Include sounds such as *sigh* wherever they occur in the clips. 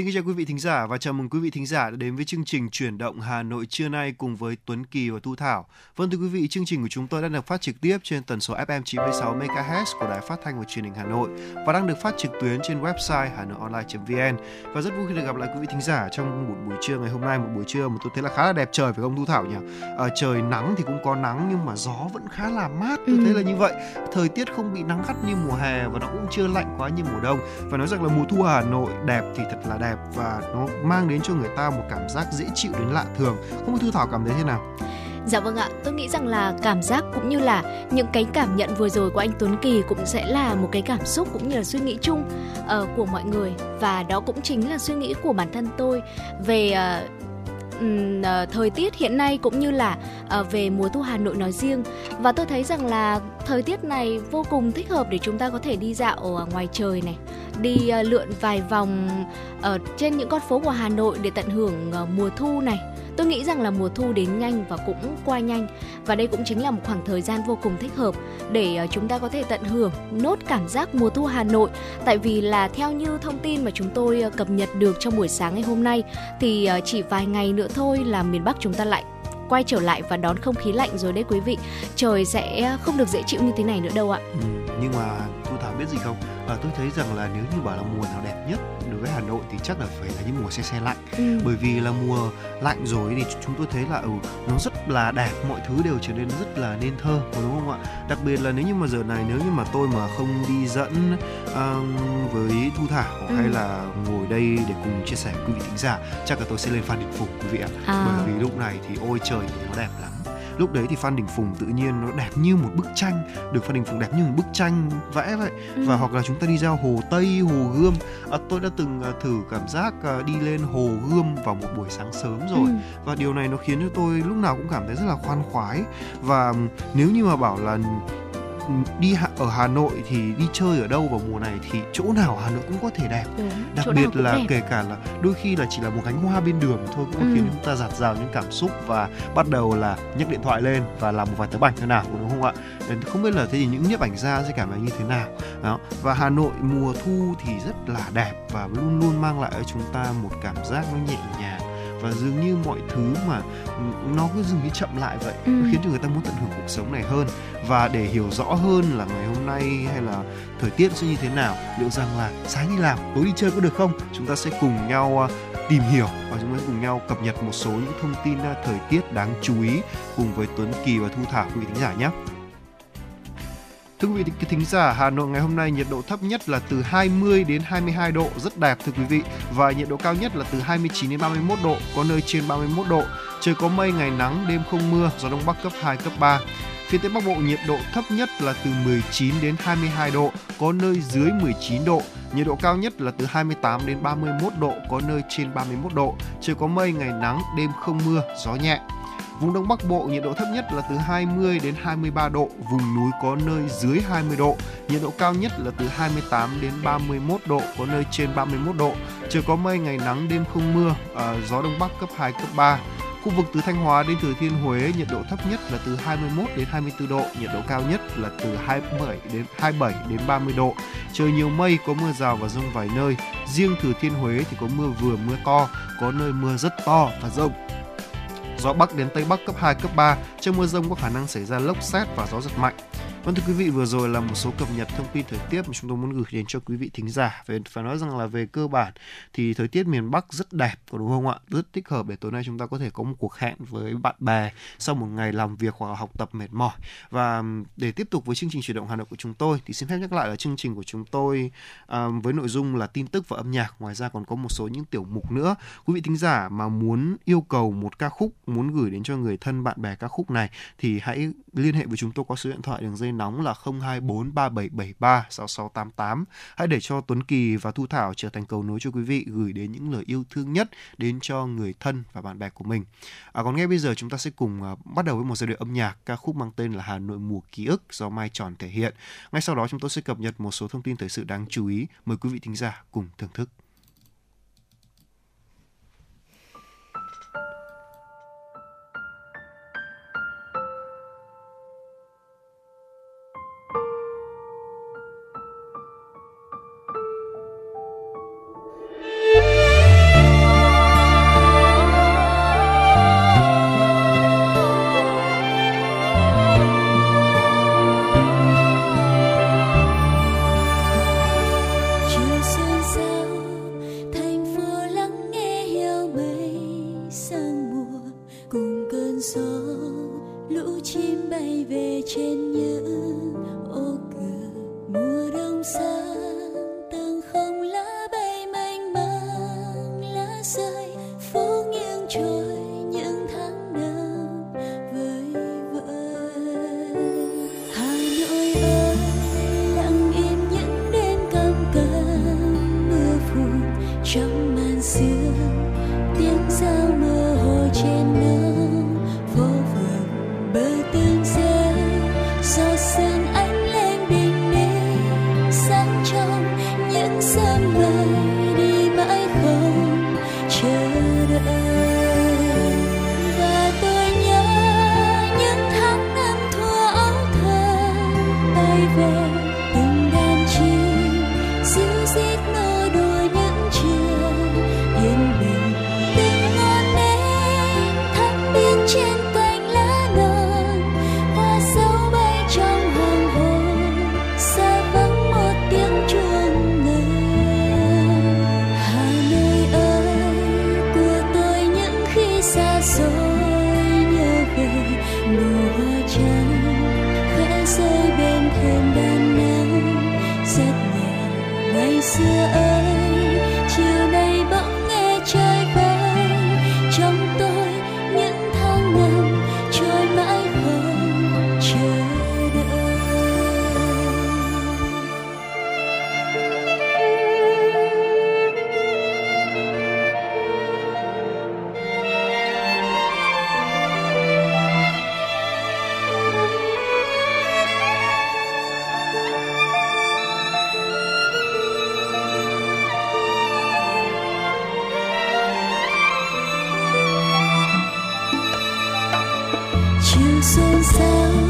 Xin kính chào quý vị thính giả và chào mừng quý vị thính giả đã đến với chương trình Chuyển động Hà Nội trưa nay cùng với Tuấn Kỳ và Thu Thảo. Vâng thưa quý vị, chương trình của chúng tôi đang được phát trực tiếp trên tần số FM 96 MHz của Đài Phát thanh và Truyền hình Hà Nội và đang được phát trực tuyến trên website hanoionline.vn. Và rất vui khi được gặp lại quý vị thính giả trong một buổi trưa ngày hôm nay, một buổi trưa mà tôi thấy là khá là đẹp trời phải không Thu Thảo nhỉ? À, trời nắng thì cũng có nắng nhưng mà gió vẫn khá là mát. Tôi ừ. thấy là như vậy. Thời tiết không bị nắng gắt như mùa hè và nó cũng chưa lạnh quá như mùa đông. Và nói rằng là mùa thu Hà Nội đẹp thì thật là đẹp và nó mang đến cho người ta một cảm giác dễ chịu đến lạ thường. Không biết thư thảo cảm thấy thế nào? Dạ vâng ạ, tôi nghĩ rằng là cảm giác cũng như là những cái cảm nhận vừa rồi của anh Tuấn Kỳ cũng sẽ là một cái cảm xúc cũng như là suy nghĩ chung uh, của mọi người. Và đó cũng chính là suy nghĩ của bản thân tôi về uh, uh, thời tiết hiện nay cũng như là uh, về mùa thu Hà Nội nói riêng. Và tôi thấy rằng là thời tiết này vô cùng thích hợp để chúng ta có thể đi dạo ở ngoài trời này đi uh, lượn vài vòng ở trên những con phố của Hà Nội để tận hưởng uh, mùa thu này. Tôi nghĩ rằng là mùa thu đến nhanh và cũng qua nhanh và đây cũng chính là một khoảng thời gian vô cùng thích hợp để ờ, chúng ta có thể tận hưởng nốt cảm giác mùa thu Hà Nội. Tại vì là theo như thông tin mà chúng tôi ờ, cập nhật được trong buổi sáng ngày hôm nay thì ờ, chỉ vài ngày nữa thôi là miền Bắc chúng ta lại quay trở lại và đón không khí lạnh rồi đấy quý vị. Trời sẽ không được dễ chịu như thế này nữa đâu ạ. Ừ, nhưng mà Thu Thảo biết gì không? À, tôi thấy rằng là nếu như bảo là mùa nào đẹp nhất với Hà Nội thì chắc là phải là những mùa xe xe lạnh ừ. bởi vì là mùa lạnh rồi thì chúng tôi thấy là ừ, nó rất là đẹp mọi thứ đều trở nên rất là nên thơ đúng không ạ đặc biệt là nếu như mà giờ này nếu như mà tôi mà không đi dẫn uh, với Thu Thảo ừ. hay là ngồi đây để cùng chia sẻ với quý vị thính giả chắc là tôi sẽ lên Phan Đình Phùng quý vị ạ à. bởi vì lúc này thì ôi trời nó đẹp lắm lúc đấy thì Phan Đình Phùng tự nhiên nó đẹp như một bức tranh được Phan Đình Phùng đẹp như một bức tranh vẽ vậy ừ. và hoặc là chúng ta đi ra hồ Tây hồ Gươm à, tôi đã từng à, thử cảm giác à, đi lên hồ Gươm vào một buổi sáng sớm rồi ừ. và điều này nó khiến cho tôi lúc nào cũng cảm thấy rất là khoan khoái và nếu như mà bảo là đi ở Hà Nội thì đi chơi ở đâu vào mùa này thì chỗ nào Hà Nội cũng có thể đẹp. Đúng, Đặc biệt là đẹp. kể cả là đôi khi là chỉ là một cánh hoa bên đường thôi cũng ừ. khiến chúng ta giạt rào những cảm xúc và bắt đầu là nhấc điện thoại lên và làm một vài tấm ảnh thế nào đúng không ạ? Không biết là thế thì những nhiếp ảnh gia sẽ cảm thấy như thế nào. Đó. Và Hà Nội mùa thu thì rất là đẹp và luôn luôn mang lại cho chúng ta một cảm giác nó nhẹ nhàng và dường như mọi thứ mà nó cứ dường như chậm lại vậy ừ. khiến cho người ta muốn tận hưởng cuộc sống này hơn và để hiểu rõ hơn là ngày hôm nay hay là thời tiết sẽ như thế nào liệu rằng là sáng đi làm tối đi chơi có được không chúng ta sẽ cùng nhau à, tìm hiểu và chúng ta cùng nhau cập nhật một số những thông tin à, thời tiết đáng chú ý cùng với Tuấn Kỳ và Thu Thảo quý vị thính giả nhé. Thưa quý vị thính giả, Hà Nội ngày hôm nay nhiệt độ thấp nhất là từ 20 đến 22 độ, rất đẹp thưa quý vị. Và nhiệt độ cao nhất là từ 29 đến 31 độ, có nơi trên 31 độ. Trời có mây, ngày nắng, đêm không mưa, gió đông bắc cấp 2, cấp 3. Phía Tây Bắc Bộ nhiệt độ thấp nhất là từ 19 đến 22 độ, có nơi dưới 19 độ. Nhiệt độ cao nhất là từ 28 đến 31 độ, có nơi trên 31 độ. Trời có mây, ngày nắng, đêm không mưa, gió nhẹ. Vùng Đông Bắc Bộ nhiệt độ thấp nhất là từ 20 đến 23 độ, vùng núi có nơi dưới 20 độ. Nhiệt độ cao nhất là từ 28 đến 31 độ, có nơi trên 31 độ. Trời có mây, ngày nắng, đêm không mưa, à, gió Đông Bắc cấp 2, cấp 3. Khu vực từ Thanh Hóa đến Thừa Thiên Huế nhiệt độ thấp nhất là từ 21 đến 24 độ, nhiệt độ cao nhất là từ 27 đến 27 đến 30 độ. Trời nhiều mây, có mưa rào và rông vài nơi. Riêng Thừa Thiên Huế thì có mưa vừa mưa to, có nơi mưa rất to và rông gió bắc đến tây bắc cấp 2, cấp 3. Trong mưa rông có khả năng xảy ra lốc xét và gió giật mạnh. Vâng thưa quý vị, vừa rồi là một số cập nhật thông tin thời tiết mà chúng tôi muốn gửi đến cho quý vị thính giả. Về phải nói rằng là về cơ bản thì thời tiết miền Bắc rất đẹp, có đúng không ạ? Rất thích hợp để tối nay chúng ta có thể có một cuộc hẹn với bạn bè sau một ngày làm việc hoặc là học tập mệt mỏi. Và để tiếp tục với chương trình chuyển động Hà Nội của chúng tôi thì xin phép nhắc lại là chương trình của chúng tôi um, với nội dung là tin tức và âm nhạc. Ngoài ra còn có một số những tiểu mục nữa. Quý vị thính giả mà muốn yêu cầu một ca khúc, muốn gửi đến cho người thân bạn bè ca khúc này thì hãy liên hệ với chúng tôi qua số điện thoại đường dây nóng là 024 3773 6688. Hãy để cho Tuấn Kỳ và Thu Thảo trở thành cầu nối cho quý vị gửi đến những lời yêu thương nhất đến cho người thân và bạn bè của mình. À, còn ngay bây giờ chúng ta sẽ cùng à, bắt đầu với một giai đoạn âm nhạc ca khúc mang tên là Hà Nội mùa ký ức do Mai Tròn thể hiện. Ngay sau đó chúng tôi sẽ cập nhật một số thông tin thời sự đáng chú ý. Mời quý vị thính giả cùng thưởng thức. 就算散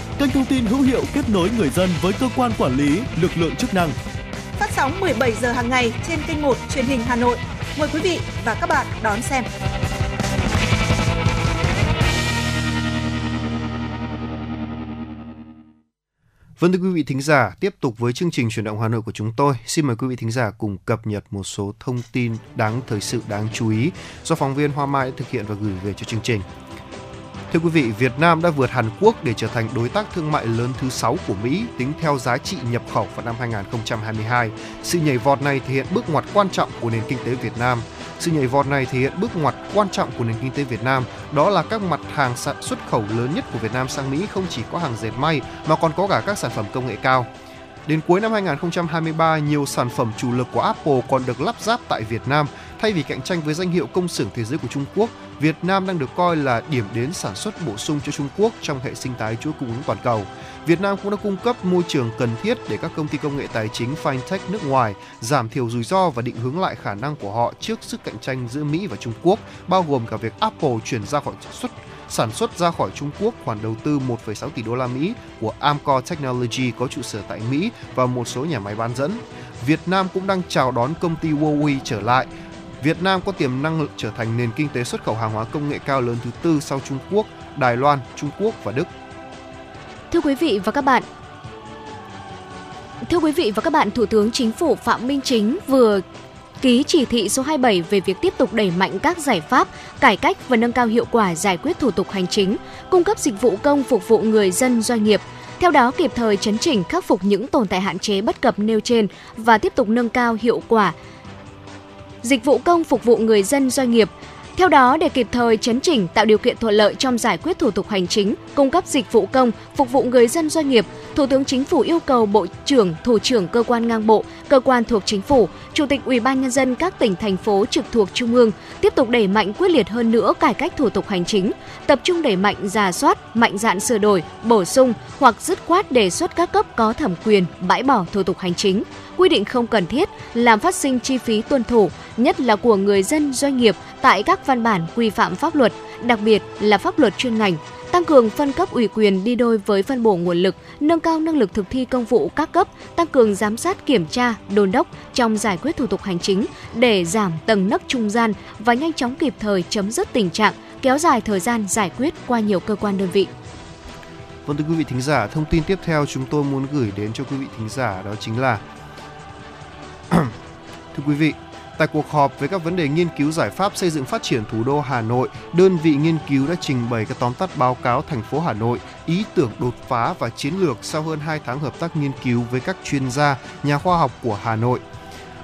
kênh thông tin hữu hiệu kết nối người dân với cơ quan quản lý, lực lượng chức năng. Phát sóng 17 giờ hàng ngày trên kênh 1 truyền hình Hà Nội. Mời quý vị và các bạn đón xem. Vâng thưa quý vị thính giả, tiếp tục với chương trình chuyển động Hà Nội của chúng tôi. Xin mời quý vị thính giả cùng cập nhật một số thông tin đáng thời sự đáng chú ý do phóng viên Hoa Mai thực hiện và gửi về cho chương trình. Thưa quý vị, Việt Nam đã vượt Hàn Quốc để trở thành đối tác thương mại lớn thứ 6 của Mỹ tính theo giá trị nhập khẩu vào năm 2022. Sự nhảy vọt này thể hiện bước ngoặt quan trọng của nền kinh tế Việt Nam. Sự nhảy vọt này thể hiện bước ngoặt quan trọng của nền kinh tế Việt Nam, đó là các mặt hàng sản xuất khẩu lớn nhất của Việt Nam sang Mỹ không chỉ có hàng dệt may mà còn có cả các sản phẩm công nghệ cao. Đến cuối năm 2023, nhiều sản phẩm chủ lực của Apple còn được lắp ráp tại Việt Nam. Thay vì cạnh tranh với danh hiệu công xưởng thế giới của Trung Quốc, Việt Nam đang được coi là điểm đến sản xuất bổ sung cho Trung Quốc trong hệ sinh thái chuỗi cung ứng toàn cầu. Việt Nam cũng đã cung cấp môi trường cần thiết để các công ty công nghệ tài chính fintech nước ngoài giảm thiểu rủi ro và định hướng lại khả năng của họ trước sức cạnh tranh giữa Mỹ và Trung Quốc, bao gồm cả việc Apple chuyển ra khỏi xuất sản xuất ra khỏi Trung Quốc khoản đầu tư 1,6 tỷ đô la Mỹ của Amcor Technology có trụ sở tại Mỹ và một số nhà máy bán dẫn. Việt Nam cũng đang chào đón công ty Huawei trở lại. Việt Nam có tiềm năng trở thành nền kinh tế xuất khẩu hàng hóa công nghệ cao lớn thứ tư sau Trung Quốc, Đài Loan, Trung Quốc và Đức. Thưa quý vị và các bạn, Thưa quý vị và các bạn, Thủ tướng Chính phủ Phạm Minh Chính vừa ký chỉ thị số 27 về việc tiếp tục đẩy mạnh các giải pháp cải cách và nâng cao hiệu quả giải quyết thủ tục hành chính, cung cấp dịch vụ công phục vụ người dân doanh nghiệp. Theo đó, kịp thời chấn chỉnh khắc phục những tồn tại hạn chế bất cập nêu trên và tiếp tục nâng cao hiệu quả dịch vụ công phục vụ người dân doanh nghiệp, theo đó, để kịp thời chấn chỉnh tạo điều kiện thuận lợi trong giải quyết thủ tục hành chính, cung cấp dịch vụ công, phục vụ người dân doanh nghiệp, Thủ tướng Chính phủ yêu cầu Bộ trưởng, Thủ trưởng cơ quan ngang bộ, cơ quan thuộc Chính phủ, Chủ tịch Ủy ban nhân dân các tỉnh thành phố trực thuộc Trung ương tiếp tục đẩy mạnh quyết liệt hơn nữa cải cách thủ tục hành chính, tập trung đẩy mạnh giả soát, mạnh dạn sửa đổi, bổ sung hoặc dứt khoát đề xuất các cấp có thẩm quyền bãi bỏ thủ tục hành chính, quy định không cần thiết làm phát sinh chi phí tuân thủ, nhất là của người dân doanh nghiệp tại các văn bản quy phạm pháp luật, đặc biệt là pháp luật chuyên ngành, tăng cường phân cấp ủy quyền đi đôi với phân bổ nguồn lực, nâng cao năng lực thực thi công vụ các cấp, tăng cường giám sát kiểm tra, đôn đốc trong giải quyết thủ tục hành chính để giảm tầng nấc trung gian và nhanh chóng kịp thời chấm dứt tình trạng kéo dài thời gian giải quyết qua nhiều cơ quan đơn vị. Vâng thưa quý vị thính giả, thông tin tiếp theo chúng tôi muốn gửi đến cho quý vị thính giả đó chính là Thưa quý vị, Tại cuộc họp về các vấn đề nghiên cứu giải pháp xây dựng phát triển thủ đô Hà Nội, đơn vị nghiên cứu đã trình bày các tóm tắt báo cáo thành phố Hà Nội, ý tưởng đột phá và chiến lược sau hơn 2 tháng hợp tác nghiên cứu với các chuyên gia, nhà khoa học của Hà Nội.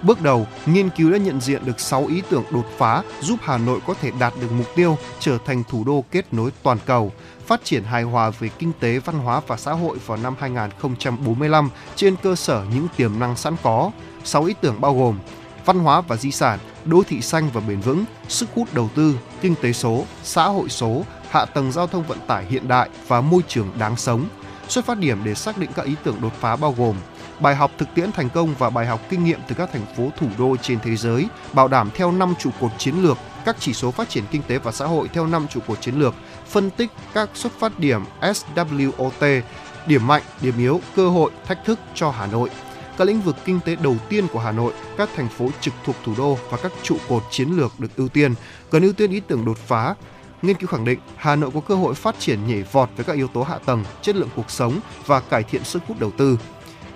Bước đầu, nghiên cứu đã nhận diện được 6 ý tưởng đột phá giúp Hà Nội có thể đạt được mục tiêu trở thành thủ đô kết nối toàn cầu, phát triển hài hòa về kinh tế, văn hóa và xã hội vào năm 2045 trên cơ sở những tiềm năng sẵn có. 6 ý tưởng bao gồm văn hóa và di sản, đô thị xanh và bền vững, sức hút đầu tư, kinh tế số, xã hội số, hạ tầng giao thông vận tải hiện đại và môi trường đáng sống. Xuất phát điểm để xác định các ý tưởng đột phá bao gồm bài học thực tiễn thành công và bài học kinh nghiệm từ các thành phố thủ đô trên thế giới, bảo đảm theo 5 trụ cột chiến lược, các chỉ số phát triển kinh tế và xã hội theo 5 trụ cột chiến lược, phân tích các xuất phát điểm SWOT, điểm mạnh, điểm yếu, cơ hội, thách thức cho Hà Nội các lĩnh vực kinh tế đầu tiên của Hà Nội, các thành phố trực thuộc thủ đô và các trụ cột chiến lược được ưu tiên, cần ưu tiên ý tưởng đột phá. Nghiên cứu khẳng định Hà Nội có cơ hội phát triển nhảy vọt với các yếu tố hạ tầng, chất lượng cuộc sống và cải thiện sức hút đầu tư.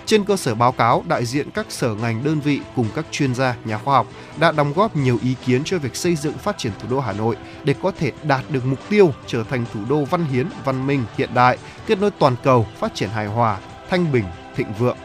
Trên cơ sở báo cáo, đại diện các sở ngành đơn vị cùng các chuyên gia, nhà khoa học đã đóng góp nhiều ý kiến cho việc xây dựng phát triển thủ đô Hà Nội để có thể đạt được mục tiêu trở thành thủ đô văn hiến, văn minh, hiện đại, kết nối toàn cầu, phát triển hài hòa, thanh bình, thịnh vượng.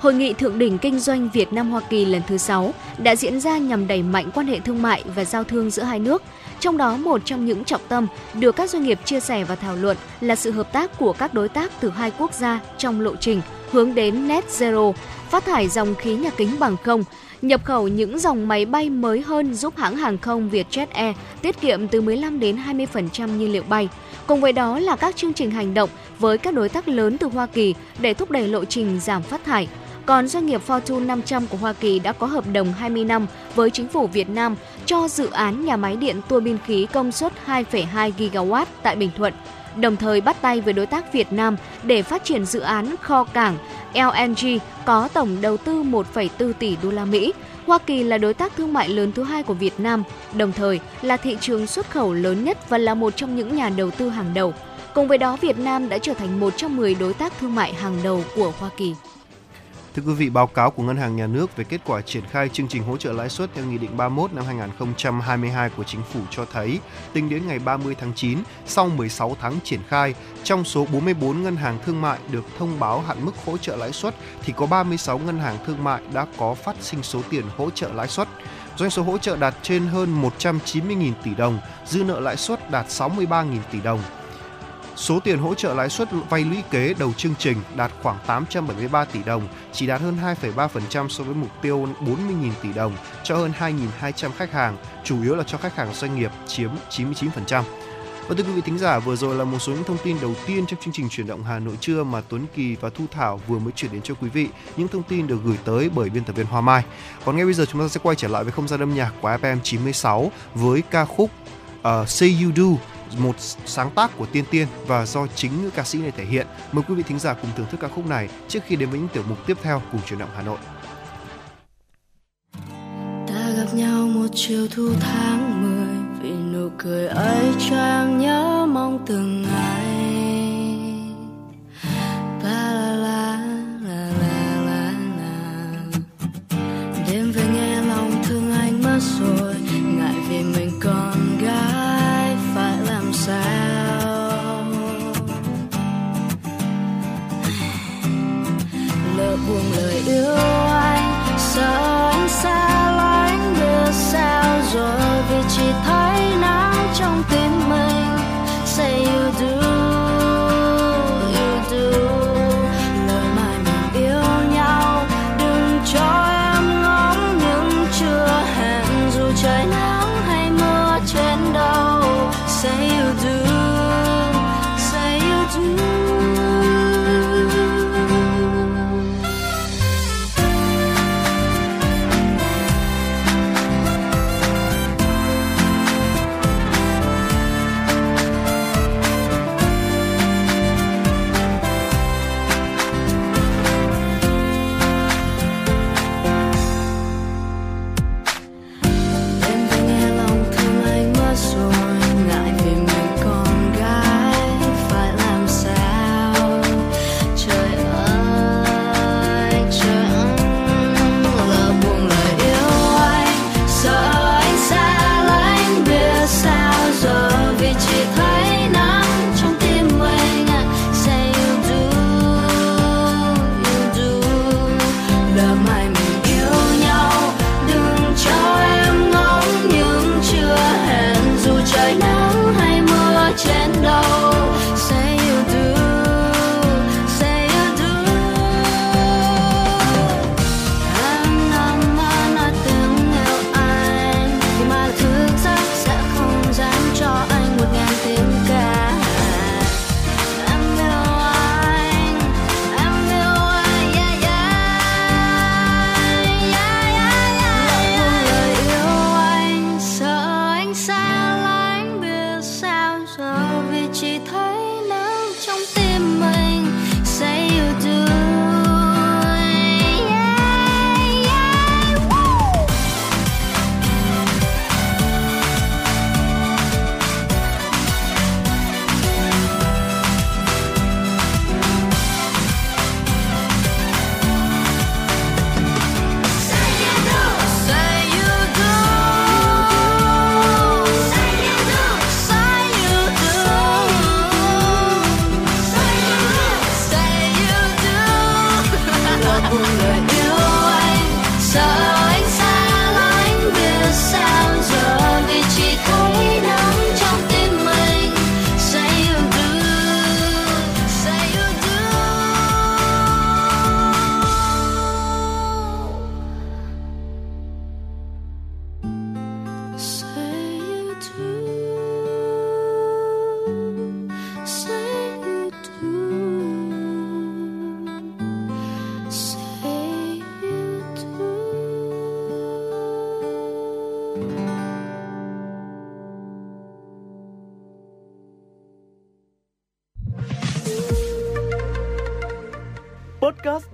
Hội nghị thượng đỉnh kinh doanh Việt Nam Hoa Kỳ lần thứ 6 đã diễn ra nhằm đẩy mạnh quan hệ thương mại và giao thương giữa hai nước. Trong đó một trong những trọng tâm được các doanh nghiệp chia sẻ và thảo luận là sự hợp tác của các đối tác từ hai quốc gia trong lộ trình hướng đến net zero, phát thải dòng khí nhà kính bằng không, nhập khẩu những dòng máy bay mới hơn giúp hãng hàng không Vietjet Air tiết kiệm từ 15 đến 20% nhiên liệu bay. Cùng với đó là các chương trình hành động với các đối tác lớn từ Hoa Kỳ để thúc đẩy lộ trình giảm phát thải, còn doanh nghiệp Fortune 500 của Hoa Kỳ đã có hợp đồng 20 năm với chính phủ Việt Nam cho dự án nhà máy điện tua bin khí công suất 2,2 GW tại Bình Thuận, đồng thời bắt tay với đối tác Việt Nam để phát triển dự án kho cảng LNG có tổng đầu tư 1,4 tỷ đô la Mỹ. Hoa Kỳ là đối tác thương mại lớn thứ hai của Việt Nam, đồng thời là thị trường xuất khẩu lớn nhất và là một trong những nhà đầu tư hàng đầu Cùng với đó, Việt Nam đã trở thành một trong 10 đối tác thương mại hàng đầu của Hoa Kỳ. Thưa quý vị, báo cáo của Ngân hàng Nhà nước về kết quả triển khai chương trình hỗ trợ lãi suất theo Nghị định 31 năm 2022 của Chính phủ cho thấy, tính đến ngày 30 tháng 9, sau 16 tháng triển khai, trong số 44 ngân hàng thương mại được thông báo hạn mức hỗ trợ lãi suất thì có 36 ngân hàng thương mại đã có phát sinh số tiền hỗ trợ lãi suất. Doanh số hỗ trợ đạt trên hơn 190.000 tỷ đồng, dư nợ lãi suất đạt 63.000 tỷ đồng. Số tiền hỗ trợ lãi suất vay lũy kế đầu chương trình đạt khoảng 873 tỷ đồng, chỉ đạt hơn 2,3% so với mục tiêu 40.000 tỷ đồng cho hơn 2.200 khách hàng, chủ yếu là cho khách hàng doanh nghiệp chiếm 99%. Và vâng, thưa quý vị thính giả, vừa rồi là một số những thông tin đầu tiên trong chương trình chuyển động Hà Nội trưa mà Tuấn Kỳ và Thu Thảo vừa mới chuyển đến cho quý vị. Những thông tin được gửi tới bởi biên tập viên Hoa Mai. Còn ngay bây giờ chúng ta sẽ quay trở lại với không gian âm nhạc của FM 96 với ca khúc uh, Say You Do một sáng tác của Tiên Tiên và do chính nữ ca sĩ này thể hiện. Mời quý vị thính giả cùng thưởng thức ca khúc này trước khi đến với những tiểu mục tiếp theo cùng chuyển động Hà Nội. Ta gặp nhau một chiều thu tháng mười vì nụ cười ấy cho em nhớ mong từng ngày. Anh, sợ anh xa lánh biết sao. Rồi vì chỉ thấy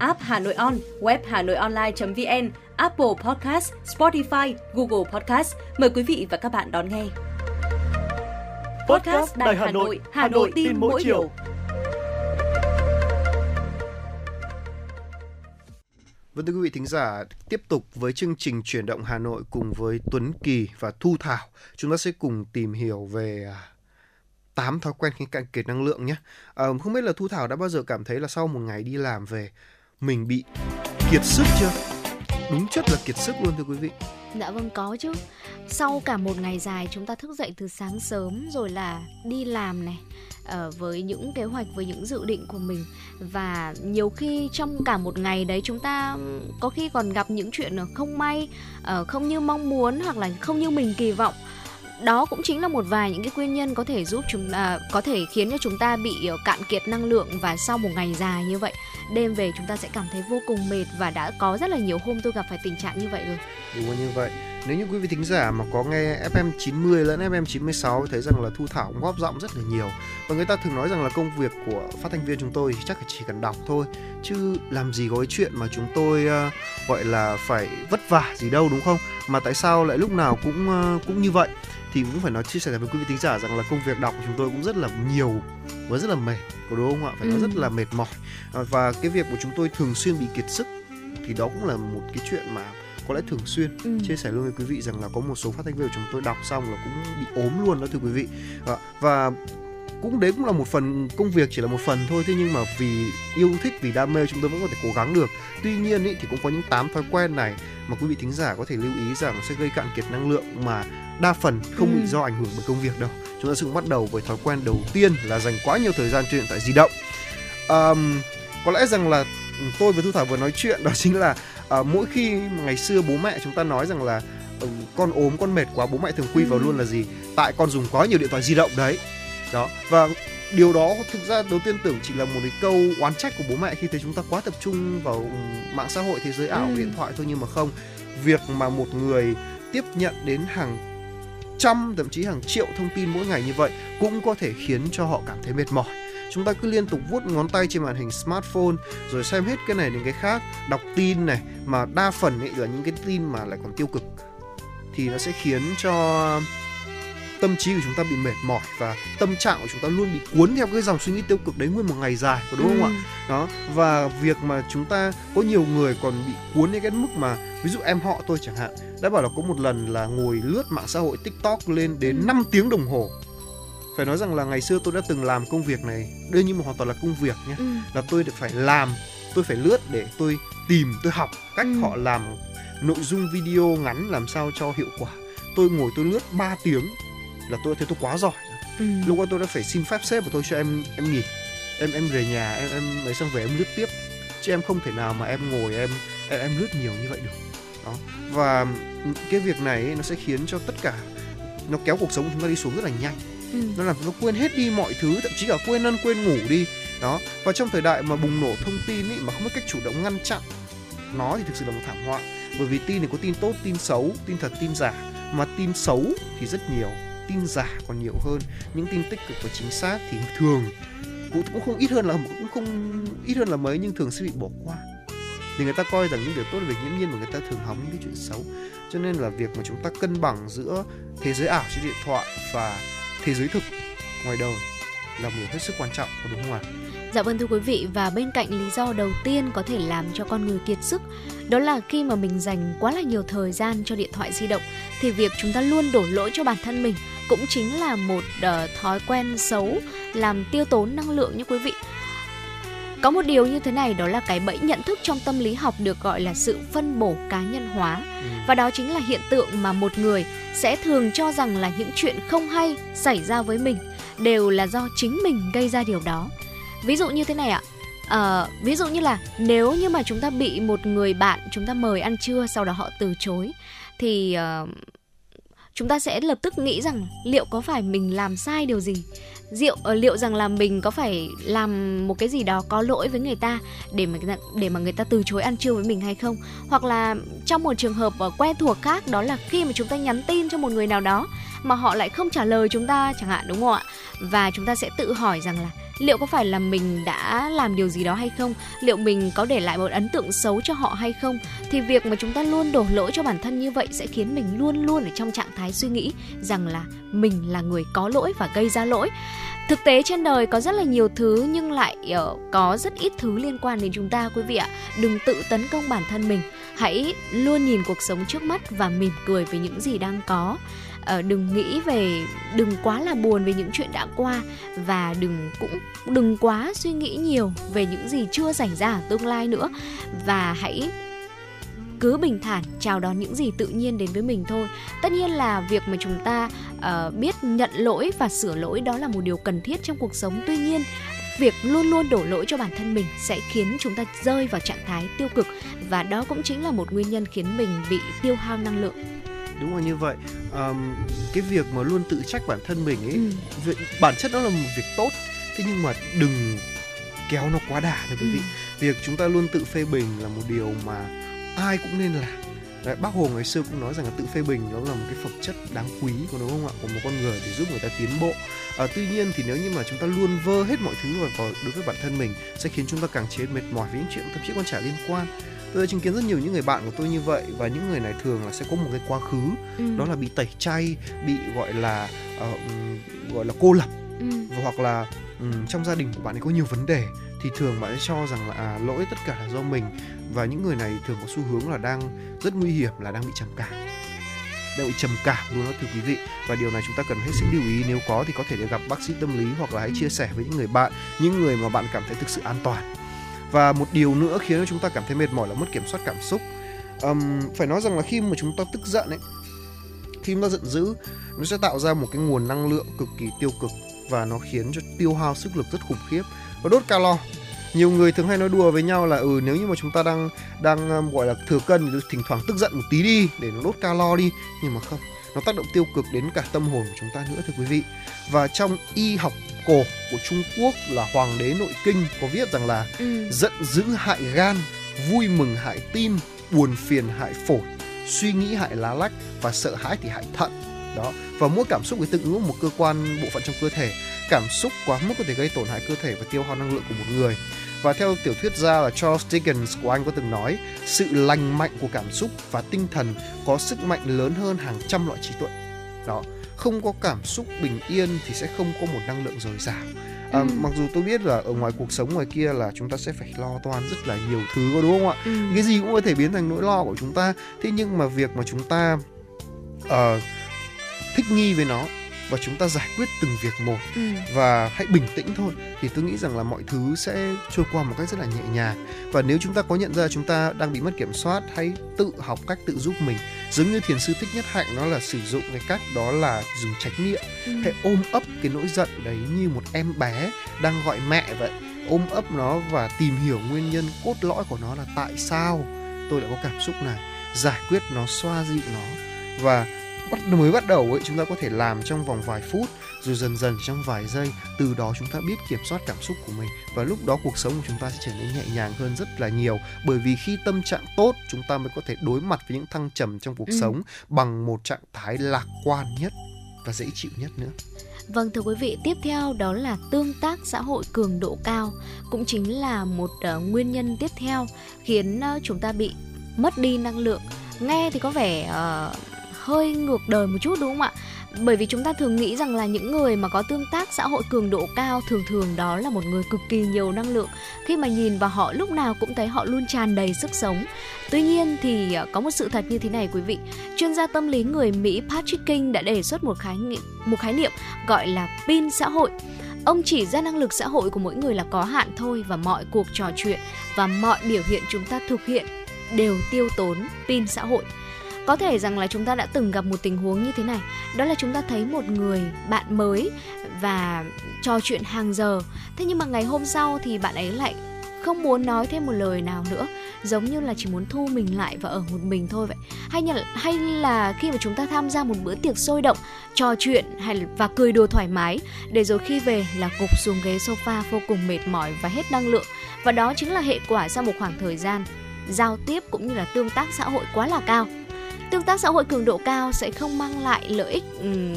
app Hà Nội On, web Hà Nội Online.vn, Apple Podcast, Spotify, Google Podcast. Mời quý vị và các bạn đón nghe. Podcast Đài Hà Nội, Hà Nội tin mỗi chiều. Vâng thưa quý vị thính giả, tiếp tục với chương trình chuyển động Hà Nội cùng với Tuấn Kỳ và Thu Thảo, chúng ta sẽ cùng tìm hiểu về à, 8 thói quen khiến cạn kiệt năng lượng nhé. À, không biết là Thu Thảo đã bao giờ cảm thấy là sau một ngày đi làm về mình bị kiệt sức chưa? Đúng chất là kiệt sức luôn thưa quý vị. Dạ vâng có chứ. Sau cả một ngày dài chúng ta thức dậy từ sáng sớm rồi là đi làm này uh, với những kế hoạch với những dự định của mình và nhiều khi trong cả một ngày đấy chúng ta ừ, có khi còn gặp những chuyện không may, uh, không như mong muốn hoặc là không như mình kỳ vọng đó cũng chính là một vài những cái nguyên nhân có thể giúp chúng à, có thể khiến cho chúng ta bị ờ, cạn kiệt năng lượng và sau một ngày dài như vậy đêm về chúng ta sẽ cảm thấy vô cùng mệt và đã có rất là nhiều hôm tôi gặp phải tình trạng như vậy rồi. Đúng như vậy nếu như quý vị thính giả mà có nghe FM 90 lẫn FM 96 thấy rằng là Thu Thảo góp giọng rất là nhiều. Và người ta thường nói rằng là công việc của phát thanh viên chúng tôi thì chắc là chỉ cần đọc thôi chứ làm gì có cái chuyện mà chúng tôi uh, gọi là phải vất vả gì đâu đúng không? Mà tại sao lại lúc nào cũng uh, cũng như vậy? Thì cũng phải nói chia sẻ với quý vị thính giả rằng là công việc đọc của chúng tôi cũng rất là nhiều và rất là mệt có đúng không ạ? Phải ừ. nói rất là mệt mỏi. À, và cái việc của chúng tôi thường xuyên bị kiệt sức thì đó cũng là một cái chuyện mà có lẽ thường xuyên ừ. chia sẻ luôn với quý vị rằng là có một số phát thanh viên của chúng tôi đọc xong là cũng bị ốm luôn đó thưa quý vị à, và cũng đấy cũng là một phần công việc chỉ là một phần thôi thế nhưng mà vì yêu thích vì đam mê chúng tôi vẫn có thể cố gắng được tuy nhiên ý, thì cũng có những tám thói quen này mà quý vị thính giả có thể lưu ý rằng sẽ gây cạn kiệt năng lượng mà đa phần không ừ. bị do ảnh hưởng bởi công việc đâu chúng ta sẽ bắt đầu với thói quen đầu tiên là dành quá nhiều thời gian trên điện thoại di động um, có lẽ rằng là tôi với thu thảo vừa nói chuyện đó *laughs* chính là uh, mỗi khi ngày xưa bố mẹ chúng ta nói rằng là uh, con ốm con mệt quá bố mẹ thường quy vào ừ. luôn là gì tại con dùng quá nhiều điện thoại di động đấy đó và điều đó thực ra đầu tiên tưởng chỉ là một cái câu oán trách của bố mẹ khi thấy chúng ta quá tập trung vào mạng xã hội thế giới ảo ừ. điện thoại thôi nhưng mà không việc mà một người tiếp nhận đến hàng trăm thậm chí hàng triệu thông tin mỗi ngày như vậy cũng có thể khiến cho họ cảm thấy mệt mỏi chúng ta cứ liên tục vuốt ngón tay trên màn hình smartphone rồi xem hết cái này đến cái khác đọc tin này mà đa phần ấy là những cái tin mà lại còn tiêu cực. Thì nó sẽ khiến cho tâm trí của chúng ta bị mệt mỏi và tâm trạng của chúng ta luôn bị cuốn theo cái dòng suy nghĩ tiêu cực đấy nguyên một ngày dài có đúng không ừ. ạ? Đó và việc mà chúng ta có nhiều người còn bị cuốn đến cái mức mà ví dụ em họ tôi chẳng hạn đã bảo là có một lần là ngồi lướt mạng xã hội tiktok lên đến 5 tiếng đồng hồ phải nói rằng là ngày xưa tôi đã từng làm công việc này. Đây nhưng mà hoàn toàn là công việc nhé. Ừ. là tôi phải làm tôi phải lướt để tôi tìm tôi học cách ừ. họ làm nội dung video ngắn làm sao cho hiệu quả. Tôi ngồi tôi lướt 3 tiếng là tôi thấy tôi quá giỏi ừ. lúc đó tôi đã phải xin phép sếp của tôi cho em em nghỉ em em về nhà em em lấy xong về em lướt tiếp. Chứ em không thể nào mà em ngồi em em, em lướt nhiều như vậy được. Đó. Và cái việc này nó sẽ khiến cho tất cả nó kéo cuộc sống của chúng ta đi xuống rất là nhanh ừ. nó làm nó quên hết đi mọi thứ thậm chí cả quên ăn quên ngủ đi. Đó và trong thời đại mà bùng nổ thông tin ý, mà không biết cách chủ động ngăn chặn nó thì thực sự là một thảm họa. Bởi vì tin thì có tin tốt tin xấu tin thật tin giả. Mà tin xấu thì rất nhiều tin giả còn nhiều hơn. Những tin tích cực và chính xác thì thường cũng cũng không ít hơn là cũng không ít hơn là mấy nhưng thường sẽ bị bỏ qua. Thì người ta coi rằng những điều tốt là việc nghiễm nhiên mà người ta thường hóng những cái chuyện xấu. Cho nên là việc mà chúng ta cân bằng giữa thế giới ảo trên điện thoại và thế giới thực ngoài đời là một điều hết sức quan trọng đúng không ạ? Dạ vâng thưa quý vị và bên cạnh lý do đầu tiên có thể làm cho con người kiệt sức đó là khi mà mình dành quá là nhiều thời gian cho điện thoại di động thì việc chúng ta luôn đổ lỗi cho bản thân mình cũng chính là một uh, thói quen xấu làm tiêu tốn năng lượng như quý vị. Có một điều như thế này đó là cái bẫy nhận thức trong tâm lý học được gọi là sự phân bổ cá nhân hóa. Ừ. Và đó chính là hiện tượng mà một người sẽ thường cho rằng là những chuyện không hay xảy ra với mình đều là do chính mình gây ra điều đó. Ví dụ như thế này ạ, À, ví dụ như là nếu như mà chúng ta bị một người bạn chúng ta mời ăn trưa sau đó họ từ chối thì uh, chúng ta sẽ lập tức nghĩ rằng liệu có phải mình làm sai điều gì liệu ờ, liệu rằng là mình có phải làm một cái gì đó có lỗi với người ta để mà để mà người ta từ chối ăn trưa với mình hay không? Hoặc là trong một trường hợp ờ, quen thuộc khác, đó là khi mà chúng ta nhắn tin cho một người nào đó mà họ lại không trả lời chúng ta chẳng hạn, đúng không ạ? Và chúng ta sẽ tự hỏi rằng là liệu có phải là mình đã làm điều gì đó hay không? Liệu mình có để lại một ấn tượng xấu cho họ hay không? Thì việc mà chúng ta luôn đổ lỗi cho bản thân như vậy sẽ khiến mình luôn luôn ở trong trạng thái suy nghĩ rằng là mình là người có lỗi và gây ra lỗi. Thực tế trên đời có rất là nhiều thứ nhưng lại ờ, có rất ít thứ liên quan đến chúng ta, quý vị ạ. Đừng tự tấn công bản thân mình. Hãy luôn nhìn cuộc sống trước mắt và mỉm cười với những gì đang có uh, đừng nghĩ về đừng quá là buồn về những chuyện đã qua và đừng cũng đừng quá suy nghĩ nhiều về những gì chưa xảy ra ở tương lai nữa. Và hãy cứ bình thản chào đón những gì tự nhiên đến với mình thôi. Tất nhiên là việc mà chúng ta uh, biết nhận lỗi và sửa lỗi đó là một điều cần thiết trong cuộc sống. Tuy nhiên việc luôn luôn đổ lỗi cho bản thân mình sẽ khiến chúng ta rơi vào trạng thái tiêu cực và đó cũng chính là một nguyên nhân khiến mình bị tiêu hao năng lượng đúng là như vậy. Um, cái việc mà luôn tự trách bản thân mình ấy ừ. việc, bản chất đó là một việc tốt thế nhưng mà đừng kéo nó quá đà thôi quý vị. Ừ. việc chúng ta luôn tự phê bình là một điều mà ai cũng nên làm. Đấy, bác hồ ngày xưa cũng nói rằng là tự phê bình nó là một cái phẩm chất đáng quý của đúng không ạ? Của một con người để giúp người ta tiến bộ. À, tuy nhiên thì nếu như mà chúng ta luôn vơ hết mọi thứ vào, vào đối với bản thân mình sẽ khiến chúng ta càng chế mệt mỏi với những chuyện thậm chí còn chả liên quan tôi đã chứng kiến rất nhiều những người bạn của tôi như vậy và những người này thường là sẽ có một cái quá khứ ừ. đó là bị tẩy chay bị gọi là uh, gọi là cô lập. Ừ. hoặc là um, trong gia đình của bạn ấy có nhiều vấn đề thì thường bạn ấy cho rằng là à, lỗi tất cả là do mình. Và những người này thường có xu hướng là đang rất nguy hiểm là đang bị trầm cảm. Đang bị trầm cảm luôn đó thưa quý vị. Và điều này chúng ta cần hết sức lưu ý. Nếu có thì có thể gặp bác sĩ tâm lý hoặc là hãy chia sẻ với những người bạn những người mà bạn cảm thấy thực sự an toàn và một điều nữa khiến cho chúng ta cảm thấy mệt mỏi là mất kiểm soát cảm xúc. Um, phải nói rằng là khi mà chúng ta tức giận ấy khi chúng ta giận dữ nó sẽ tạo ra một cái nguồn năng lượng cực kỳ tiêu cực và nó khiến cho tiêu hao sức lực rất khủng khiếp và đốt calo. Nhiều người thường hay nói đùa với nhau là ừ nếu như mà chúng ta đang đang um, gọi là thừa cân thì thỉnh thoảng tức giận một tí đi để nó đốt calo đi. Nhưng mà không nó tác động tiêu cực đến cả tâm hồn của chúng ta nữa thưa quý vị và trong y học cổ của Trung Quốc là Hoàng đế nội kinh có viết rằng là ừ. giận dữ hại gan, vui mừng hại tim, buồn phiền hại phổi, suy nghĩ hại lá lách và sợ hãi thì hại thận. Đó. Và mỗi cảm xúc thì tương ứng một cơ quan bộ phận trong cơ thể. Cảm xúc quá mức có thể gây tổn hại cơ thể và tiêu hao năng lượng của một người. Và theo tiểu thuyết gia là Charles Dickens của Anh có từng nói, sự lành mạnh của cảm xúc và tinh thần có sức mạnh lớn hơn hàng trăm loại trí tuệ. Đó không có cảm xúc bình yên thì sẽ không có một năng lượng dồi dào à, ừ. mặc dù tôi biết là ở ngoài cuộc sống ngoài kia là chúng ta sẽ phải lo toan rất là nhiều thứ có đúng không ạ ừ. cái gì cũng có thể biến thành nỗi lo của chúng ta thế nhưng mà việc mà chúng ta uh, thích nghi với nó và chúng ta giải quyết từng việc một. Ừ. và hãy bình tĩnh thôi thì tôi nghĩ rằng là mọi thứ sẽ trôi qua một cách rất là nhẹ nhàng. Và nếu chúng ta có nhận ra chúng ta đang bị mất kiểm soát hãy tự học cách tự giúp mình. Giống như thiền sư thích nhất hạnh nó là sử dụng cái cách đó là dùng trách nhiệm ừ. hãy ôm ấp cái nỗi giận đấy như một em bé đang gọi mẹ vậy. Ôm ấp nó và tìm hiểu nguyên nhân cốt lõi của nó là tại sao. Tôi lại có cảm xúc này. Giải quyết nó xoa dịu nó. Và bắt mới bắt đầu ấy chúng ta có thể làm trong vòng vài phút rồi dần dần trong vài giây từ đó chúng ta biết kiểm soát cảm xúc của mình và lúc đó cuộc sống của chúng ta sẽ trở nên nhẹ nhàng hơn rất là nhiều bởi vì khi tâm trạng tốt chúng ta mới có thể đối mặt với những thăng trầm trong cuộc ừ. sống bằng một trạng thái lạc quan nhất và dễ chịu nhất nữa Vâng thưa quý vị, tiếp theo đó là tương tác xã hội cường độ cao, cũng chính là một uh, nguyên nhân tiếp theo khiến uh, chúng ta bị mất đi năng lượng. Nghe thì có vẻ uh, hơi ngược đời một chút, đúng không ạ? Bởi vì chúng ta thường nghĩ rằng là những người mà có tương tác xã hội cường độ cao, thường thường đó là một người cực kỳ nhiều năng lượng. Khi mà nhìn vào họ, lúc nào cũng thấy họ luôn tràn đầy sức sống. Tuy nhiên thì à, có một sự thật như thế này quý vị. Chuyên gia tâm lý người Mỹ Patrick King đã đề xuất một khái niệm một khái niệm gọi là pin xã hội. Ông chỉ ra năng lực xã hội của mỗi người là có hạn thôi và mọi cuộc trò chuyện và mọi biểu hiện chúng ta thực hiện đều tiêu tốn pin xã hội có thể rằng là chúng ta đã từng gặp một tình huống như thế này. Đó là chúng ta thấy một người bạn mới và trò chuyện hàng giờ. Thế nhưng mà ngày hôm sau thì bạn ấy lại không muốn nói thêm một lời nào nữa. Giống như là chỉ muốn thu mình lại và ở một mình thôi vậy. Hay là hay là khi mà chúng ta tham gia một bữa tiệc sôi động trò chuyện hay là, và cười đùa thoải mái để rồi khi về là gục xuống ghế sofa vô cùng mệt mỏi và hết năng lượng. Và đó chính là hệ quả sau một khoảng thời gian giao tiếp cũng như là tương tác xã hội quá là cao tương tác xã hội cường độ cao sẽ không mang lại lợi ích um,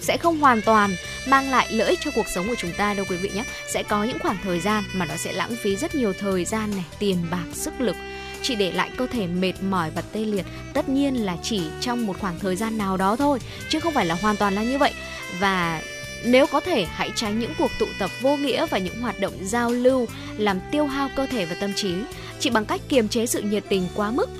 sẽ không hoàn toàn mang lại lợi ích cho cuộc sống của chúng ta đâu quý vị nhé. Sẽ có những khoảng thời gian mà nó sẽ lãng phí rất nhiều thời gian này tiền bạc sức lực. Chỉ để lại cơ thể mệt mỏi và tê liệt tất nhiên là chỉ trong một khoảng thời gian nào đó thôi chứ không phải là hoàn toàn là như vậy. Và nếu có thể hãy tránh những cuộc tụ tập vô nghĩa và những hoạt động giao lưu làm tiêu hao cơ thể và tâm trí. Chỉ bằng cách kiềm chế sự nhiệt tình quá mức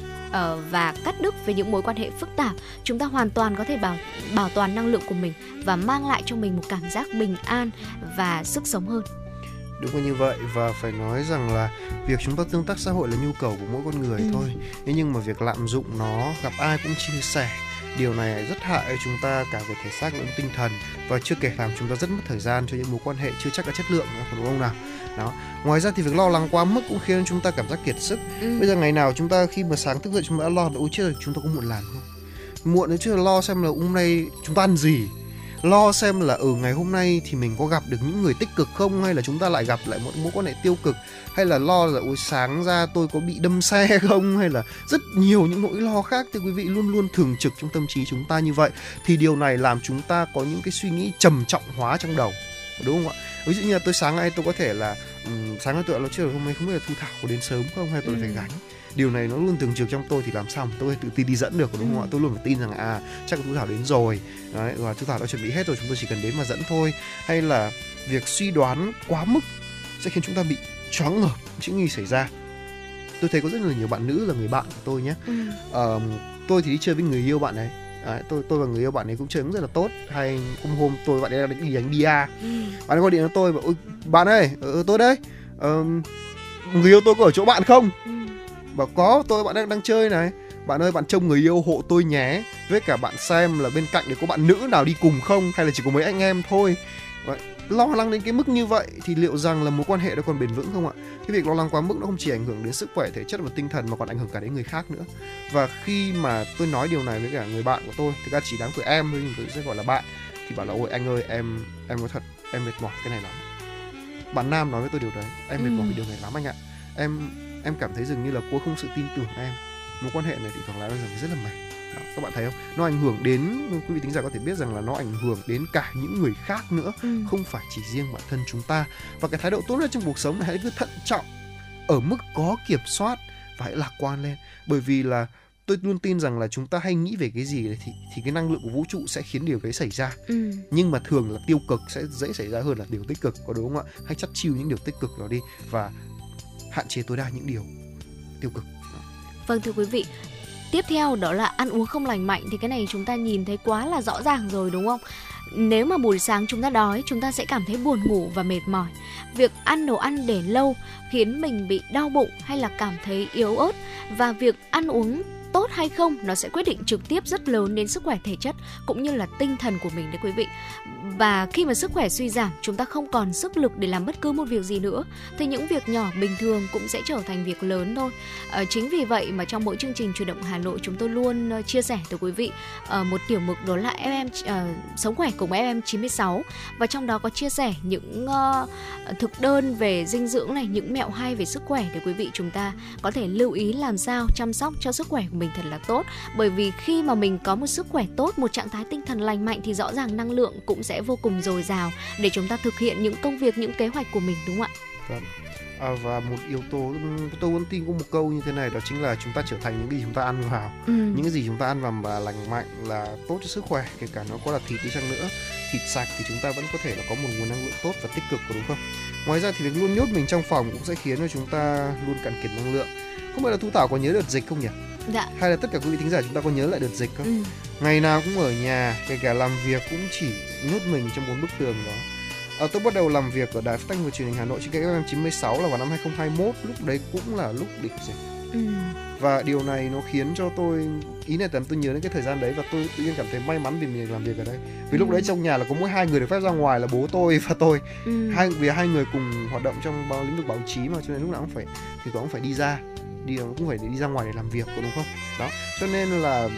và cắt đứt với những mối quan hệ phức tạp chúng ta hoàn toàn có thể bảo bảo toàn năng lượng của mình và mang lại cho mình một cảm giác bình an và sức sống hơn. Đúng là như vậy và phải nói rằng là việc chúng ta tương tác xã hội là nhu cầu của mỗi con người ừ. thôi. Thế nhưng mà việc lạm dụng nó gặp ai cũng chia sẻ điều này rất hại chúng ta cả về thể xác lẫn tinh thần và chưa kể làm chúng ta rất mất thời gian cho những mối quan hệ chưa chắc là chất lượng đúng không nào đó. Ngoài ra thì việc lo lắng quá mức cũng khiến chúng ta cảm giác kiệt sức. Ừ. bây giờ ngày nào chúng ta khi mà sáng thức dậy chúng ta đã lo ôi chết rồi chúng ta có muộn làm không? Muộn nữa chứ lo xem là hôm nay chúng ta ăn gì. Lo xem là ở ừ, ngày hôm nay thì mình có gặp được những người tích cực không? Hay là chúng ta lại gặp lại một mối quan hệ tiêu cực? Hay là lo là ôi sáng ra tôi có bị đâm xe *laughs* không? Hay là rất nhiều những nỗi lo khác. Thì quý vị luôn luôn thường trực trong tâm trí chúng ta như vậy. Thì điều này làm chúng ta có những cái suy nghĩ trầm trọng hóa trong đầu đúng không ạ? Ví dụ như là tôi sáng nay tôi có thể là um, sáng nay tôi nó chưa hôm nay không biết là thu thảo có đến sớm không hay tôi ừ. phải gánh. Điều này nó luôn thường trực trong tôi thì làm sao mà tôi tự tin đi dẫn được đúng không ạ? Ừ. tôi luôn phải tin rằng à chắc thu thảo đến rồi. Đấy và thu thảo đã chuẩn bị hết rồi chúng tôi chỉ cần đến mà dẫn thôi. Hay là việc suy đoán quá mức sẽ khiến chúng ta bị choáng ngợp những gì xảy ra. Tôi thấy có rất là nhiều bạn nữ là người bạn của tôi nhé. Ừ. uh, tôi thì đi chơi với người yêu bạn ấy Đấy, tôi tôi và người yêu bạn ấy cũng chơi cũng rất là tốt. Hay hôm hôm tôi bạn ấy đang đi đánh bia. Ừ. bạn ấy gọi điện cho tôi bảo ôi bạn ơi ờ, tôi đây. Uh, người yêu tôi có ở chỗ bạn không? Ừ. bảo có tôi bạn đang đang chơi này. Bạn ơi bạn trông người yêu hộ tôi nhé. Với cả bạn xem là bên cạnh để có bạn nữ nào đi cùng không? Hay là chỉ có mấy anh em thôi? Vậy, lo lắng đến cái mức như vậy thì liệu rằng là mối quan hệ đó còn bền vững không ạ? Cái việc lo lắng quá mức nó không chỉ ảnh hưởng đến sức khỏe thể chất và tinh thần mà còn ảnh hưởng cả đến người khác nữa. Và khi mà tôi nói điều này với cả người bạn của tôi thực ra chỉ đáng tuổi em thôi tôi sẽ gọi là bạn thì bảo là ôi anh ơi em em có thật em mệt mỏi cái này lắm. Bạn nam nói với tôi điều đấy em mệt mỏi ừ. điều này lắm anh ạ. Em em cảm thấy dường như là cô không sự tin tưởng em. Mối quan hệ này thì thoảng là rằng rất là mệt các bạn thấy không? Nó ảnh hưởng đến quý vị tính giả có thể biết rằng là nó ảnh hưởng đến cả những người khác nữa ừ. không phải chỉ riêng bản thân chúng ta. Và cái thái độ tốt nhất trong cuộc sống là hãy cứ thận trọng ở mức có kiểm soát và hãy lạc quan lên. Bởi vì là tôi luôn tin rằng là chúng ta hay nghĩ về cái gì thì thì cái năng lượng của vũ trụ sẽ khiến điều đấy xảy ra. Ừ. nhưng mà thường là tiêu cực sẽ dễ xảy ra hơn là điều tích cực có đúng không ạ? Hãy chắc chiêu những điều tích cực đó đi và hạn chế tối đa những điều tiêu cực. Vâng thưa quý vị tiếp theo đó là ăn uống không lành mạnh, thì cái này chúng ta nhìn thấy quá là rõ ràng rồi, đúng không? Nếu mà buổi sáng chúng ta đói, chúng ta sẽ cảm thấy buồn ngủ và mệt mỏi. Việc ăn đồ ăn để lâu khiến mình bị đau bụng hay là cảm thấy yếu ớt và việc ăn uống tốt hay không nó sẽ quyết định trực tiếp rất lớn đến sức khỏe thể chất cũng như là tinh thần của mình đấy quý vị. Và khi mà sức khỏe suy giảm chúng ta không còn sức lực để làm bất cứ một việc gì nữa. Thì những việc nhỏ bình thường cũng sẽ trở thành việc lớn thôi. À, chính vì vậy mà trong mỗi chương trình chuyển động Hà Nội chúng tôi luôn uh, chia sẻ tới quý vị uh, một tiểu mục đó là FM uh, sống khỏe cùng FM 96 và trong đó có chia sẻ những uh, thực đơn về dinh dưỡng này những mẹo hay về sức khỏe để quý vị chúng ta có thể lưu ý làm sao chăm sóc cho sức khỏe của mình thật là tốt. Bởi vì khi mà mình có một sức khỏe tốt một trạng thái tinh thần lành mạnh thì rõ ràng năng lượng cũng sẽ vô cùng dồi dào để chúng ta thực hiện những công việc những kế hoạch của mình đúng không ạ? Vâng. À, và một yếu tố tôi muốn tin có một câu như thế này đó chính là chúng ta trở thành những gì chúng ta ăn vào. Ừ. những cái gì chúng ta ăn vào và lành mạnh là tốt cho sức khỏe kể cả nó có là thịt đi chăng nữa. Thịt sạch thì chúng ta vẫn có thể là có một nguồn năng lượng tốt và tích cực đúng không? Ngoài ra thì việc luôn nhốt mình trong phòng cũng sẽ khiến cho chúng ta luôn cạn kiệt năng lượng. Không biết là thu thảo có nhớ đợt dịch không nhỉ dạ. hay là tất cả quý vị thính giả chúng ta có nhớ lại đợt dịch không ừ. ngày nào cũng ở nhà kể cả làm việc cũng chỉ nhốt mình trong bốn bức tường đó à, tôi bắt đầu làm việc ở đài phát thanh và truyền hình Hà Nội trên cái FM 96 là vào năm 2021 lúc đấy cũng là lúc đỉnh dịch ừ. và điều này nó khiến cho tôi ý này tầm tôi nhớ đến cái thời gian đấy và tôi tự nhiên cảm thấy may mắn vì mình làm việc ở đây vì ừ. lúc đấy trong nhà là có mỗi hai người được phép ra ngoài là bố tôi và tôi ừ. hai vì hai người cùng hoạt động trong lĩnh vực báo chí mà cho nên lúc nào cũng phải thì cũng phải đi ra đi cũng phải để đi ra ngoài để làm việc có đúng không? Đó cho nên là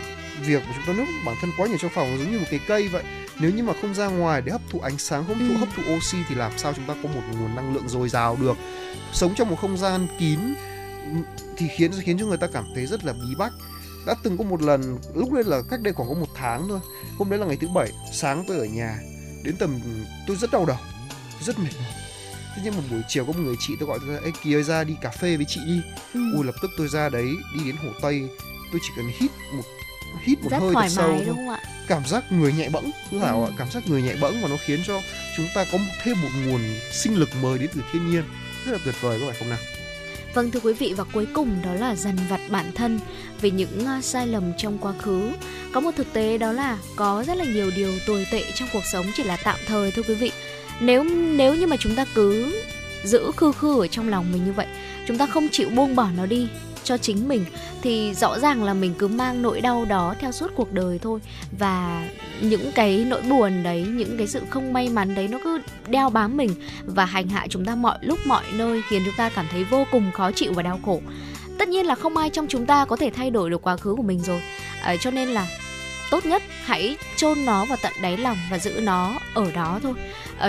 việc mà chúng ta nuốt bản thân quá nhiều trong phòng giống như một cái cây vậy. Nếu như mà không ra ngoài để hấp thụ ánh sáng hấp thụ Ừ. hấp thụ oxy thì làm sao chúng ta có một nguồn năng lượng dồi dào được? Sống trong một không gian kín thì khiến khiến cho người ta cảm thấy rất là bí bách. Đã từng có một lần lúc đấy là cách đây khoảng có một tháng thôi. Hôm đấy là ngày thứ bảy sáng tôi ở nhà đến tầm tôi rất đau đầu rất mệt mỏi thế nhưng một buổi chiều có một người chị tôi gọi tôi ra Kỳ ơi ra đi cà phê với chị đi Ừ. ui lập tức tôi ra đấy đi đến hồ tây tôi chỉ cần hít một hít một rất hơi thật thoải sâu mái thôi đúng không ạ cảm giác người nhẹ bẫng cứ hảo Ừ. ạ cảm giác người nhẹ bẫng và nó khiến cho chúng ta có thêm một nguồn sinh lực mới đến từ thiên nhiên rất là tuyệt vời có phải không nào Vâng thưa quý vị và cuối cùng đó là dần vặt bản thân về những uh, sai lầm trong quá khứ. Có một thực tế đó là có rất là nhiều điều tồi tệ trong cuộc sống chỉ là tạm thời thôi quý vị. Nếu nếu như mà chúng ta cứ giữ khư khư ở trong lòng mình như vậy, chúng ta không chịu buông bỏ nó đi cho chính mình thì rõ ràng là mình cứ mang nỗi đau đó theo suốt cuộc đời thôi. Và những cái nỗi buồn đấy những cái sự không may mắn đấy nó cứ đeo bám mình và hành hạ chúng ta mọi lúc mọi nơi khiến chúng ta cảm thấy vô cùng khó chịu và đau khổ. Tất nhiên là không ai trong chúng ta có thể thay đổi được quá khứ của mình rồi. À, cho nên là tốt nhất hãy chôn nó vào tận đáy lòng và giữ nó ở đó thôi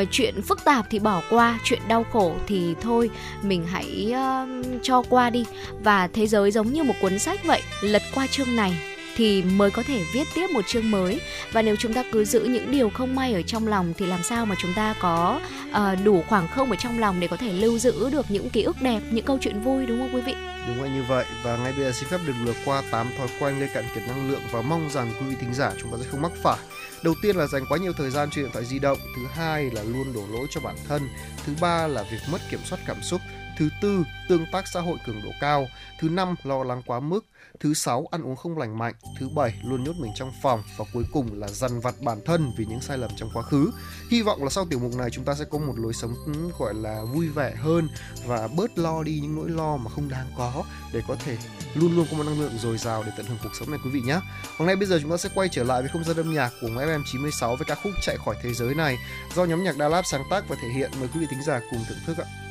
uh, chuyện phức tạp thì bỏ qua chuyện đau khổ thì thôi mình hãy uh, cho qua đi. Và thế giới giống như một cuốn sách vậy lật qua chương này thì mới có thể viết tiếp một chương mới. Và nếu chúng ta cứ giữ những điều không may ở trong lòng thì làm sao mà chúng ta có uh, đủ khoảng không ở trong lòng để có thể lưu giữ được những ký ức đẹp những câu chuyện vui đúng không quý vị? Đúng vậy như vậy. Và ngay bây giờ xin phép được lược qua 8 thói quen gây cạn kiệt năng lượng và mong rằng quý vị thính giả chúng ta sẽ không mắc phải. Đầu tiên là dành quá nhiều thời gian trên điện thoại di động, thứ hai là luôn đổ lỗi cho bản thân, thứ ba là việc mất kiểm soát cảm xúc, thứ tư tương tác xã hội cường độ cao, thứ năm lo lắng quá mức, thứ sáu ăn uống không lành mạnh, thứ bảy luôn nhốt mình trong phòng và cuối cùng là dằn vặt bản thân vì những sai lầm trong quá khứ. Hy vọng là sau tiểu mục này chúng ta sẽ có một lối sống ừ, gọi là vui vẻ hơn và bớt lo đi những nỗi lo mà không đáng có để có thể luôn luôn có một năng lượng dồi dào để tận hưởng cuộc sống này quý vị nhé. Hôm nay bây giờ chúng ta sẽ quay trở lại với không gian âm nhạc của FM96 với ca khúc Chạy khỏi thế giới này do nhóm nhạc Đà Lạt sáng tác và thể hiện. Mời quý vị thính giả cùng thưởng thức ạ.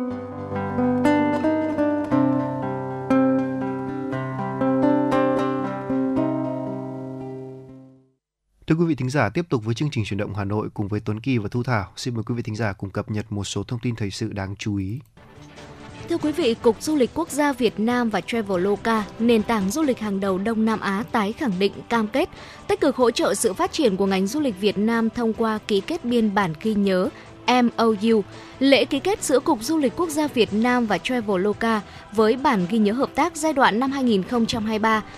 Thưa quý vị thính giả, tiếp tục với chương trình chuyển động Hà Nội cùng với Tuấn Kỳ và Thu Thảo. Xin mời quý vị thính giả cùng cập nhật một số thông tin thời sự đáng chú ý. Thưa quý vị, Cục Du lịch Quốc gia Việt Nam và Traveloka, nền tảng du lịch hàng đầu Đông Nam Á tái khẳng định cam kết tích cực hỗ trợ sự phát triển của ngành du lịch Việt Nam thông qua ký kết biên bản ghi nhớ MOU, lễ ký kết giữa Cục Du lịch Quốc gia Việt Nam và Traveloka với bản ghi nhớ hợp tác giai đoạn năm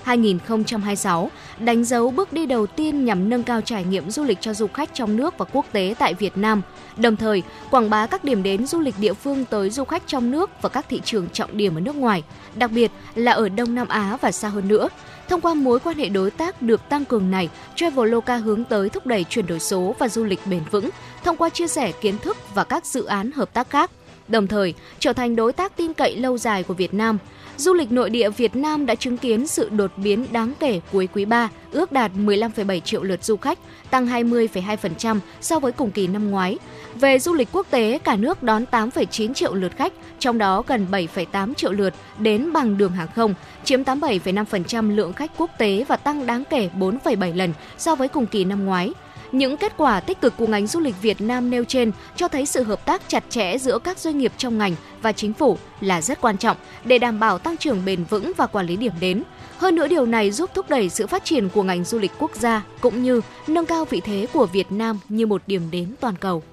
2023-2026, đánh dấu bước đi đầu tiên nhằm nâng cao trải nghiệm du lịch cho du khách trong nước và quốc tế tại Việt Nam, đồng thời quảng bá các điểm đến du lịch địa phương tới du khách trong nước và các thị trường trọng điểm ở nước ngoài, đặc biệt là ở Đông Nam Á và xa hơn nữa. Thông qua mối quan hệ đối tác được tăng cường này, Traveloka hướng tới thúc đẩy chuyển đổi số và du lịch bền vững thông qua chia sẻ kiến thức và các dự án hợp tác khác, đồng thời trở thành đối tác tin cậy lâu dài của Việt Nam. Du lịch nội địa Việt Nam đã chứng kiến sự đột biến đáng kể cuối quý 3, ước đạt 15,7 triệu lượt du khách, tăng 20,2% so với cùng kỳ năm ngoái. Về du lịch quốc tế, cả nước đón 8,9 triệu lượt khách, trong đó gần 7,8 triệu lượt đến bằng đường hàng không, chiếm 87,5% lượng khách quốc tế và tăng đáng kể 4,7 lần so với cùng kỳ năm ngoái. Những kết quả tích cực của ngành du lịch Việt Nam nêu trên cho thấy sự hợp tác chặt chẽ giữa các doanh nghiệp trong ngành và chính phủ là rất quan trọng để đảm bảo tăng trưởng bền vững và quản lý điểm đến. Hơn nữa điều này giúp thúc đẩy sự phát triển của ngành du lịch quốc gia cũng như nâng cao vị thế của Việt Nam như một điểm đến toàn cầu.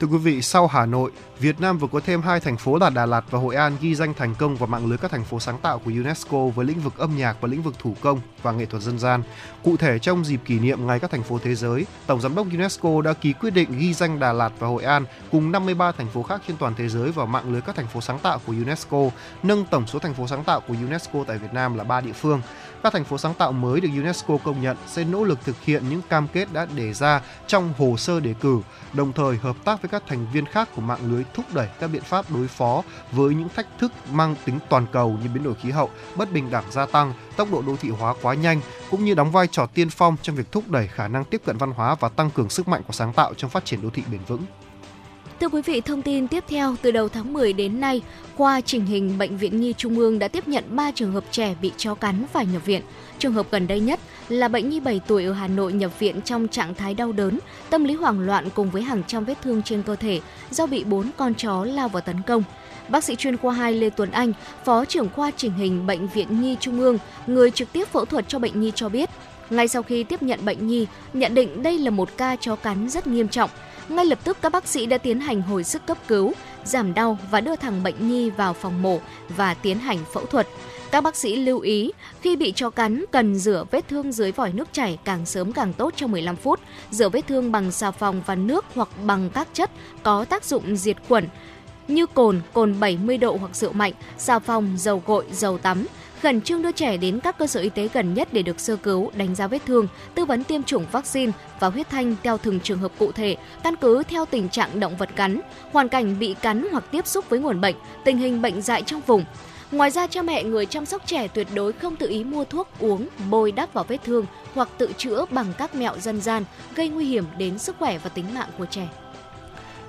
Thưa quý vị, sau Hà Nội, Việt Nam vừa có thêm hai thành phố là Đà Lạt và Hội An ghi danh thành công vào mạng lưới các thành phố sáng tạo của UNESCO với lĩnh vực âm nhạc và lĩnh vực thủ công và nghệ thuật dân gian. Cụ thể, trong dịp kỷ niệm Ngày các thành phố thế giới, Tổng giám đốc UNESCO đã ký quyết định ghi danh Đà Lạt và Hội An cùng 53 thành phố khác trên toàn thế giới vào mạng lưới các thành phố sáng tạo của UNESCO, nâng tổng số thành phố sáng tạo của UNESCO tại Việt Nam là 3 địa phương. Các thành phố sáng tạo mới được UNESCO công nhận sẽ nỗ lực thực hiện những cam kết đã đề ra trong hồ sơ đề cử, đồng thời hợp tác với các thành viên khác của mạng lưới thúc đẩy các biện pháp đối phó với những thách thức mang tính toàn cầu như biến đổi khí hậu, bất bình đẳng gia tăng, tốc độ đô thị hóa quá nhanh, cũng như đóng vai trò tiên phong trong việc thúc đẩy khả năng tiếp cận văn hóa và tăng cường sức mạnh của sáng tạo trong phát triển đô thị bền vững. Thưa quý vị, thông tin tiếp theo, từ đầu tháng 10 đến nay, khoa trình hình Bệnh viện Nhi Trung ương đã tiếp nhận 3 trường hợp trẻ bị chó cắn phải nhập viện. Trường hợp gần đây nhất là bệnh nhi 7 tuổi ở Hà Nội nhập viện trong trạng thái đau đớn, tâm lý hoảng loạn cùng với hàng trăm vết thương trên cơ thể do bị bốn con chó lao vào tấn công. Bác sĩ chuyên khoa 2 Lê Tuấn Anh, Phó trưởng khoa chỉnh hình Bệnh viện Nhi Trung ương, người trực tiếp phẫu thuật cho bệnh nhi cho biết, ngay sau khi tiếp nhận bệnh nhi, nhận định đây là một ca chó cắn rất nghiêm trọng. Ngay lập tức các bác sĩ đã tiến hành hồi sức cấp cứu, giảm đau và đưa thằng bệnh nhi vào phòng mổ và tiến hành phẫu thuật. Các bác sĩ lưu ý, khi bị chó cắn cần rửa vết thương dưới vòi nước chảy càng sớm càng tốt trong 15 phút, rửa vết thương bằng xà phòng và nước hoặc bằng các chất có tác dụng diệt khuẩn như cồn, cồn 70 độ hoặc rượu mạnh, xà phòng, dầu gội, dầu tắm. Khẩn trương đưa trẻ đến các cơ sở y tế gần nhất để được sơ cứu, đánh giá vết thương, tư vấn tiêm chủng vaccine và huyết thanh theo từng trường hợp cụ thể, căn cứ theo tình trạng động vật cắn, hoàn cảnh bị cắn hoặc tiếp xúc với nguồn bệnh, tình hình bệnh dại trong vùng. Ngoài ra, cha mẹ người chăm sóc trẻ tuyệt đối không tự ý mua thuốc uống, bôi đắp vào vết thương hoặc tự chữa bằng các mẹo dân gian gây nguy hiểm đến sức khỏe và tính mạng của trẻ.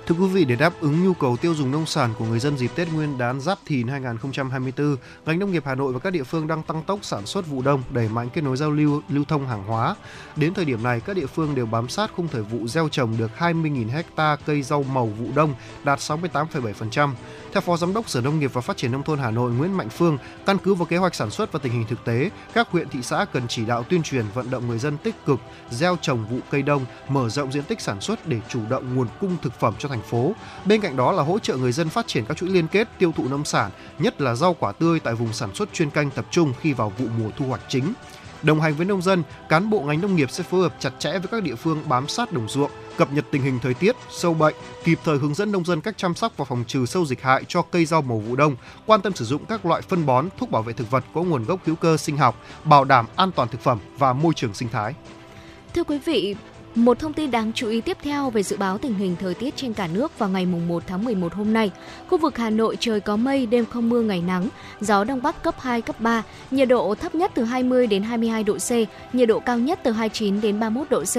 Thưa quý vị, để đáp ứng nhu cầu tiêu dùng nông sản của người dân dịp Tết Nguyên đán Giáp Thìn 2024, ngành nông nghiệp Hà Nội và các địa phương đang tăng tốc sản xuất vụ đông, đẩy mạnh kết nối giao lưu, lưu thông hàng hóa. Đến thời điểm này, các địa phương đều bám sát khung thời vụ gieo trồng được 20.000 ha cây rau màu vụ đông, đạt 68,7%. Theo Phó Giám đốc Sở Nông nghiệp và Phát triển Nông thôn Hà Nội Nguyễn Mạnh Phương, căn cứ vào kế hoạch sản xuất và tình hình thực tế, các huyện thị xã cần chỉ đạo tuyên truyền vận động người dân tích cực gieo trồng vụ cây đông, mở rộng diện tích sản xuất để chủ động nguồn cung thực phẩm cho thành phố. Bên cạnh đó là hỗ trợ người dân phát triển các chuỗi liên kết tiêu thụ nông sản, nhất là rau quả tươi tại vùng sản xuất chuyên canh tập trung khi vào vụ mùa thu hoạch chính. Đồng hành với nông dân, cán bộ ngành nông nghiệp sẽ phối hợp chặt chẽ với các địa phương bám sát đồng ruộng, cập nhật tình hình thời tiết, sâu bệnh, kịp thời hướng dẫn nông dân cách chăm sóc và phòng trừ sâu dịch hại cho cây rau màu vụ đông, quan tâm sử dụng các loại phân bón, thuốc bảo vệ thực vật có nguồn gốc hữu cơ sinh học, bảo đảm an toàn thực phẩm và môi trường sinh thái. Thưa quý vị, một thông tin đáng chú ý tiếp theo về dự báo tình hình thời tiết trên cả nước vào ngày 1 tháng 11 hôm nay. Khu vực Hà Nội trời có mây, đêm không mưa ngày nắng, gió đông bắc cấp 2, cấp 3, nhiệt độ thấp nhất từ 20 đến 22 độ C, nhiệt độ cao nhất từ 29 đến 31 độ C.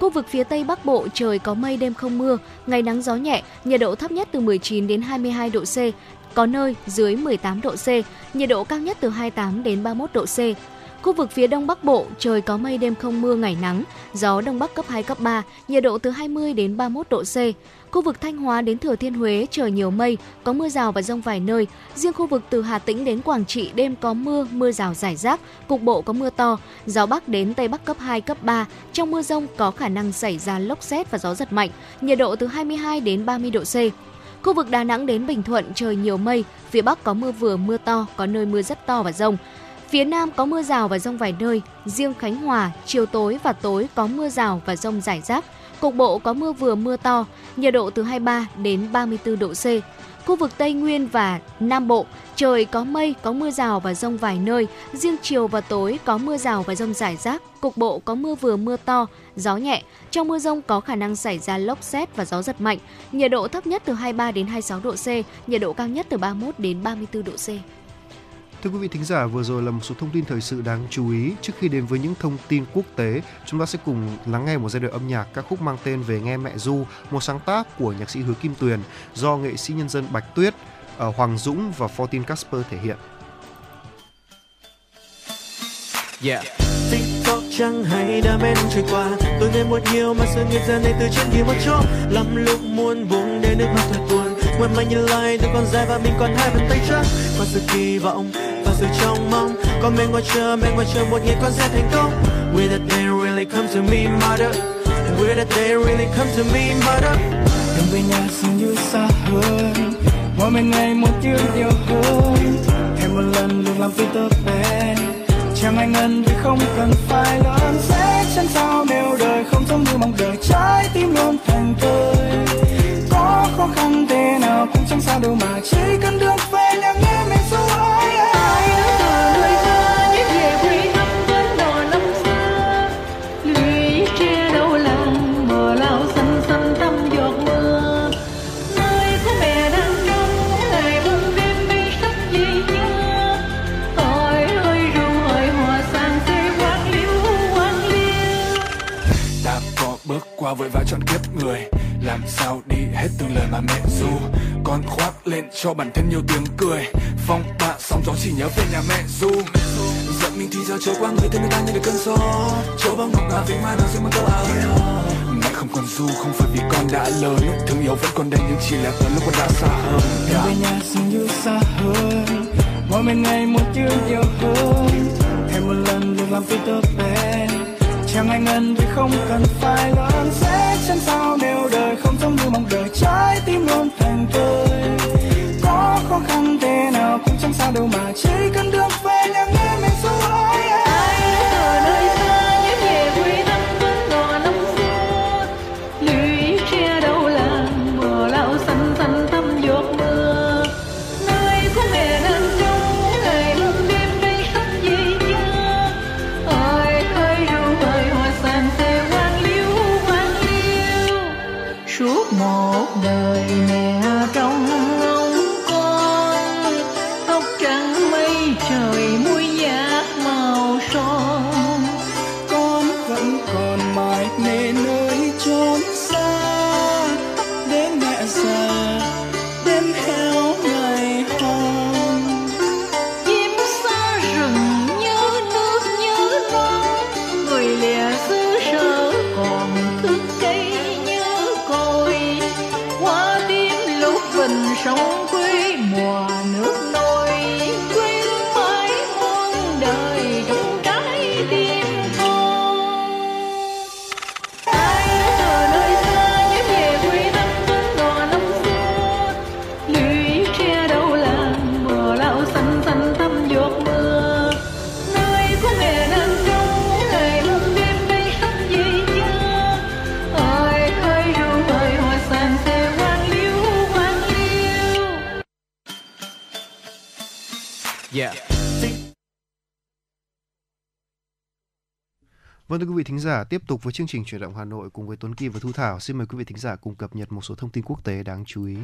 Khu vực phía Tây Bắc Bộ trời có mây, đêm không mưa, ngày nắng gió nhẹ, nhiệt độ thấp nhất từ 19 đến 22 độ C, có nơi dưới 18 độ C, nhiệt độ cao nhất từ 28 đến 31 độ C. Khu vực phía Đông Bắc Bộ, trời có mây đêm không mưa ngày nắng, gió Đông Bắc cấp 2, cấp 3, nhiệt độ từ 20 đến 31 độ C. Khu vực Thanh Hóa đến Thừa Thiên Huế trời nhiều mây, có mưa rào và rông vài nơi. Riêng khu vực từ Hà Tĩnh đến Quảng Trị đêm có mưa, mưa rào rải rác, cục bộ có mưa to. Gió Bắc đến Tây Bắc cấp 2, cấp 3. Trong mưa rông có khả năng xảy ra lốc xét và gió giật mạnh, nhiệt độ từ 22 đến 30 độ C. Khu vực Đà Nẵng đến Bình Thuận trời nhiều mây, phía Bắc có mưa vừa mưa to, có nơi mưa rất to và rông. Phía Nam có mưa rào và rông vài nơi, riêng Khánh Hòa, chiều tối và tối có mưa rào và rông rải rác. Cục bộ có mưa vừa mưa to, nhiệt độ từ 23 đến 34 độ C. Khu vực Tây Nguyên và Nam Bộ, trời có mây, có mưa rào và rông vài nơi, riêng chiều và tối có mưa rào và rông rải rác, cục bộ có mưa vừa mưa to, gió nhẹ. Trong mưa rông có khả năng xảy ra lốc xét và gió giật mạnh. Nhiệt độ thấp nhất từ 23 đến 26 độ C, nhiệt độ cao nhất từ 31 đến 34 độ C. Thưa quý vị thính giả, vừa rồi là một số thông tin thời sự đáng chú ý. Trước khi đến với những thông tin quốc tế, chúng ta sẽ cùng lắng nghe một giai đoạn âm nhạc ca khúc mang tên Về nghe mẹ Du, một sáng tác của nhạc sĩ Hứa Kim Tuyền do nghệ sĩ nhân dân Bạch Tuyết, ờ, Hoàng Dũng và Fortin Casper thể hiện. Yeah. TikTok chẳng hay đã men trôi qua Tôi nghe một nhiều mà sự nghiệp giờ này từ trên kia một chỗ Lắm lúc muốn buông để nước mắt thôi tuôn Ngoảnh mà nhìn lại đứa con dài và mình còn hai bàn tay trắng Qua sự kỳ vọng sự trong mong. Còn mình ngồi chờ, mình ngồi chờ một ngày con sẽ thành công. Will the day really come to me, mother. Will the day really come to me, mother. Đừng về nhà dường như xa hơn. Mỗi mình ngày một yêu nhiều hơn. Thêm một lần được làm Peter Pan Chẳng ai ngân vì không cần phải lớn. Sẽ chẳng sao nếu đời không giống như mong đợi. Trái tim luôn thành tươi. Có khó khăn thế nào cũng chẳng sao đâu mà. Chỉ cần được về nhà nghe mình ru qua vội vã chọn kiếp người. Làm sao đi hết từng lời mà mẹ ru. Con khoác lên cho bản thân nhiều tiếng cười. Phong bạ sóng gió chỉ nhớ về nhà mẹ ru. Giận mình thì giờ trôi qua người thân người ta như được cơn gió. Chỗ bóng ngọc ngà vì mai nào riêng một câu áo mẹ không còn ru, không phải vì con đã lớn. Thương yêu vẫn còn đây nhưng chỉ là từ lúc con đã xa hơn. Yeah. về nhà dường như xa hơn. Mỗi mình ngày một yêu nhiều hơn. Thêm một lần được làm tôi tốt bên chẳng ai ngần vì không cần phải lớn sẽ chẳng sao nếu đời không giống như mong đợi. Trái tim luôn thành tươi, có khó khăn thế nào cũng chẳng sao đâu mà chỉ cần đưa vị thính giả, tiếp tục với chương trình chuyển động Hà Nội cùng với Tuấn Kỳ và Thu Thảo. Xin mời quý vị thính giả cùng cập nhật một số thông tin quốc tế đáng chú ý.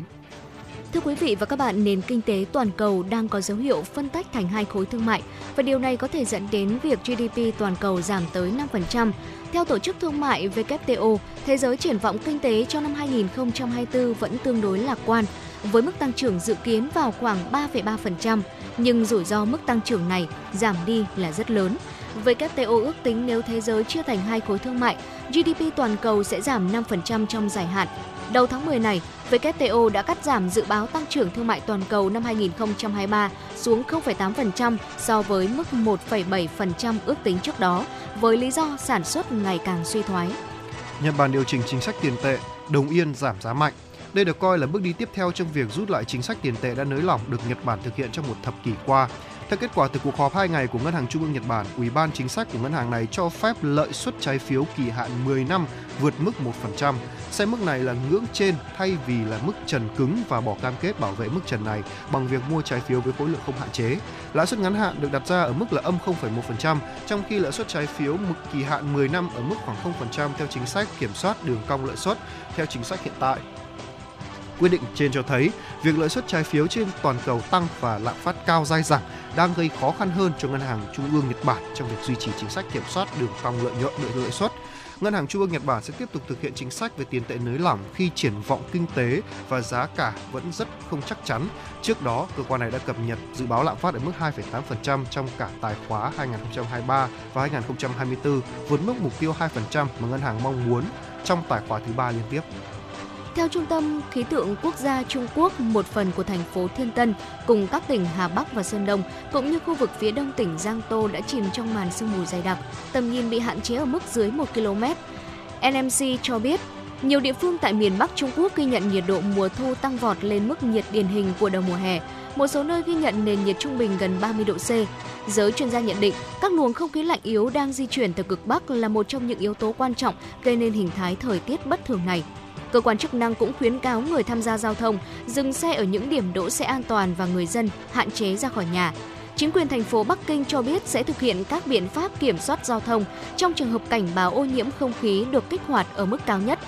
Thưa quý vị và các bạn, nền kinh tế toàn cầu đang có dấu hiệu phân tách thành hai khối thương mại và điều này có thể dẫn đến việc GDP toàn cầu giảm tới 5%. Theo Tổ chức Thương mại WTO, thế giới triển vọng kinh tế cho năm 2024 vẫn tương đối lạc quan, với mức tăng trưởng dự kiến vào khoảng 3,3%, nhưng rủi ro mức tăng trưởng này giảm đi là rất lớn. WTO ước tính nếu thế giới chia thành hai khối thương mại, GDP toàn cầu sẽ giảm 5% trong dài hạn. Đầu tháng 10 này, WTO đã cắt giảm dự báo tăng trưởng thương mại toàn cầu năm 2023 xuống 0,8% so với mức 1,7% ước tính trước đó, với lý do sản xuất ngày càng suy thoái. Nhật Bản điều chỉnh chính sách tiền tệ, đồng yên giảm giá mạnh. Đây được coi là bước đi tiếp theo trong việc rút lại chính sách tiền tệ đã nới lỏng được Nhật Bản thực hiện trong một thập kỷ qua. Theo kết quả từ cuộc họp 2 ngày của Ngân hàng Trung ương Nhật Bản, Ủy ban chính sách của ngân hàng này cho phép lợi suất trái phiếu kỳ hạn 10 năm vượt mức 1%. Xem mức này là ngưỡng trên thay vì là mức trần cứng và bỏ cam kết bảo vệ mức trần này bằng việc mua trái phiếu với khối lượng không hạn chế. Lãi suất ngắn hạn được đặt ra ở mức là âm 0,1%, trong khi lãi suất trái phiếu mức kỳ hạn 10 năm ở mức khoảng 0% theo chính sách kiểm soát đường cong lợi suất theo chính sách hiện tại. Quyết định trên cho thấy việc lợi suất trái phiếu trên toàn cầu tăng và lạm phát cao dai dẳng đang gây khó khăn hơn cho ngân hàng trung ương Nhật Bản trong việc duy trì chính sách kiểm soát đường cong lợi nhuận lợi lợi suất. Ngân hàng Trung ương Nhật Bản sẽ tiếp tục thực hiện chính sách về tiền tệ nới lỏng khi triển vọng kinh tế và giá cả vẫn rất không chắc chắn. Trước đó, cơ quan này đã cập nhật dự báo lạm phát ở mức 2,8% trong cả tài khóa 2023 và 2024, vượt mức mục tiêu 2% mà ngân hàng mong muốn trong tài khóa thứ ba liên tiếp. Theo Trung tâm Khí tượng Quốc gia Trung Quốc, một phần của thành phố Thiên Tân cùng các tỉnh Hà Bắc và Sơn Đông cũng như khu vực phía đông tỉnh Giang Tô đã chìm trong màn sương mù dày đặc, tầm nhìn bị hạn chế ở mức dưới 1 km. NMC cho biết, nhiều địa phương tại miền Bắc Trung Quốc ghi nhận nhiệt độ mùa thu tăng vọt lên mức nhiệt điển hình của đầu mùa hè. Một số nơi ghi nhận nền nhiệt trung bình gần 30 độ C. Giới chuyên gia nhận định, các luồng không khí lạnh yếu đang di chuyển từ cực Bắc là một trong những yếu tố quan trọng gây nên hình thái thời tiết bất thường này. Cơ quan chức năng cũng khuyến cáo người tham gia giao thông dừng xe ở những điểm đỗ xe an toàn và người dân hạn chế ra khỏi nhà. Chính quyền thành phố Bắc Kinh cho biết sẽ thực hiện các biện pháp kiểm soát giao thông trong trường hợp cảnh báo ô nhiễm không khí được kích hoạt ở mức cao nhất.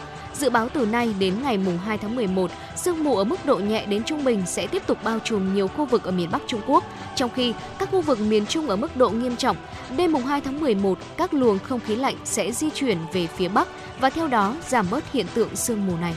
Dự báo từ nay đến ngày mùng 2 tháng 11, sương mù ở mức độ nhẹ đến trung bình sẽ tiếp tục bao trùm nhiều khu vực ở miền Bắc Trung Quốc, trong khi các khu vực miền Trung ở mức độ nghiêm trọng. Đêm mùng 2 tháng 11, các luồng không khí lạnh sẽ di chuyển về phía Bắc và theo đó giảm bớt hiện tượng sương mù này.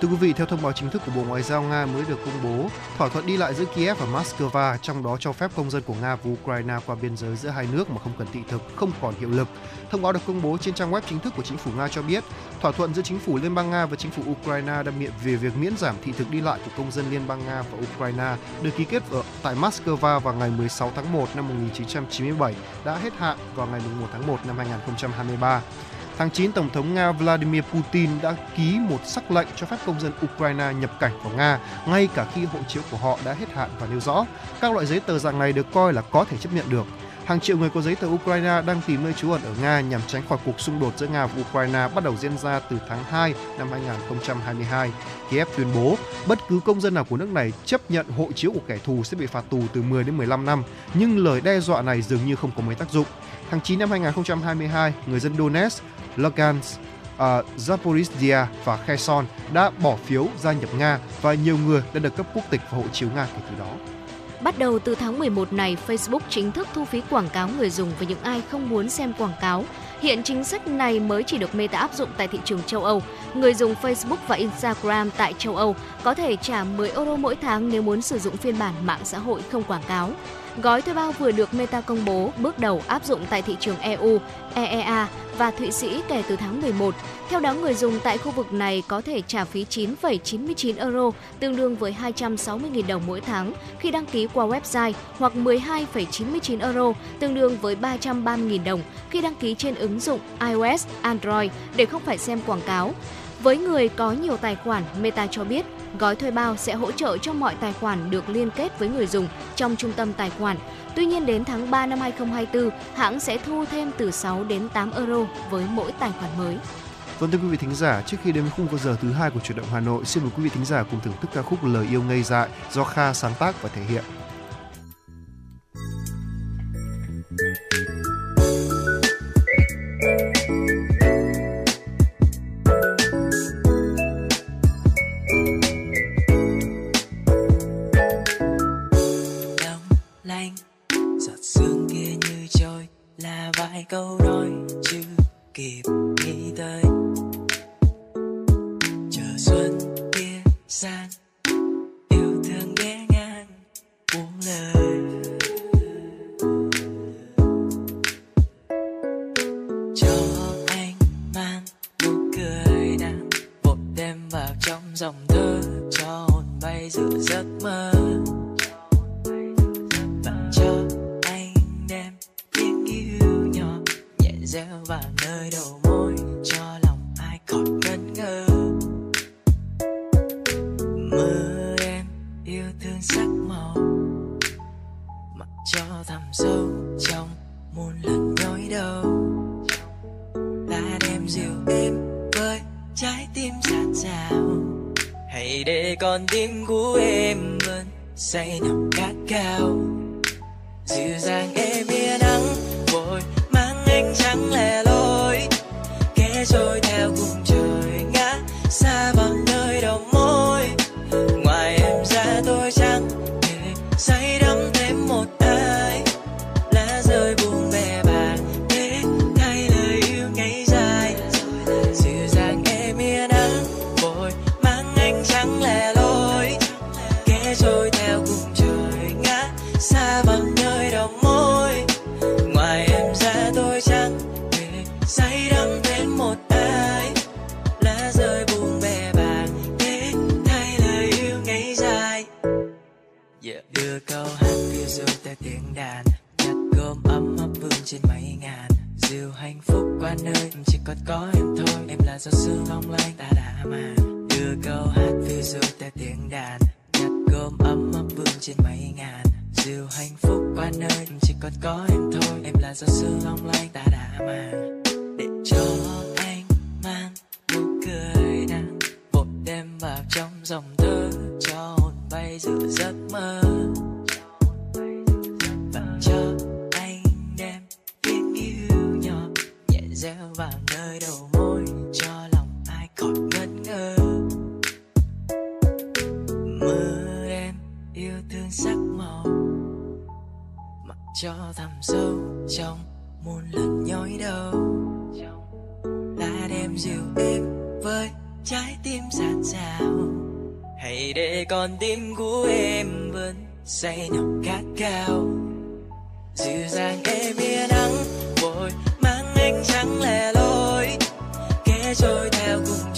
Thưa quý vị, theo thông báo chính thức của Bộ Ngoại giao Nga mới được công bố, thỏa thuận đi lại giữa Kiev và Moscow, trong đó cho phép công dân của Nga và Ukraine qua biên giới giữa hai nước mà không cần thị thực, không còn hiệu lực. Thông báo được công bố trên trang web chính thức của chính phủ Nga cho biết, thỏa thuận giữa chính phủ Liên bang Nga và chính phủ Ukraine đã miệng về việc miễn giảm thị thực đi lại của công dân Liên bang Nga và Ukraine được ký kết ở tại Moscow vào ngày 16 tháng 1 năm 1997 đã hết hạn vào ngày 1 tháng 1 năm 2023. Tháng 9, Tổng thống Nga Vladimir Putin đã ký một sắc lệnh cho phép công dân Ukraine nhập cảnh vào Nga, ngay cả khi hộ chiếu của họ đã hết hạn và nêu rõ các loại giấy tờ dạng này được coi là có thể chấp nhận được. Hàng triệu người có giấy tờ Ukraine đang tìm nơi trú ẩn ở Nga nhằm tránh khỏi cuộc xung đột giữa Nga và Ukraine bắt đầu diễn ra từ tháng 2 năm 2022. Kiev tuyên bố bất cứ công dân nào của nước này chấp nhận hộ chiếu của kẻ thù sẽ bị phạt tù từ 10 đến 15 năm, nhưng lời đe dọa này dường như không có mấy tác dụng. Tháng 9 năm 2022, người dân Donetsk, Lugansk, uh, ờ, Zaporizhia và Kherson đã bỏ phiếu gia nhập Nga và nhiều người đã được cấp quốc tịch và hộ chiếu Nga kể từ đó. Bắt đầu từ tháng 11 này, Facebook chính thức thu phí quảng cáo người dùng với những ai không muốn xem quảng cáo. Hiện chính sách này mới chỉ được Meta áp dụng tại thị trường châu Âu. Người dùng Facebook và Instagram tại châu Âu có thể trả 10 euro mỗi tháng nếu muốn sử dụng phiên bản mạng xã hội không quảng cáo. Gói thuê bao vừa được Meta công bố bước đầu áp dụng tại thị trường EU, EEA và Thụy Sĩ kể từ tháng 11. Theo đó, người dùng tại khu vực này có thể trả phí 9,99 euro, tương đương với 260.000 đồng mỗi tháng khi đăng ký qua website hoặc 12,99 euro, tương đương với 330.000 đồng khi đăng ký trên ứng dụng iOS, Android để không phải xem quảng cáo. Với người có nhiều tài khoản, Meta cho biết gói thuê bao sẽ hỗ trợ cho mọi tài khoản được liên kết với người dùng trong trung tâm tài khoản. Tuy nhiên đến tháng 3 năm 2024, hãng sẽ thu thêm từ 6 đến 8 euro với mỗi tài khoản mới. Vâng thưa quý vị thính giả, trước khi đến với khung giờ thứ hai của chuyển động Hà Nội, xin mời quý vị thính giả cùng thưởng thức ca khúc Lời yêu ngây dại do Kha sáng tác và thể hiện. Say nồng khát cao dịu dàng êm yên nắng vội mang ánh trắng lẻ loi. Kẻ trôi theo cùng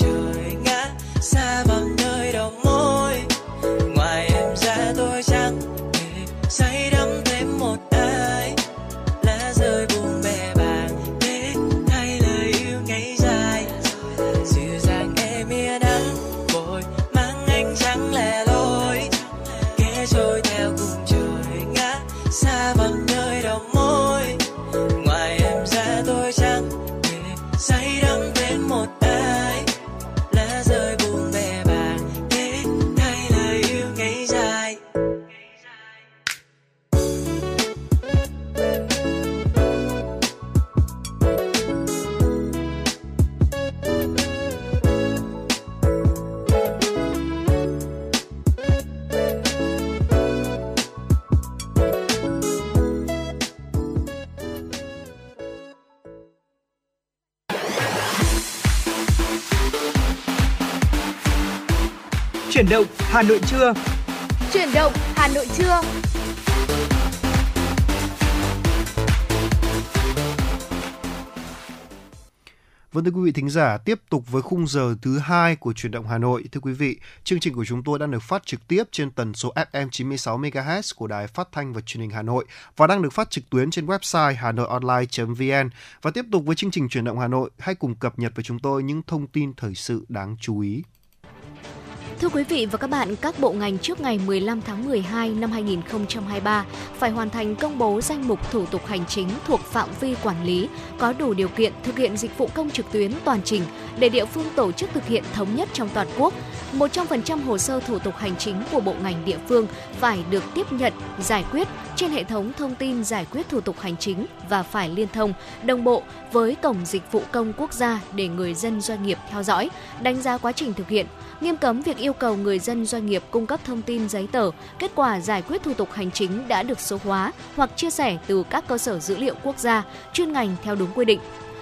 Hà Nội trưa. Chuyển động Hà Nội trưa. Vâng thưa quý vị thính giả, tiếp tục với khung giờ thứ hai của chuyển động Hà Nội. Thưa quý vị, chương trình của chúng tôi đang được phát trực tiếp trên tần số FM 96 MHz của Đài Phát thanh và Truyền hình Hà Nội và đang được phát trực tuyến trên website hanoionline.vn. Và tiếp tục với chương trình chuyển động Hà Nội, hãy cùng cập nhật với chúng tôi những thông tin thời sự đáng chú ý. Thưa quý vị và các bạn, các bộ ngành trước ngày 15 tháng 12 năm 2023 phải hoàn thành công bố danh mục thủ tục hành chính thuộc phạm vi quản lý, có đủ điều kiện thực hiện dịch vụ công trực tuyến toàn trình để địa phương tổ chức thực hiện thống nhất trong toàn quốc. 100% hồ sơ thủ tục hành chính của bộ ngành địa phương phải được tiếp nhận, giải quyết trên hệ thống thông tin giải quyết thủ tục hành chính và phải liên thông, đồng bộ với Cổng Dịch vụ Công Quốc gia để người dân doanh nghiệp theo dõi, đánh giá quá trình thực hiện, nghiêm cấm việc yêu cầu người dân doanh nghiệp cung cấp thông tin giấy tờ, kết quả giải quyết thủ tục hành chính đã được số hóa hoặc chia sẻ từ các cơ sở dữ liệu quốc gia, chuyên ngành theo đúng quy định.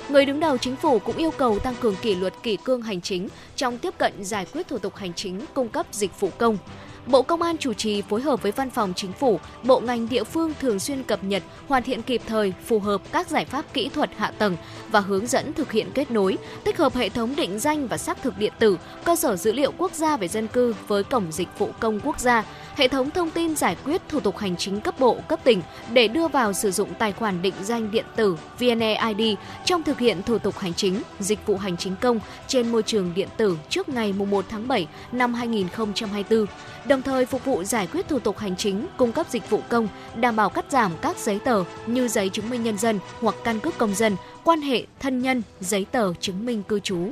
Người đứng đầu chính phủ cũng yêu cầu tăng cường kỷ luật, kỷ cương hành chính trong tiếp cận giải quyết thủ tục hành chính, cung cấp dịch vụ công. Bộ Công an chủ trì phối hợp với Văn phòng Chính phủ, bộ ngành địa phương thường xuyên cập nhật, hoàn thiện kịp thời, phù hợp các giải pháp kỹ thuật hạ tầng và hướng dẫn thực hiện kết nối, tích hợp hệ thống định danh và xác thực điện tử, cơ sở dữ liệu quốc gia về dân cư với cổng dịch vụ công quốc gia, hệ thống thông tin giải quyết thủ tục hành chính cấp bộ, cấp tỉnh để đưa vào sử dụng tài khoản định danh điện tử VNeID trong thực hiện thủ tục hành chính, dịch vụ hành chính công trên môi trường điện tử trước ngày 1 tháng 7 năm 2024 đồng đồng thời phục vụ giải quyết thủ tục hành chính, cung cấp dịch vụ công, đảm bảo cắt giảm các giấy tờ như giấy chứng minh nhân dân hoặc căn cước công dân, quan hệ thân nhân, giấy tờ chứng minh cư trú.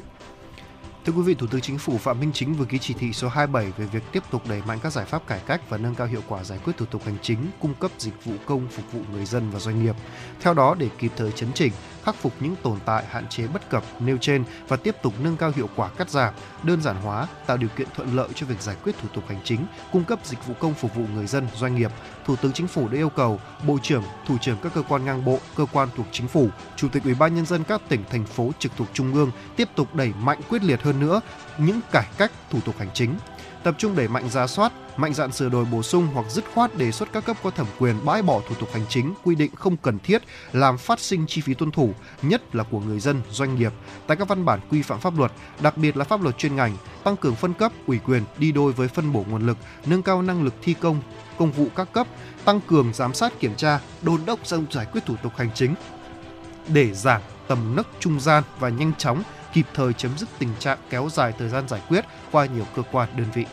Thưa quý vị, Thủ tướng Chính phủ Phạm Minh Chính vừa ký chỉ thị số 27 về việc tiếp tục đẩy mạnh các giải pháp cải cách và nâng cao hiệu quả giải quyết thủ tục hành chính, cung cấp dịch vụ công phục vụ người dân và doanh nghiệp. Theo đó, để kịp thời chấn chỉnh, khắc phục những tồn tại hạn chế bất cập nêu trên và tiếp tục nâng cao hiệu quả cắt giảm, đơn giản hóa, tạo điều kiện thuận lợi cho việc giải quyết thủ tục hành chính, cung cấp dịch vụ công phục vụ người dân, doanh nghiệp. Thủ tướng Chính phủ đã yêu cầu Bộ trưởng, Thủ trưởng các cơ quan ngang bộ, cơ quan thuộc Chính phủ, Chủ tịch Ủy ban nhân dân các tỉnh thành phố trực thuộc Trung ương tiếp tục đẩy mạnh quyết liệt hơn nữa những cải cách thủ tục hành chính, tập trung đẩy mạnh giá soát, mạnh dạn sửa đổi bổ sung hoặc dứt khoát đề xuất các cấp có thẩm quyền bãi bỏ thủ tục hành chính quy định không cần thiết làm phát sinh chi phí tuân thủ, nhất là của người dân, doanh nghiệp. Tại các văn bản quy phạm pháp luật, đặc biệt là pháp luật chuyên ngành, tăng cường phân cấp, ủy quyền đi đôi với phân bổ nguồn lực, nâng cao năng lực thi công, công vụ các cấp, tăng cường giám sát kiểm tra, đôn đốc trong giải quyết thủ tục hành chính để giảm tầm nấc trung gian và nhanh chóng kịp thời chấm dứt tình trạng kéo dài thời gian giải quyết qua nhiều cơ quan đơn vị.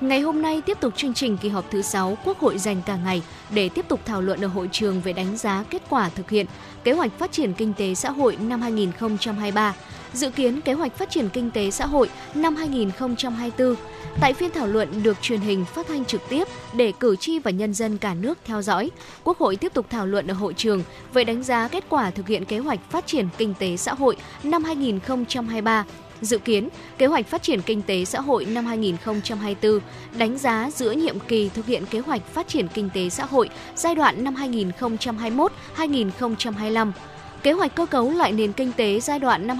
Ngày hôm nay tiếp tục chương trình kỳ họp thứ 6 Quốc hội dành cả ngày để tiếp tục thảo luận ở hội trường về đánh giá kết quả thực hiện kế hoạch phát triển kinh tế xã hội năm 2023, dự kiến kế hoạch phát triển kinh tế xã hội năm 2024. Tại phiên thảo luận được truyền hình phát thanh trực tiếp để cử tri và nhân dân cả nước theo dõi, Quốc hội tiếp tục thảo luận ở hội trường về đánh giá kết quả thực hiện kế hoạch phát triển kinh tế xã hội năm 2023 Dự kiến, kế hoạch phát triển kinh tế xã hội năm 2024 đánh giá giữa nhiệm kỳ thực hiện kế hoạch phát triển kinh tế xã hội giai đoạn năm 2021-2025, kế hoạch cơ cấu lại nền kinh tế giai đoạn năm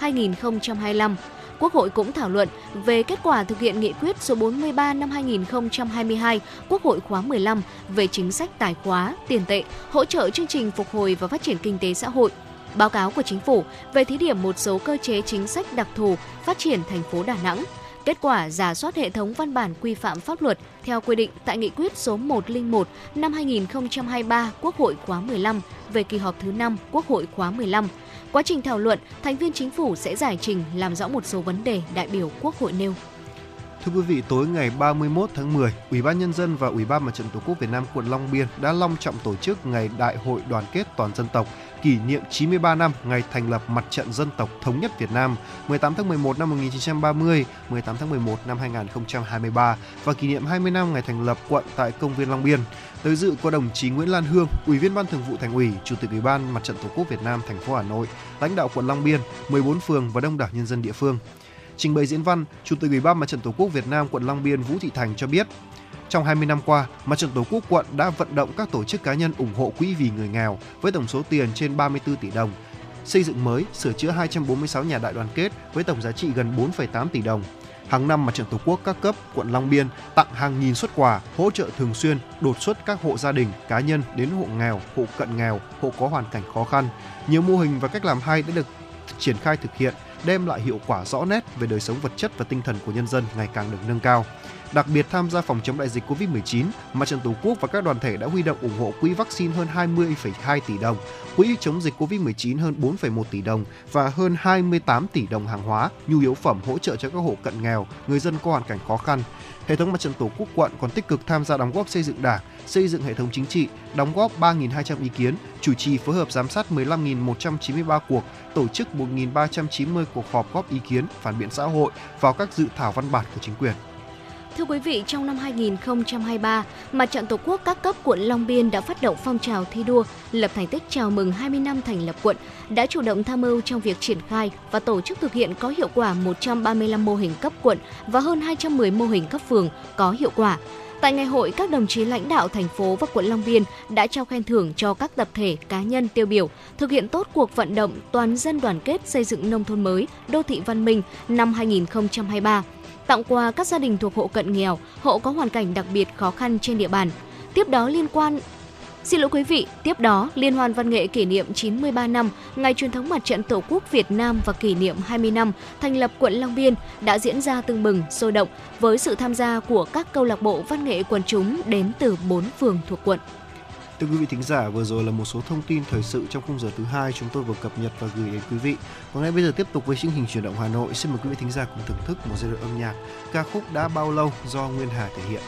2021-2025. Quốc hội cũng thảo luận về kết quả thực hiện nghị quyết số 43 năm 2022 Quốc hội khóa 15 về chính sách tài khóa, tiền tệ, hỗ trợ chương trình phục hồi và phát triển kinh tế xã hội báo cáo của chính phủ về thí điểm một số cơ chế chính sách đặc thù phát triển thành phố Đà Nẵng, kết quả giả soát hệ thống văn bản quy phạm pháp luật theo quy định tại nghị quyết số 101 năm 2023 Quốc hội khóa 15 về kỳ họp thứ 5 Quốc hội khóa 15. Quá trình thảo luận, thành viên chính phủ sẽ giải trình làm rõ một số vấn đề đại biểu Quốc hội nêu. Thưa quý vị, tối ngày 31 tháng 10, Ủy ban Nhân dân và Ủy ban Mặt trận Tổ quốc Việt Nam quận Long Biên đã long trọng tổ chức Ngày Đại hội Đoàn kết Toàn dân tộc kỷ niệm 93 năm ngày thành lập Mặt trận Dân tộc Thống nhất Việt Nam 18 tháng 11 năm 1930, 18 tháng 11 năm 2023 và kỷ niệm 20 năm ngày thành lập quận tại công viên Long Biên. Tới dự có đồng chí Nguyễn Lan Hương, Ủy viên Ban Thường vụ Thành ủy, Chủ tịch Ủy ban Mặt trận Tổ quốc Việt Nam thành phố Hà Nội, lãnh đạo quận Long Biên, 14 phường và đông đảo nhân dân địa phương. Trình bày diễn văn, Chủ tịch Ủy ban Mặt trận Tổ quốc Việt Nam quận Long Biên Vũ Thị Thành cho biết, trong 20 năm qua, Mặt trận Tổ quốc quận đã vận động các tổ chức cá nhân ủng hộ quỹ vì người nghèo với tổng số tiền trên 34 tỷ đồng, xây dựng mới, sửa chữa 246 nhà đại đoàn kết với tổng giá trị gần 4,8 tỷ đồng. Hàng năm Mặt trận Tổ quốc các cấp quận Long Biên tặng hàng nghìn xuất quà, hỗ trợ thường xuyên, đột xuất các hộ gia đình, cá nhân đến hộ nghèo, hộ cận nghèo, hộ có hoàn cảnh khó khăn. Nhiều mô hình và cách làm hay đã được triển khai thực hiện đem lại hiệu quả rõ nét về đời sống vật chất và tinh thần của nhân dân ngày càng được nâng cao. Đặc biệt tham gia phòng chống đại dịch Covid-19, Mặt trận Tổ quốc và các đoàn thể đã huy động ủng hộ quỹ vaccine hơn 20,2 tỷ đồng, quỹ chống dịch Covid-19 hơn 4,1 tỷ đồng và hơn 28 tỷ đồng hàng hóa, nhu yếu phẩm hỗ trợ cho các hộ cận nghèo, người dân có hoàn cảnh khó khăn. Hệ thống Mặt trận Tổ quốc quận còn tích cực tham gia đóng góp xây dựng Đảng, xây dựng hệ thống chính trị, đóng góp 3.200 ý kiến, chủ trì phối hợp giám sát 15.193 cuộc, tổ chức 1.390 cuộc họp góp ý kiến, phản biện xã hội vào các dự thảo văn bản của chính quyền. Thưa quý vị, trong năm 2023, Mặt trận Tổ quốc các cấp quận Long Biên đã phát động phong trào thi đua lập thành tích chào mừng 20 năm thành lập quận, đã chủ động tham mưu trong việc triển khai và tổ chức thực hiện có hiệu quả 135 mô hình cấp quận và hơn 210 mô hình cấp phường có hiệu quả. Tại ngày hội, các đồng chí lãnh đạo thành phố và quận Long Biên đã trao khen thưởng cho các tập thể, cá nhân tiêu biểu thực hiện tốt cuộc vận động toàn dân đoàn kết xây dựng nông thôn mới, đô thị văn minh năm 2023 tặng quà các gia đình thuộc hộ cận nghèo, hộ có hoàn cảnh đặc biệt khó khăn trên địa bàn. Tiếp đó liên quan Xin lỗi quý vị, tiếp đó Liên hoan văn nghệ kỷ niệm 93 năm Ngày truyền thống mặt trận Tổ quốc Việt Nam và kỷ niệm 20 năm thành lập quận Long Biên đã diễn ra tưng bừng, sôi động với sự tham gia của các câu lạc bộ văn nghệ quần chúng đến từ 4 phường thuộc quận. Thưa quý vị thính giả, vừa rồi là một số thông tin thời sự trong khung giờ thứ hai chúng tôi vừa cập nhật và gửi đến quý vị. Và ngay bây giờ tiếp tục với chương trình chuyển động Hà Nội, xin mời quý vị thính giả cùng thưởng thức một giai đoạn âm nhạc ca khúc đã bao lâu do Nguyên Hà thể hiện.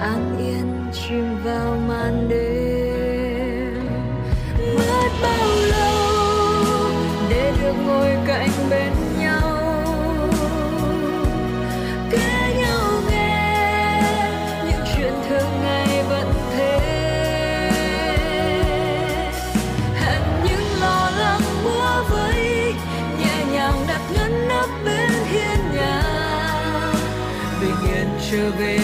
An yên chìm vào màn đêm. Mất bao lâu để được ngồi cạnh bên nhau? Kể nhau nghe, những chuyện thường ngày vẫn thế. Hẹn những lo lắng búa vây, nhẹ nhàng đặt ngấn nắp bên hiên nhà. Bình yên trở về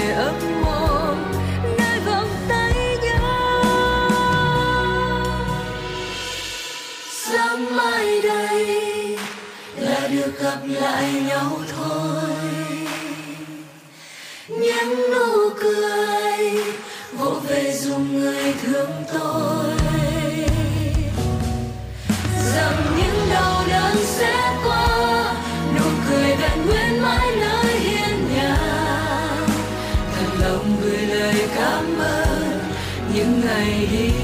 lại nhau thôi. Những nụ cười, vỗ về dùng người thương tôi. Rằng những đau đớn sẽ qua, nụ cười vẹn nguyên mãi nơi hiên nhà. Thật lòng gửi lời cảm ơn những ngày đi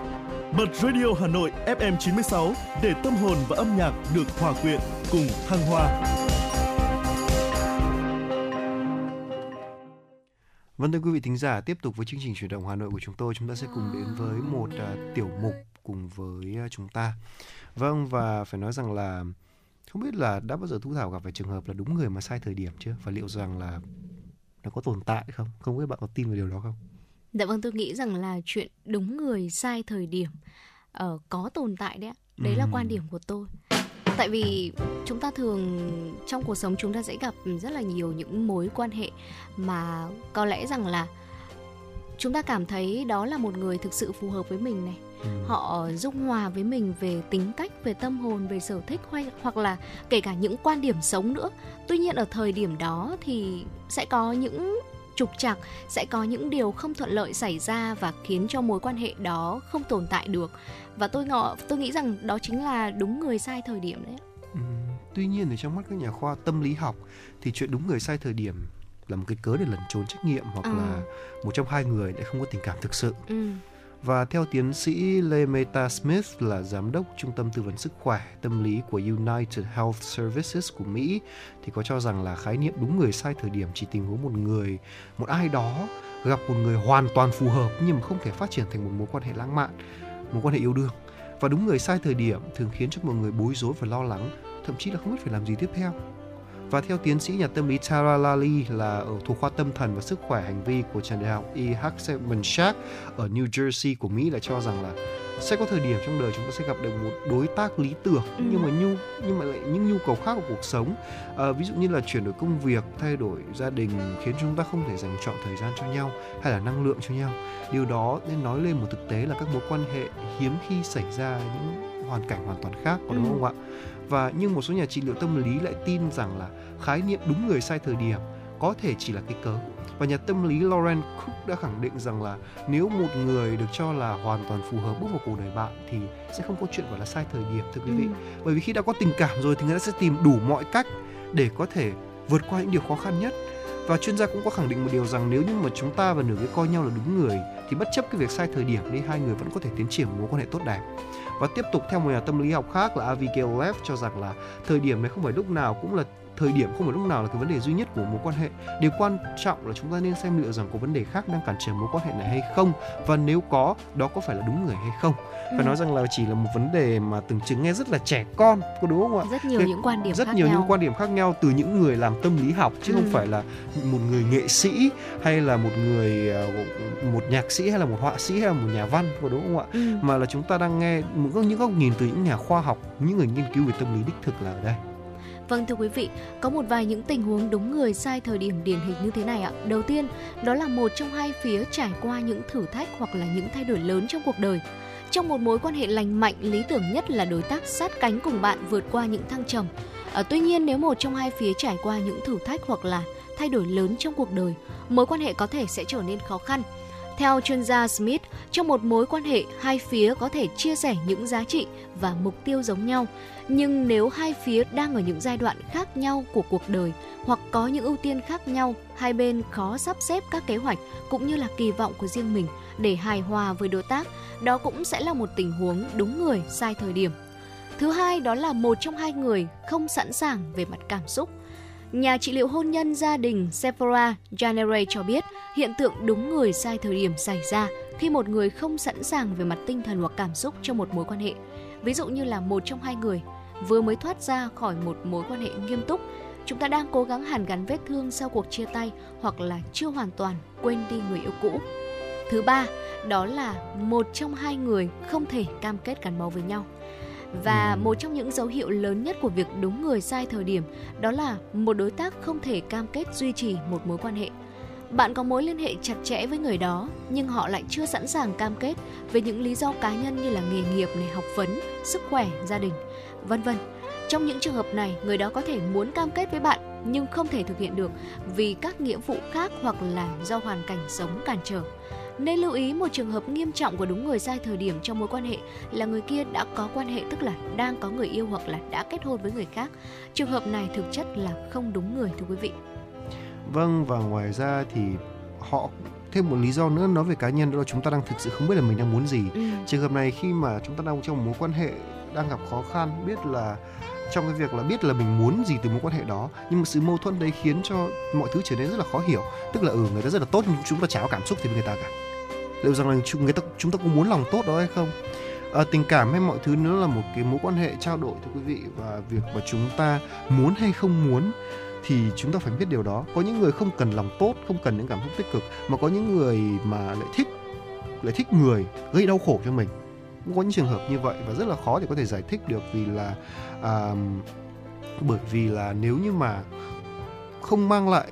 Bật Radio Hà Nội FM 96 để tâm hồn và âm nhạc được hòa quyện cùng thăng hoa. Vâng thưa quý vị thính giả, tiếp tục với chương trình chuyển động Hà Nội của chúng tôi, chúng ta sẽ cùng đến với một uh, tiểu mục cùng với uh, chúng ta. Vâng và phải nói rằng là không biết là đã bao giờ Thu Thảo gặp phải trường hợp là đúng người mà sai thời điểm chưa? Và liệu rằng là nó có tồn tại không? Không biết bạn có tin vào điều đó không? Dạ vâng, tôi nghĩ rằng là chuyện đúng người sai thời điểm uh, có tồn tại đấy ạ. Đấy là quan điểm của tôi. Tại vì chúng ta thường trong cuộc sống chúng ta sẽ gặp rất là nhiều những mối quan hệ mà có lẽ rằng là chúng ta cảm thấy đó là một người thực sự phù hợp với mình này họ dung hòa với mình về tính cách về tâm hồn về sở thích hay hoặc là kể cả những quan điểm sống nữa tuy nhiên ở thời điểm đó thì sẽ có những trục trặc sẽ có những điều không thuận lợi xảy ra và khiến cho mối quan hệ đó không tồn tại được và tôi ngọ tôi nghĩ rằng đó chính là đúng người sai thời điểm đấy Ừ, Tuy nhiên thì trong mắt các nhà khoa tâm lý học thì chuyện đúng người sai thời điểm là một cái cớ để lẩn trốn trách nhiệm hoặc Ờ. là một trong hai người lại không có tình cảm thực sự. ừ. Và theo tiến sĩ Lemeta Smith là giám đốc trung tâm tư vấn sức khỏe tâm lý của United Health Services của Mỹ thì có cho rằng là khái niệm đúng người sai thời điểm chỉ tình huống một người, một ai đó gặp một người hoàn toàn phù hợp nhưng mà không thể phát triển thành một mối quan hệ lãng mạn, mối quan hệ yêu đương. Và đúng người sai thời điểm thường khiến cho mọi người bối rối và lo lắng, thậm chí là không biết phải làm gì tiếp theo. Và theo tiến sĩ nhà tâm lý Tara Lally là ở thuộc khoa tâm thần và sức khỏe hành vi của trường đại học E. Hackensack ở New Jersey của Mỹ lại cho rằng là sẽ có thời điểm trong đời chúng ta sẽ gặp được một đối tác lý tưởng Ừ. nhưng mà nhu nhưng mà lại những nhu cầu khác của cuộc sống à, ví dụ như là chuyển đổi công việc thay đổi gia đình khiến chúng ta không thể dành trọn thời gian cho nhau hay là năng lượng cho nhau điều đó nên nói lên một thực tế là các mối quan hệ hiếm khi xảy ra những hoàn cảnh hoàn toàn khác có đúng Ừ. không ạ và nhưng một số nhà trị liệu tâm lý lại tin rằng là khái niệm đúng người sai thời điểm có thể chỉ là cái cớ và nhà tâm lý Lauren Cook đã khẳng định rằng là nếu một người được cho là hoàn toàn phù hợp bước vào cuộc đời bạn thì sẽ không có chuyện gọi là sai thời điểm thưa quý vị. Ừ. bởi vì khi đã có tình cảm rồi thì người ta sẽ tìm đủ mọi cách để có thể vượt qua những điều khó khăn nhất. Và chuyên gia cũng có khẳng định một điều rằng nếu như mà chúng ta và nửa cái coi nhau là đúng người thì bất chấp cái việc sai thời điểm đi hai người vẫn có thể tiến triển mối quan hệ tốt đẹp và tiếp tục theo một nhà tâm lý học khác là Abigail Leff cho rằng là thời điểm này không phải lúc nào cũng là thời điểm không phải lúc nào là cái vấn đề duy nhất của mối quan hệ điều quan trọng là chúng ta nên xem liệu rằng có vấn đề khác đang cản trở mối quan hệ này hay không và nếu có đó có phải là đúng người hay không phải Ừ. nói rằng là chỉ là một vấn đề mà tưởng chừng nghe rất là trẻ con có đúng không ạ rất nhiều Thế- những quan điểm rất khác nhiều nhau. những quan điểm khác nhau từ những người làm tâm lý học chứ Ừ. không phải là một người nghệ sĩ hay là một người ờ, một nhạc sĩ hay là một họa sĩ hay là một nhà văn có đúng không ạ Ừ. mà là chúng ta đang nghe những góc nhìn từ những nhà khoa học những người nghiên cứu về tâm lý đích thực là ở đây Vâng thưa quý vị, có một vài những tình huống đúng người sai thời điểm điển hình như thế này ạ. Đầu tiên, đó là một trong hai phía trải qua những thử thách hoặc là những thay đổi lớn trong cuộc đời. Trong một mối quan hệ lành mạnh, lý tưởng nhất là đối tác sát cánh cùng bạn vượt qua những thăng trầm. À, tuy nhiên nếu một trong hai phía trải qua những thử thách hoặc là thay đổi lớn trong cuộc đời, mối quan hệ có thể sẽ trở nên khó khăn. Theo chuyên gia Smith, trong một mối quan hệ, hai phía có thể chia sẻ những giá trị và mục tiêu giống nhau. Nhưng nếu hai phía đang ở những giai đoạn khác nhau của cuộc đời hoặc có những ưu tiên khác nhau, hai bên khó sắp xếp các kế hoạch cũng như là kỳ vọng của riêng mình để hài hòa với đối tác, đó cũng sẽ là một tình huống đúng người sai thời điểm. Thứ hai đó là một trong hai người không sẵn sàng về mặt cảm xúc. Nhà trị liệu hôn nhân gia đình Sephora Janere cho biết hiện tượng đúng người sai thời điểm xảy ra khi một người không sẵn sàng về mặt tinh thần hoặc cảm xúc trong một mối quan hệ. Ví dụ như là một trong hai người vừa mới thoát ra khỏi một mối quan hệ nghiêm túc, chúng ta đang cố gắng hàn gắn vết thương sau cuộc chia tay hoặc là chưa hoàn toàn quên đi người yêu cũ. Thứ ba, đó là một trong hai người không thể cam kết gắn bó với nhau. Và một trong những dấu hiệu lớn nhất của việc đúng người sai thời điểm đó là một đối tác không thể cam kết duy trì một mối quan hệ. Bạn có mối liên hệ chặt chẽ với người đó nhưng họ lại chưa sẵn sàng cam kết về những lý do cá nhân như là nghề nghiệp này, học vấn, sức khỏe, gia đình, vân vân. Trong những trường hợp này, người đó có thể muốn cam kết với bạn nhưng không thể thực hiện được vì các nghĩa vụ khác hoặc là do hoàn cảnh sống cản trở. Nên lưu ý một trường hợp nghiêm trọng của đúng người sai thời điểm trong mối quan hệ là người kia đã có quan hệ tức là đang có người yêu hoặc là đã kết hôn với người khác. Trường hợp này thực chất là không đúng người thưa quý vị vâng và ngoài ra thì họ thêm một lý do nữa nói về cá nhân đó là chúng ta đang thực sự không biết là mình đang muốn gì. Ừ. trường hợp này khi mà chúng ta đang trong một mối quan hệ đang gặp khó khăn biết là trong cái việc là biết là mình muốn gì từ mối quan hệ đó nhưng mà sự mâu thuẫn đấy khiến cho mọi thứ trở nên rất là khó hiểu. Tức là ừ người ta rất là tốt nhưng chúng ta chả có cảm xúc gì với người ta cả. Liệu rằng là chúng người ta chúng ta có muốn lòng tốt đó hay không? À, tình cảm hay mọi thứ nữa là một cái mối quan hệ trao đổi thưa quý vị và việc mà chúng ta muốn hay không muốn thì chúng ta phải biết điều đó. Có những người không cần lòng tốt không cần những cảm xúc tích cực mà có những người mà lại thích lại thích người gây đau khổ cho mình. Cũng có những trường hợp như vậy và rất là khó để có thể giải thích được vì là à, bởi vì là nếu như mà không mang lại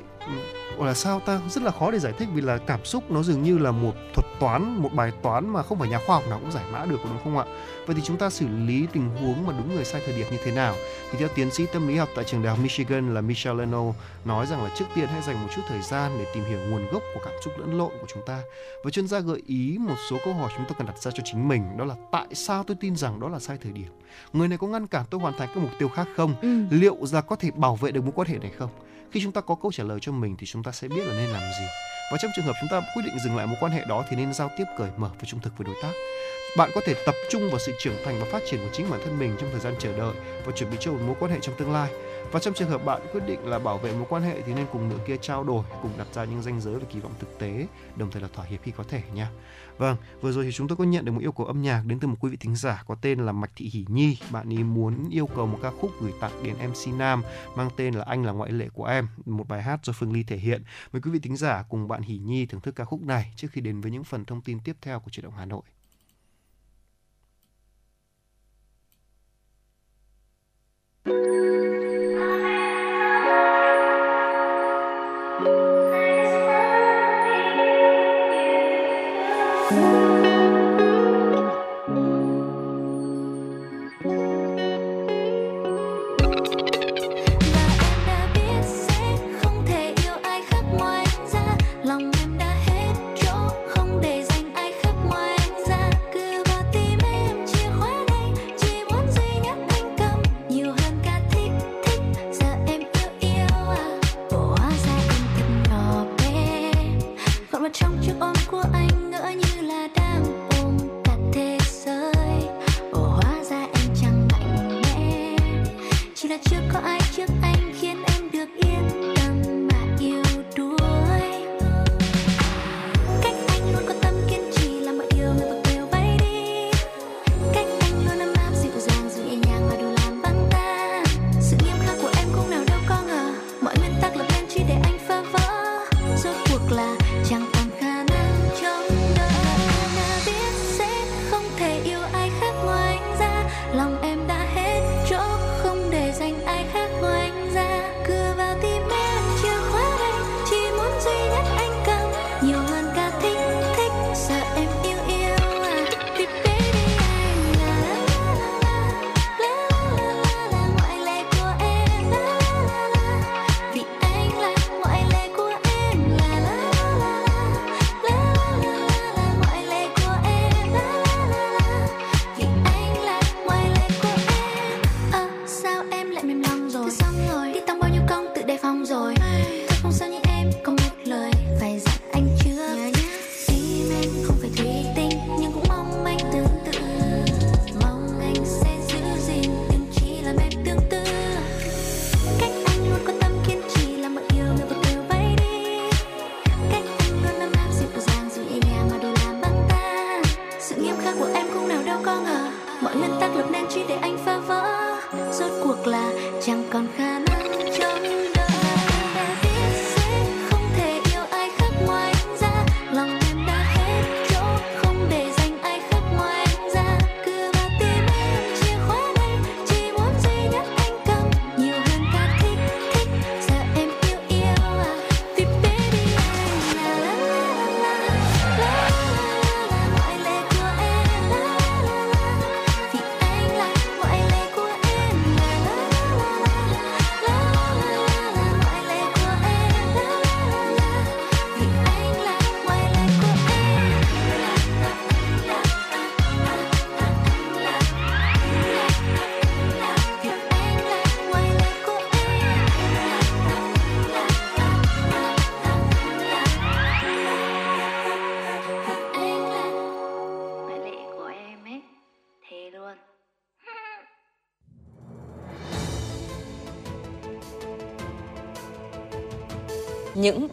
gọi là sao ta? Rất là khó để giải thích vì là cảm xúc nó dường như là một thuật toán một bài toán mà không phải nhà khoa học nào cũng giải mã được đúng không ạ? Vậy thì chúng ta xử lý tình huống mà đúng người sai thời điểm như thế nào? Thì theo tiến sĩ tâm lý học tại trường đại học Michigan là Michelle Leno nói rằng là trước tiên hãy dành một chút thời gian để tìm hiểu nguồn gốc của cảm xúc lẫn lộn của chúng ta. Và chuyên gia gợi ý một số câu hỏi chúng ta cần đặt ra cho chính mình đó là tại sao tôi tin rằng đó là sai thời điểm? Người này có ngăn cản tôi hoàn thành các mục tiêu khác không? Ừ. liệu là có thể bảo vệ được mối quan hệ này không khi chúng ta có câu trả lời cho mình thì chúng ta sẽ biết là nên làm gì. Và trong trường hợp chúng ta quyết định dừng lại mối quan hệ đó thì nên giao tiếp cởi mở và trung thực với đối tác. Bạn có thể tập trung vào sự trưởng thành và phát triển của chính bản thân mình trong thời gian chờ đợi và chuẩn bị cho một mối quan hệ trong tương lai. Và trong trường hợp bạn quyết định là bảo vệ mối quan hệ thì nên cùng nửa kia trao đổi, cùng đặt ra những ranh giới và kỳ vọng thực tế, đồng thời là thỏa hiệp khi có thể nha vâng vừa rồi thì chúng tôi có nhận được một yêu cầu âm nhạc đến từ một quý vị thính giả có tên là mạch thị hỷ nhi. Bạn ấy muốn yêu cầu một ca khúc gửi tặng đến mc nam, mang tên là anh là ngoại lệ của em, một bài hát do phương ly thể hiện. Mời quý vị thính giả cùng bạn hỷ nhi thưởng thức ca khúc này trước khi đến với những phần thông tin tiếp theo của chuyển động hà nội. đã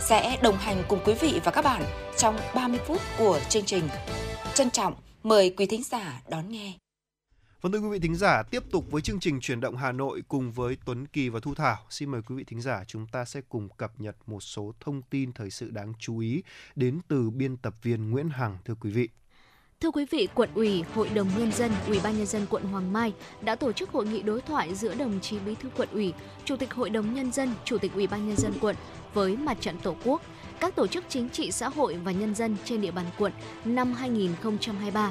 sẽ đồng hành cùng quý vị và các bạn trong 30 phút của chương trình. Trân trọng mời quý thính giả đón nghe. Vâng thưa quý vị thính giả, tiếp tục với chương trình chuyển động Hà Nội cùng với Tuấn Kỳ và Thu Thảo. Xin mời quý vị thính giả chúng ta sẽ cùng cập nhật một số thông tin thời sự đáng chú ý đến từ biên tập viên Nguyễn Hằng thưa quý vị. Thưa quý vị, quận ủy, Hội đồng nhân dân, Ủy ban nhân dân quận Hoàng Mai đã tổ chức hội nghị đối thoại giữa đồng chí Bí thư quận ủy, Chủ tịch Hội đồng nhân dân, Chủ tịch Ủy ban nhân dân quận với Mặt trận Tổ quốc, các tổ chức chính trị xã hội và nhân dân trên địa bàn quận năm 2023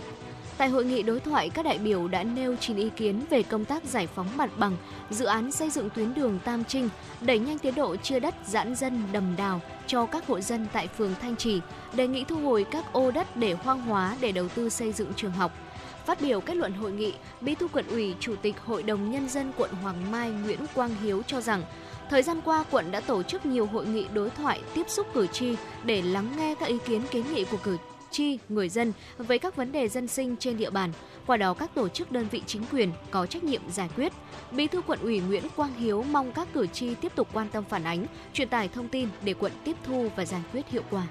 Tại hội nghị đối thoại, các đại biểu đã nêu chín ý kiến về công tác giải phóng mặt bằng, dự án xây dựng tuyến đường Tam Trinh, đẩy nhanh tiến độ chia đất giãn dân đầm đào cho các hộ dân tại phường Thanh Trì, đề nghị thu hồi các ô đất để hoang hóa để đầu tư xây dựng trường học. Phát biểu kết luận hội nghị, Bí thư quận ủy, Chủ tịch Hội đồng Nhân dân quận Hoàng Mai Nguyễn Quang Hiếu cho rằng, Thời gian qua, quận đã tổ chức nhiều hội nghị đối thoại tiếp xúc cử tri để lắng nghe các ý kiến kiến nghị của cử tri, người dân với các vấn đề dân sinh trên địa bàn. Qua đó các tổ chức đơn vị chính quyền có trách nhiệm giải quyết. Bí thư quận ủy Nguyễn Quang Hiếu mong các cử tri tiếp tục quan tâm phản ánh, truyền tải thông tin để quận tiếp thu và giải quyết hiệu quả.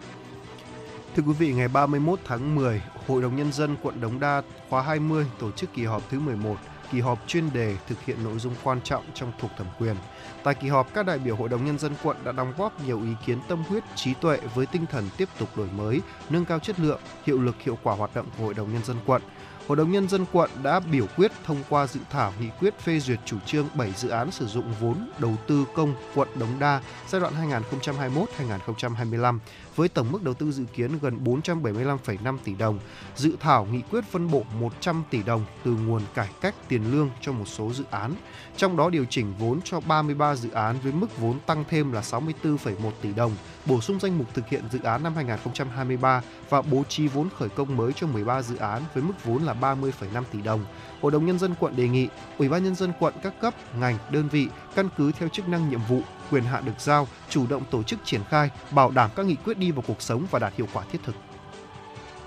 Thưa quý vị, ngày 31 tháng 10, Hội đồng Nhân dân quận Đống Đa khóa 20 tổ chức kỳ họp thứ 11, kỳ họp chuyên đề thực hiện nội dung quan trọng trong thuộc thẩm quyền – Tại kỳ họp, các đại biểu Hội đồng Nhân dân quận đã đóng góp nhiều ý kiến tâm huyết, trí tuệ với tinh thần tiếp tục đổi mới, nâng cao chất lượng, hiệu lực hiệu quả hoạt động của Hội đồng Nhân dân quận. Hội đồng Nhân dân quận đã biểu quyết thông qua dự thảo nghị quyết phê duyệt chủ trương 7 dự án sử dụng vốn đầu tư công quận Đống Đa giai đoạn 2021-2025 với tổng mức đầu tư dự kiến gần 475,5 tỷ đồng. Dự thảo nghị quyết phân bổ 100 tỷ đồng từ nguồn cải cách tiền lương cho một số dự án, trong đó điều chỉnh vốn cho 33 dự án với mức vốn tăng thêm là 64,1 tỷ đồng, bổ sung danh mục thực hiện dự án năm 2023 và bố trí vốn khởi công mới cho 13 dự án với mức vốn là 30,5 tỷ đồng. Hội đồng nhân dân quận đề nghị Ủy ban nhân dân quận các cấp, ngành, đơn vị căn cứ theo chức năng nhiệm vụ, quyền hạn được giao, chủ động tổ chức triển khai, bảo đảm các nghị quyết đi vào cuộc sống và đạt hiệu quả thiết thực.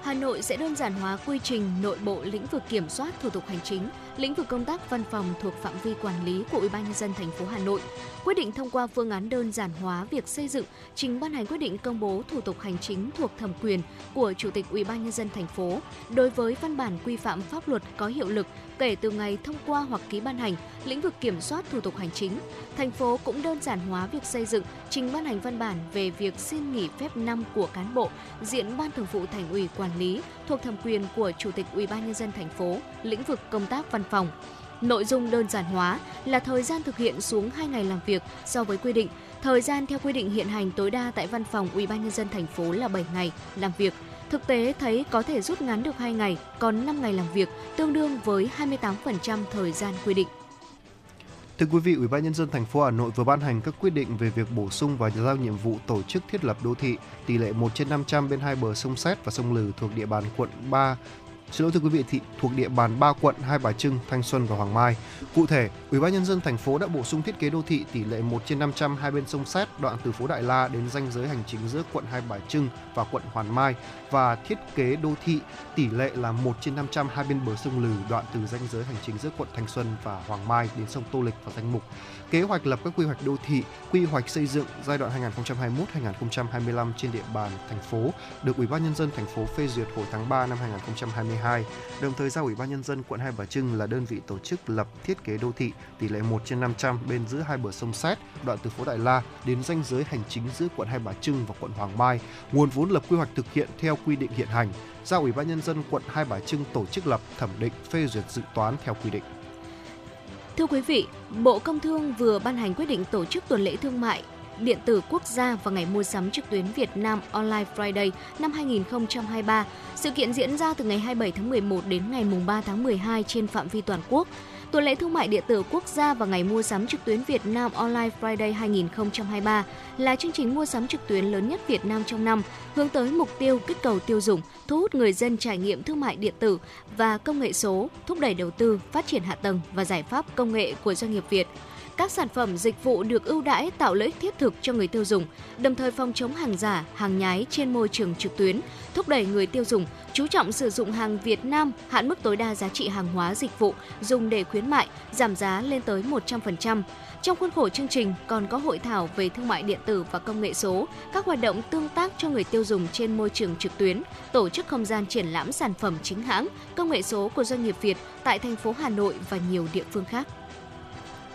Hà Nội sẽ đơn giản hóa quy trình nội bộ lĩnh vực kiểm soát thủ tục hành chính, lĩnh vực công tác văn phòng thuộc phạm vi quản lý của Ủy ban nhân dân thành phố Hà Nội. Quyết định thông qua phương án đơn giản hóa việc xây dựng, trình ban hành quyết định công bố thủ tục hành chính thuộc thẩm quyền của Chủ tịch Ủy ban nhân dân thành phố đối với văn bản quy phạm pháp luật có hiệu lực kể từ ngày thông qua hoặc ký ban hành lĩnh vực kiểm soát thủ tục hành chính. Thành phố cũng đơn giản hóa việc xây dựng, trình ban hành văn bản về việc xin nghỉ phép năm của cán bộ, diện ban thường vụ thành ủy quản lý thuộc thẩm quyền của Chủ tịch Ủy ban nhân dân thành phố, lĩnh vực công tác văn phòng. Nội dung đơn giản hóa là thời gian thực hiện xuống 2 ngày làm việc so với quy định. Thời gian theo quy định hiện hành tối đa tại văn phòng Ủy ban nhân dân thành phố là 7 ngày làm việc Thực tế thấy có thể rút ngắn được 2 ngày, còn 5 ngày làm việc, tương đương với 28% thời gian quy định. Thưa quý vị, Ủy ban nhân dân thành phố Hà Nội vừa ban hành các quyết định về việc bổ sung và giao nhiệm vụ tổ chức thiết lập đô thị tỷ lệ 1 trên 500 bên hai bờ sông Sét và sông Lừ thuộc địa bàn quận 3 Xin lỗi thưa quý vị, thị thuộc địa bàn ba quận Hai Bà Trưng, Thanh Xuân và Hoàng Mai. Cụ thể, Ủy ban nhân dân thành phố đã bổ sung thiết kế đô thị tỷ lệ 1 trên 500 hai bên sông Sét, đoạn từ phố Đại La đến ranh giới hành chính giữa quận Hai Bà Trưng và quận Hoàng Mai và thiết kế đô thị tỷ lệ là 1 trên 500 hai bên bờ sông Lừ, đoạn từ ranh giới hành chính giữa quận Thanh Xuân và Hoàng Mai đến sông Tô Lịch và danh mục kế hoạch lập các quy hoạch đô thị, quy hoạch xây dựng giai đoạn 2021-2025 trên địa bàn thành phố được Ủy ban nhân dân thành phố phê duyệt hồi tháng 3 năm 2022. Đồng thời giao Ủy ban nhân dân quận Hai Bà Trưng là đơn vị tổ chức lập thiết kế đô thị tỷ lệ 1 trên 500 bên giữa hai bờ sông xét đoạn từ phố Đại La đến ranh giới hành chính giữa quận Hai Bà Trưng và quận Hoàng Mai. Nguồn vốn lập quy hoạch thực hiện theo quy định hiện hành giao Ủy ban nhân dân quận Hai Bà Trưng tổ chức lập thẩm định phê duyệt dự toán theo quy định. Thưa quý vị, Bộ Công Thương vừa ban hành quyết định tổ chức tuần lễ thương mại điện tử quốc gia và ngày mua sắm trực tuyến Việt Nam Online Friday năm 2023. Sự kiện diễn ra từ ngày 27 tháng 11 đến ngày 3 tháng 12 trên phạm vi toàn quốc. Tuần lễ thương mại điện tử quốc gia và ngày mua sắm trực tuyến Việt Nam Online Friday 2023 là chương trình mua sắm trực tuyến lớn nhất Việt Nam trong năm, hướng tới mục tiêu kích cầu tiêu dùng, thu hút người dân trải nghiệm thương mại điện tử và công nghệ số, thúc đẩy đầu tư, phát triển hạ tầng và giải pháp công nghệ của doanh nghiệp Việt các sản phẩm dịch vụ được ưu đãi tạo lợi ích thiết thực cho người tiêu dùng, đồng thời phòng chống hàng giả, hàng nhái trên môi trường trực tuyến, thúc đẩy người tiêu dùng chú trọng sử dụng hàng Việt Nam, hạn mức tối đa giá trị hàng hóa dịch vụ dùng để khuyến mại, giảm giá lên tới 100%. Trong khuôn khổ chương trình còn có hội thảo về thương mại điện tử và công nghệ số, các hoạt động tương tác cho người tiêu dùng trên môi trường trực tuyến, tổ chức không gian triển lãm sản phẩm chính hãng, công nghệ số của doanh nghiệp Việt tại thành phố Hà Nội và nhiều địa phương khác.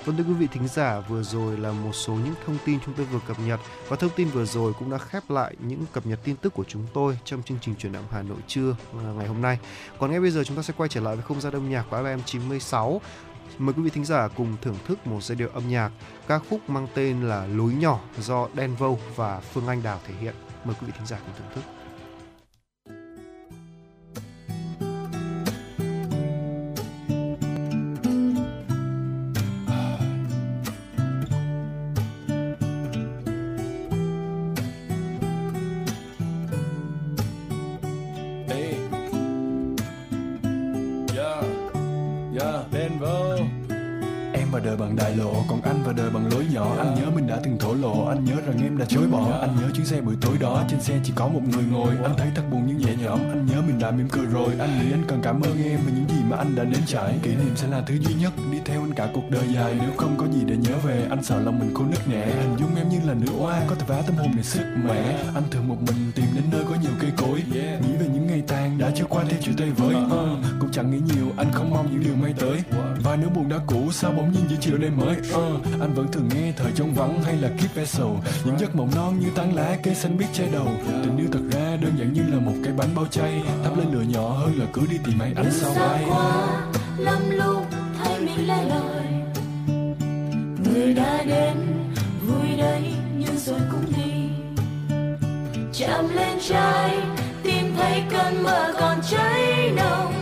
Vâng thưa quý vị thính giả, vừa rồi là một số những thông tin chúng tôi vừa cập nhật và thông tin vừa rồi cũng đã khép lại những cập nhật tin tức của chúng tôi trong chương trình chuyển động Hà Nội trưa ờ, ngày hôm nay. Còn ngay bây giờ chúng ta sẽ quay trở lại với không gian âm nhạc của FM 96. Mời quý vị thính giả cùng thưởng thức một giai điệu âm nhạc ca khúc mang tên là Lối nhỏ do Đen Vâu và Phương Anh Đào thể hiện. Mời quý vị thính giả cùng thưởng thức. Trải kỷ niệm sẽ là thứ duy nhất đi theo anh cả cuộc đời dài. Nếu không có gì để nhớ về anh sợ lòng mình khô nứt nẻ hình dung em như là nữ oa có thể vá tâm hồn này sức mẻ. Anh thường một mình tìm đến nơi có nhiều cây cối. Nghĩ về những ngày tàn đã trôi qua theo chữ tay với. Uh, cũng chẳng nghĩ nhiều anh không mong những điều may tới. Và nếu buồn đã cũ sao bỗng nhiên giữa chiều đêm mới? Uh, anh vẫn thường nghe thời trong vắng hay là keep vessel những giấc mộng non như tán lá cây xanh biết che đầu. Tình yêu thật ra đơn giản như là một cái bánh bao chay. Thắp lên lửa nhỏ hơn là cứ đi tìm ai ánh sao bay lắm lúc thấy mình lẻ loi. Người đã đến vui đấy nhưng rồi cũng đi. Chạm lên trái tìm thấy cơn mơ còn cháy nồng.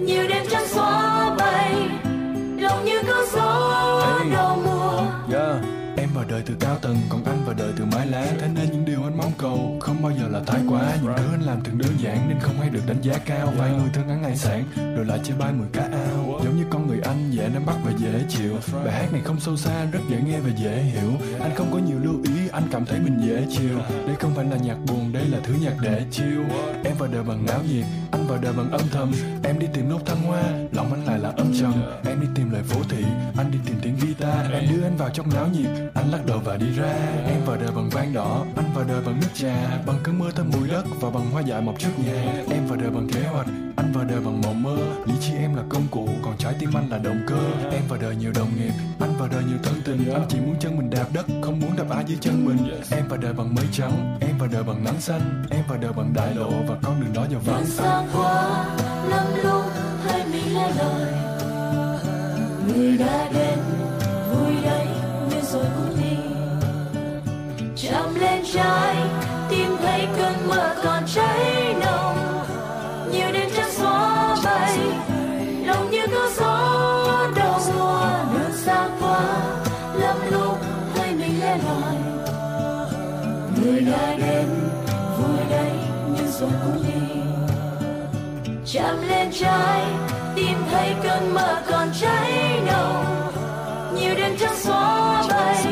Nhiều đêm trắng xóa bay lòng như câu gió đầu mùa. Yeah vào đời từ cao tầng còn anh vào đời từ mái lá. Thế nên những điều anh mong cầu không bao giờ là thái quá những thứ anh làm thường đơn giản nên không hay được đánh giá cao. Vài người thương ngắn ngày sản, rồi lại chơi bay mười cá ao. Giống như con người anh, dễ nắm bắt và dễ chịu. Bài hát này không sâu xa, rất dễ nghe và dễ hiểu. Anh không có nhiều lưu ý, anh cảm thấy mình dễ chịu. Đây không phải là nhạc buồn, đây là thứ nhạc để chiêu em vào đời bằng áo nhiệt, anh vào đời bằng âm thầm em đi tìm nốt thăng hoa lòng anh lại là âm trầm em đi tìm lời phố thị anh đi tìm tiếng guitar em đưa anh vào trong náo nhiệt anh lắc đầu và đi ra em vào đời bằng vang đỏ anh vào đời bằng nước trà bằng cơn mưa thơm mùi đất và bằng hoa dại mọc trước nhà em vào đời bằng kế hoạch anh vào đời bằng mộng mơ lý trí em là công cụ còn trái tim anh là động cơ em vào đời nhiều đồng nghiệp anh vào đời nhiều thân tình anh chỉ muốn chân mình đạp đất không muốn đạp ai dưới chân mình em vào đời bằng mây trắng em vào đời bằng nắng xanh em vào đời bằng đại lộ và con đường đó giờ vắng xa quá lắm lúc thấy mình lẻ loi người đã đến vui đấy nhưng rồi cũng đi chạm lên trái tim thấy cơn mưa còn cháy chạm lên trái, tìm thấy cơn mơ còn cháy nồng. Nhiều đêm trắng xóa bay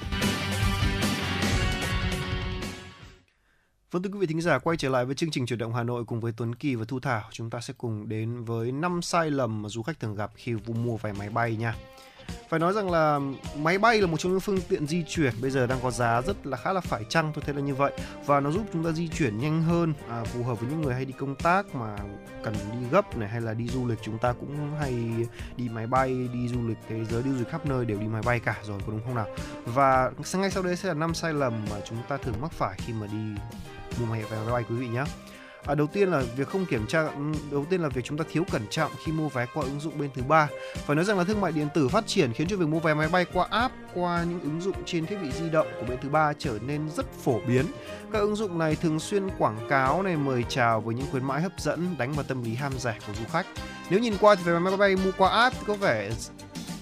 Vâng thưa quý vị thính giả, quay trở lại với chương trình chuyển động Hà Nội cùng với Tuấn Kỳ và Thu Thảo. Chúng ta sẽ cùng đến với năm sai lầm mà du khách thường gặp khi mua vé máy bay nha. Phải nói rằng là máy bay là một trong những phương tiện di chuyển bây giờ đang có giá rất là khá là phải chăng tôi thấy là như vậy và nó giúp chúng ta di chuyển nhanh hơn à, phù hợp với những người hay đi công tác mà cần đi gấp này hay là đi du lịch chúng ta cũng hay đi máy bay đi du lịch thế giới đi du lịch khắp nơi đều đi máy bay cả rồi có đúng không nào và ngay sau đây sẽ là năm sai lầm mà chúng ta thường mắc phải khi mà đi mua máy bay quý vị nhé À, đầu tiên là việc không kiểm tra ừ, đầu tiên là việc chúng ta thiếu cẩn trọng khi mua vé qua ứng dụng bên thứ ba. Phải nói rằng là thương mại điện tử phát triển khiến cho việc mua vé máy bay qua app qua những ứng dụng trên thiết bị di động của bên thứ ba trở nên rất phổ biến. Các ứng dụng này thường xuyên quảng cáo này mời chào với những khuyến mãi hấp dẫn đánh vào tâm lý ham rẻ của du khách. Nếu nhìn qua thì vé máy bay mua qua app có vẻ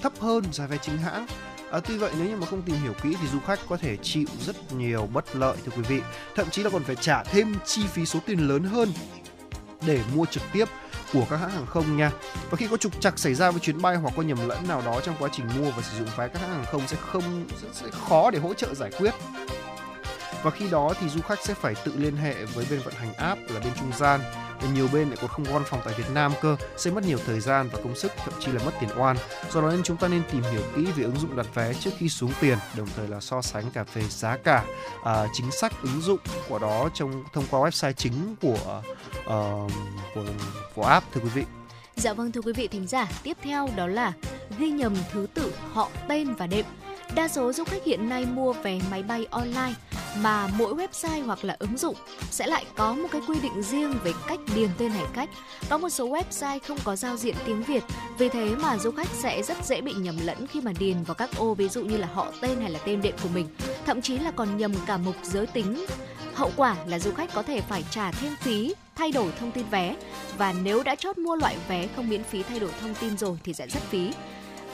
thấp hơn giá vé chính hãng. À, tuy vậy nếu như mà không tìm hiểu kỹ thì du khách có thể chịu rất nhiều bất lợi thưa quý vị, thậm chí là còn phải trả thêm chi phí số tiền lớn hơn để mua trực tiếp của các hãng hàng không nha. Và khi có trục trặc xảy ra với chuyến bay hoặc có nhầm lẫn nào đó trong quá trình mua và sử dụng vé các hãng hàng không sẽ không sẽ khó để hỗ trợ giải quyết và khi đó thì du khách sẽ phải tự liên hệ với bên vận hành app là bên trung gian. Và nhiều bên lại còn không có văn phòng tại Việt Nam cơ sẽ mất nhiều thời gian và công sức thậm chí là mất tiền oan. Do đó nên chúng ta nên tìm hiểu kỹ về ứng dụng đặt vé trước khi xuống tiền đồng thời là so sánh cả về giá cả. À, chính sách ứng dụng của đó trong thông qua website chính của uh, của của app thưa quý vị. Dạ vâng thưa quý vị thính giả, tiếp theo đó là ghi nhầm thứ tự họ tên và đệm. Đa số du khách hiện nay mua vé máy bay online mà mỗi website hoặc là ứng dụng sẽ lại có một cái quy định riêng về cách điền tên hành khách. Có một số website không có giao diện tiếng Việt, vì thế mà du khách sẽ rất dễ bị nhầm lẫn khi mà điền vào các ô ví dụ như là họ tên hay là tên đệm của mình. Thậm chí là còn nhầm cả mục giới tính. Hậu quả là du khách có thể phải trả thêm phí thay đổi thông tin vé và nếu đã chốt mua loại vé không miễn phí thay đổi thông tin rồi thì sẽ rất phí.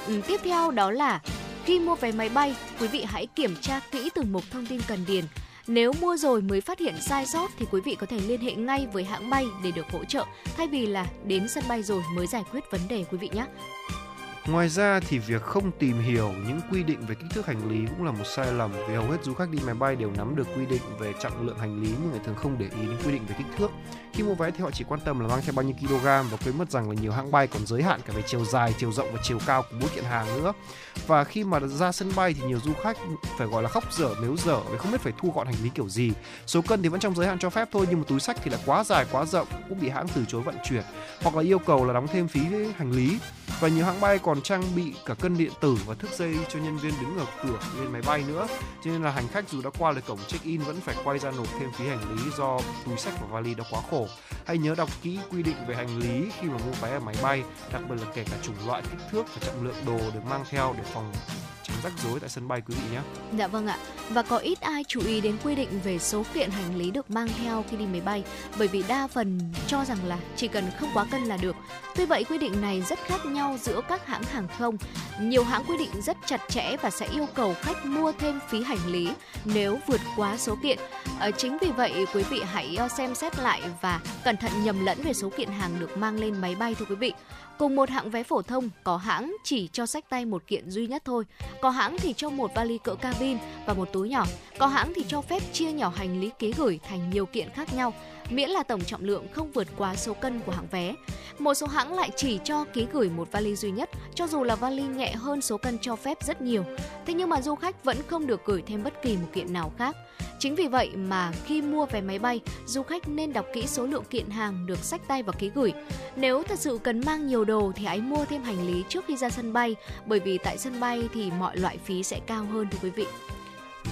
Ừ, tiếp theo đó là khi mua vé máy bay, quý vị hãy kiểm tra kỹ từng mục thông tin cần điền. Nếu mua rồi mới phát hiện sai sót thì quý vị có thể liên hệ ngay với hãng bay để được hỗ trợ thay vì là đến sân bay rồi mới giải quyết vấn đề quý vị nhé. Ngoài ra thì việc không tìm hiểu những quy định về kích thước hành lý cũng là một sai lầm vì hầu hết du khách đi máy bay đều nắm được quy định về trọng lượng hành lý nhưng người thường không để ý đến quy định về kích thước. Khi mua vé thì họ chỉ quan tâm là mang theo bao nhiêu kg và quên mất rằng là nhiều hãng bay còn giới hạn cả về chiều dài, chiều rộng và chiều cao của mỗi kiện hàng nữa. Và khi mà ra sân bay thì nhiều du khách phải gọi là khóc dở mếu dở vì không biết phải thu gọn hành lý kiểu gì. Số cân thì vẫn trong giới hạn cho phép thôi nhưng mà túi sách thì là quá dài quá rộng cũng bị hãng từ chối vận chuyển hoặc là yêu cầu là đóng thêm phí hành lý và nhiều hãng bay còn trang bị cả cân điện tử và thước dây cho nhân viên đứng ở cửa lên máy bay nữa. Cho nên là hành khách dù đã qua được cổng check in vẫn phải quay ra nộp thêm phí hành lý do túi sách và vali đã quá khổ. Hãy nhớ đọc kỹ quy định về hành lý khi mà mua vé ở máy bay, đặc biệt là kể cả chủng loại, kích thước và trọng lượng đồ được mang theo để phòng rắc rối tại sân bay quý vị nhé. Dạ vâng ạ. Và có ít ai chú ý đến quy định về số kiện hành lý được mang theo khi đi máy bay bởi vì đa phần cho rằng là chỉ cần không quá cân là được. Tuy vậy quy định này rất khác nhau giữa các hãng hàng không. Nhiều hãng quy định rất chặt chẽ và sẽ yêu cầu khách mua thêm phí hành lý nếu vượt quá số kiện. À, chính vì vậy quý vị hãy ờ, xem xét lại và cẩn thận nhầm lẫn về số kiện hàng được mang lên máy bay thưa quý vị. Cùng một hạng vé phổ thông, có hãng chỉ cho sách tay một kiện duy nhất thôi. Có hãng thì cho một vali cỡ cabin và một túi nhỏ. Có hãng thì cho phép chia nhỏ hành lý ký gửi thành nhiều kiện khác nhau, miễn là tổng trọng lượng không vượt quá số cân của hãng vé. Một số hãng lại chỉ cho ký gửi một vali duy nhất, cho dù là vali nhẹ hơn số cân cho phép rất nhiều. Thế nhưng mà du khách vẫn không được gửi thêm bất kỳ một kiện nào khác. Chính vì vậy mà khi mua vé máy bay, du khách nên đọc kỹ số lượng kiện hàng được sách tay và ký gửi. Nếu thật sự cần mang nhiều đồ thì hãy mua thêm hành lý trước khi ra sân bay, bởi vì tại sân bay thì mọi loại phí sẽ cao hơn thưa quý vị.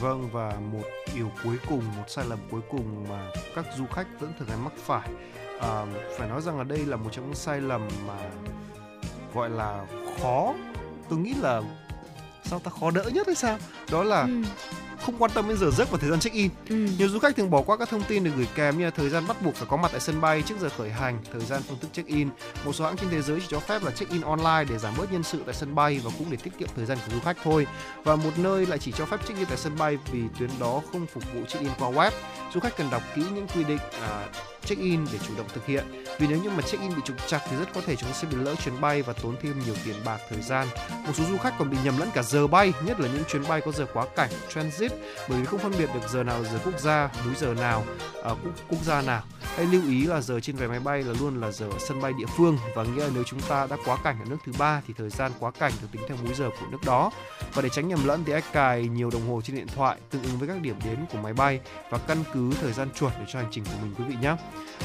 Vâng và một điều cuối cùng, một sai lầm cuối cùng mà các du khách vẫn thường hay mắc phải à, phải nói rằng là đây là một trong những sai lầm mà gọi là khó tôi nghĩ là sao ta khó đỡ nhất hay sao đó là ừ không quan tâm đến giờ giấc và thời gian check in. Ừ. Nhiều du khách thường bỏ qua các thông tin được gửi kèm như là thời gian bắt buộc phải có mặt tại sân bay trước giờ khởi hành, thời gian phương thức check in. Một số hãng trên thế giới chỉ cho phép là check in online để giảm bớt nhân sự tại sân bay và cũng để tiết kiệm thời gian của du khách thôi. Và một nơi lại chỉ cho phép check in tại sân bay vì tuyến đó không phục vụ check in qua web. Du khách cần đọc kỹ những quy định à, check in để chủ động thực hiện. Vì nếu như mà check in bị trục trặc thì rất có thể chúng ta sẽ bị lỡ chuyến bay và tốn thêm nhiều tiền bạc thời gian. Một số du khách còn bị nhầm lẫn cả giờ bay nhất là những chuyến bay có giờ quá cảnh transit bởi vì không phân biệt được giờ nào là giờ quốc gia núi giờ nào ở quốc, quốc gia nào. Hãy lưu ý là giờ trên vé máy bay là luôn là giờ ở sân bay địa phương và nghĩa là nếu chúng ta đã quá cảnh ở nước thứ ba thì thời gian quá cảnh được tính theo múi giờ của nước đó. Và để tránh nhầm lẫn thì hãy cài nhiều đồng hồ trên điện thoại tương ứng với các điểm đến của máy bay và căn cứ thời gian chuột để cho hành trình của mình quý vị nhé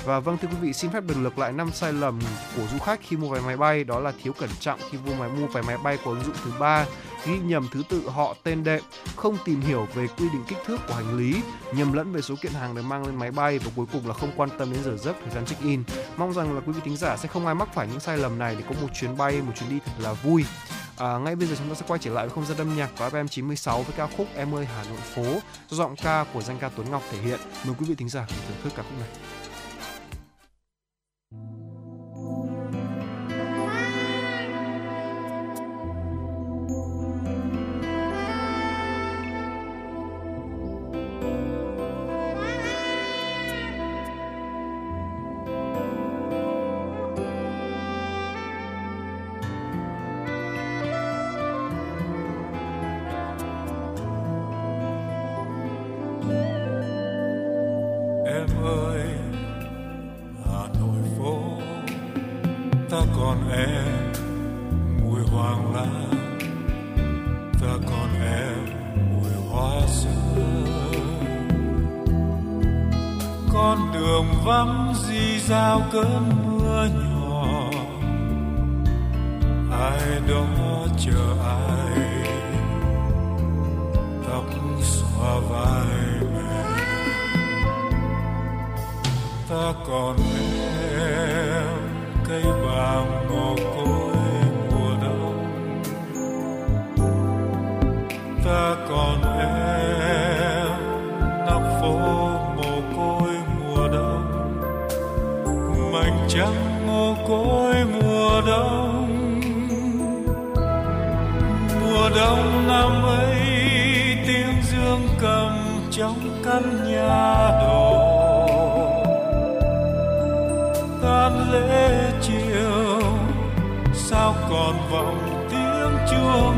và vâng thưa quý vị xin phép được lược lại năm sai lầm của du khách khi mua vé máy bay đó là thiếu cẩn trọng khi mua máy mua vé máy bay của ứng dụng thứ ba ghi nhầm thứ tự họ tên đệm không tìm hiểu về quy định kích thước của hành lý nhầm lẫn về số kiện hàng được mang lên máy bay và cuối cùng là không quan tâm đến giờ giấc thời gian check in mong rằng là quý vị thính giả sẽ không ai mắc phải những sai lầm này để có một chuyến bay một chuyến đi thật là vui À, ngay bây giờ chúng ta sẽ quay trở lại với không gian âm nhạc của FM 96 với ca khúc Em ơi Hà Nội phố do giọng ca của danh ca Tuấn Ngọc thể hiện. Mời quý vị thính giả cùng thưởng thức ca khúc này em cơn mưa nhỏ. Ai đó chờ ai? Tóc xõa vai mẹ. Ta còn em, cây vàng mồ đông năm ấy, tiếng dương cầm trong căn nhà đổ tan lễ chiều, sao còn vọng tiếng chuông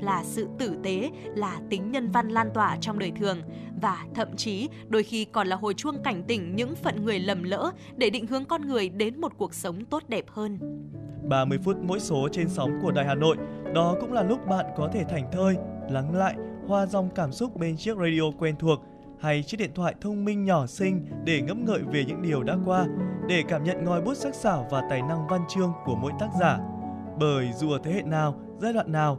là sự tử tế, là tính nhân văn lan tỏa trong đời thường và thậm chí đôi khi còn là hồi chuông cảnh tỉnh những phận người lầm lỡ để định hướng con người đến một cuộc sống tốt đẹp hơn. 30 phút mỗi số trên sóng của Đài Hà Nội. Đó cũng là lúc bạn có thể thành thơi, lắng lại, hoa dòng cảm xúc bên chiếc radio quen thuộc hay chiếc điện thoại thông minh nhỏ xinh để ngẫm ngợi về những điều đã qua, để cảm nhận ngòi bút sắc sảo và tài năng văn chương của mỗi tác giả. Bởi dù ở thế hệ nào, giai đoạn nào,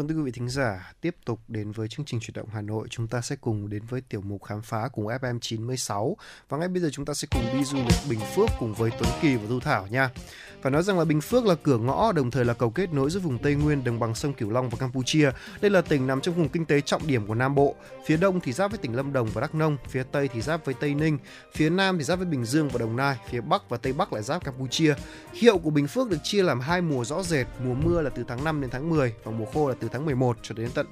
Vâng thưa quý vị thính giả, tiếp tục đến với chương trình chuyển động Hà Nội, chúng ta sẽ cùng đến với tiểu mục khám phá cùng FM 96 và ngay bây giờ chúng ta sẽ cùng đi du lịch Bình Phước cùng với Tuấn Kỳ và Thu Thảo nha. Phải nói rằng là Bình Phước là cửa ngõ đồng thời là cầu kết nối giữa vùng Tây Nguyên, đồng bằng sông Cửu Long và Campuchia. Đây là tỉnh nằm trong vùng kinh tế trọng điểm của Nam Bộ. Phía đông thì giáp với tỉnh Lâm Đồng và Đắk Nông, phía tây thì giáp với Tây Ninh, phía nam thì giáp với Bình Dương và Đồng Nai, phía bắc và tây bắc lại giáp Campuchia. Khí hậu của Bình Phước được chia làm hai mùa rõ rệt, mùa mưa là từ tháng 5 đến tháng 10 và mùa khô là từ tháng 11 cho đến tận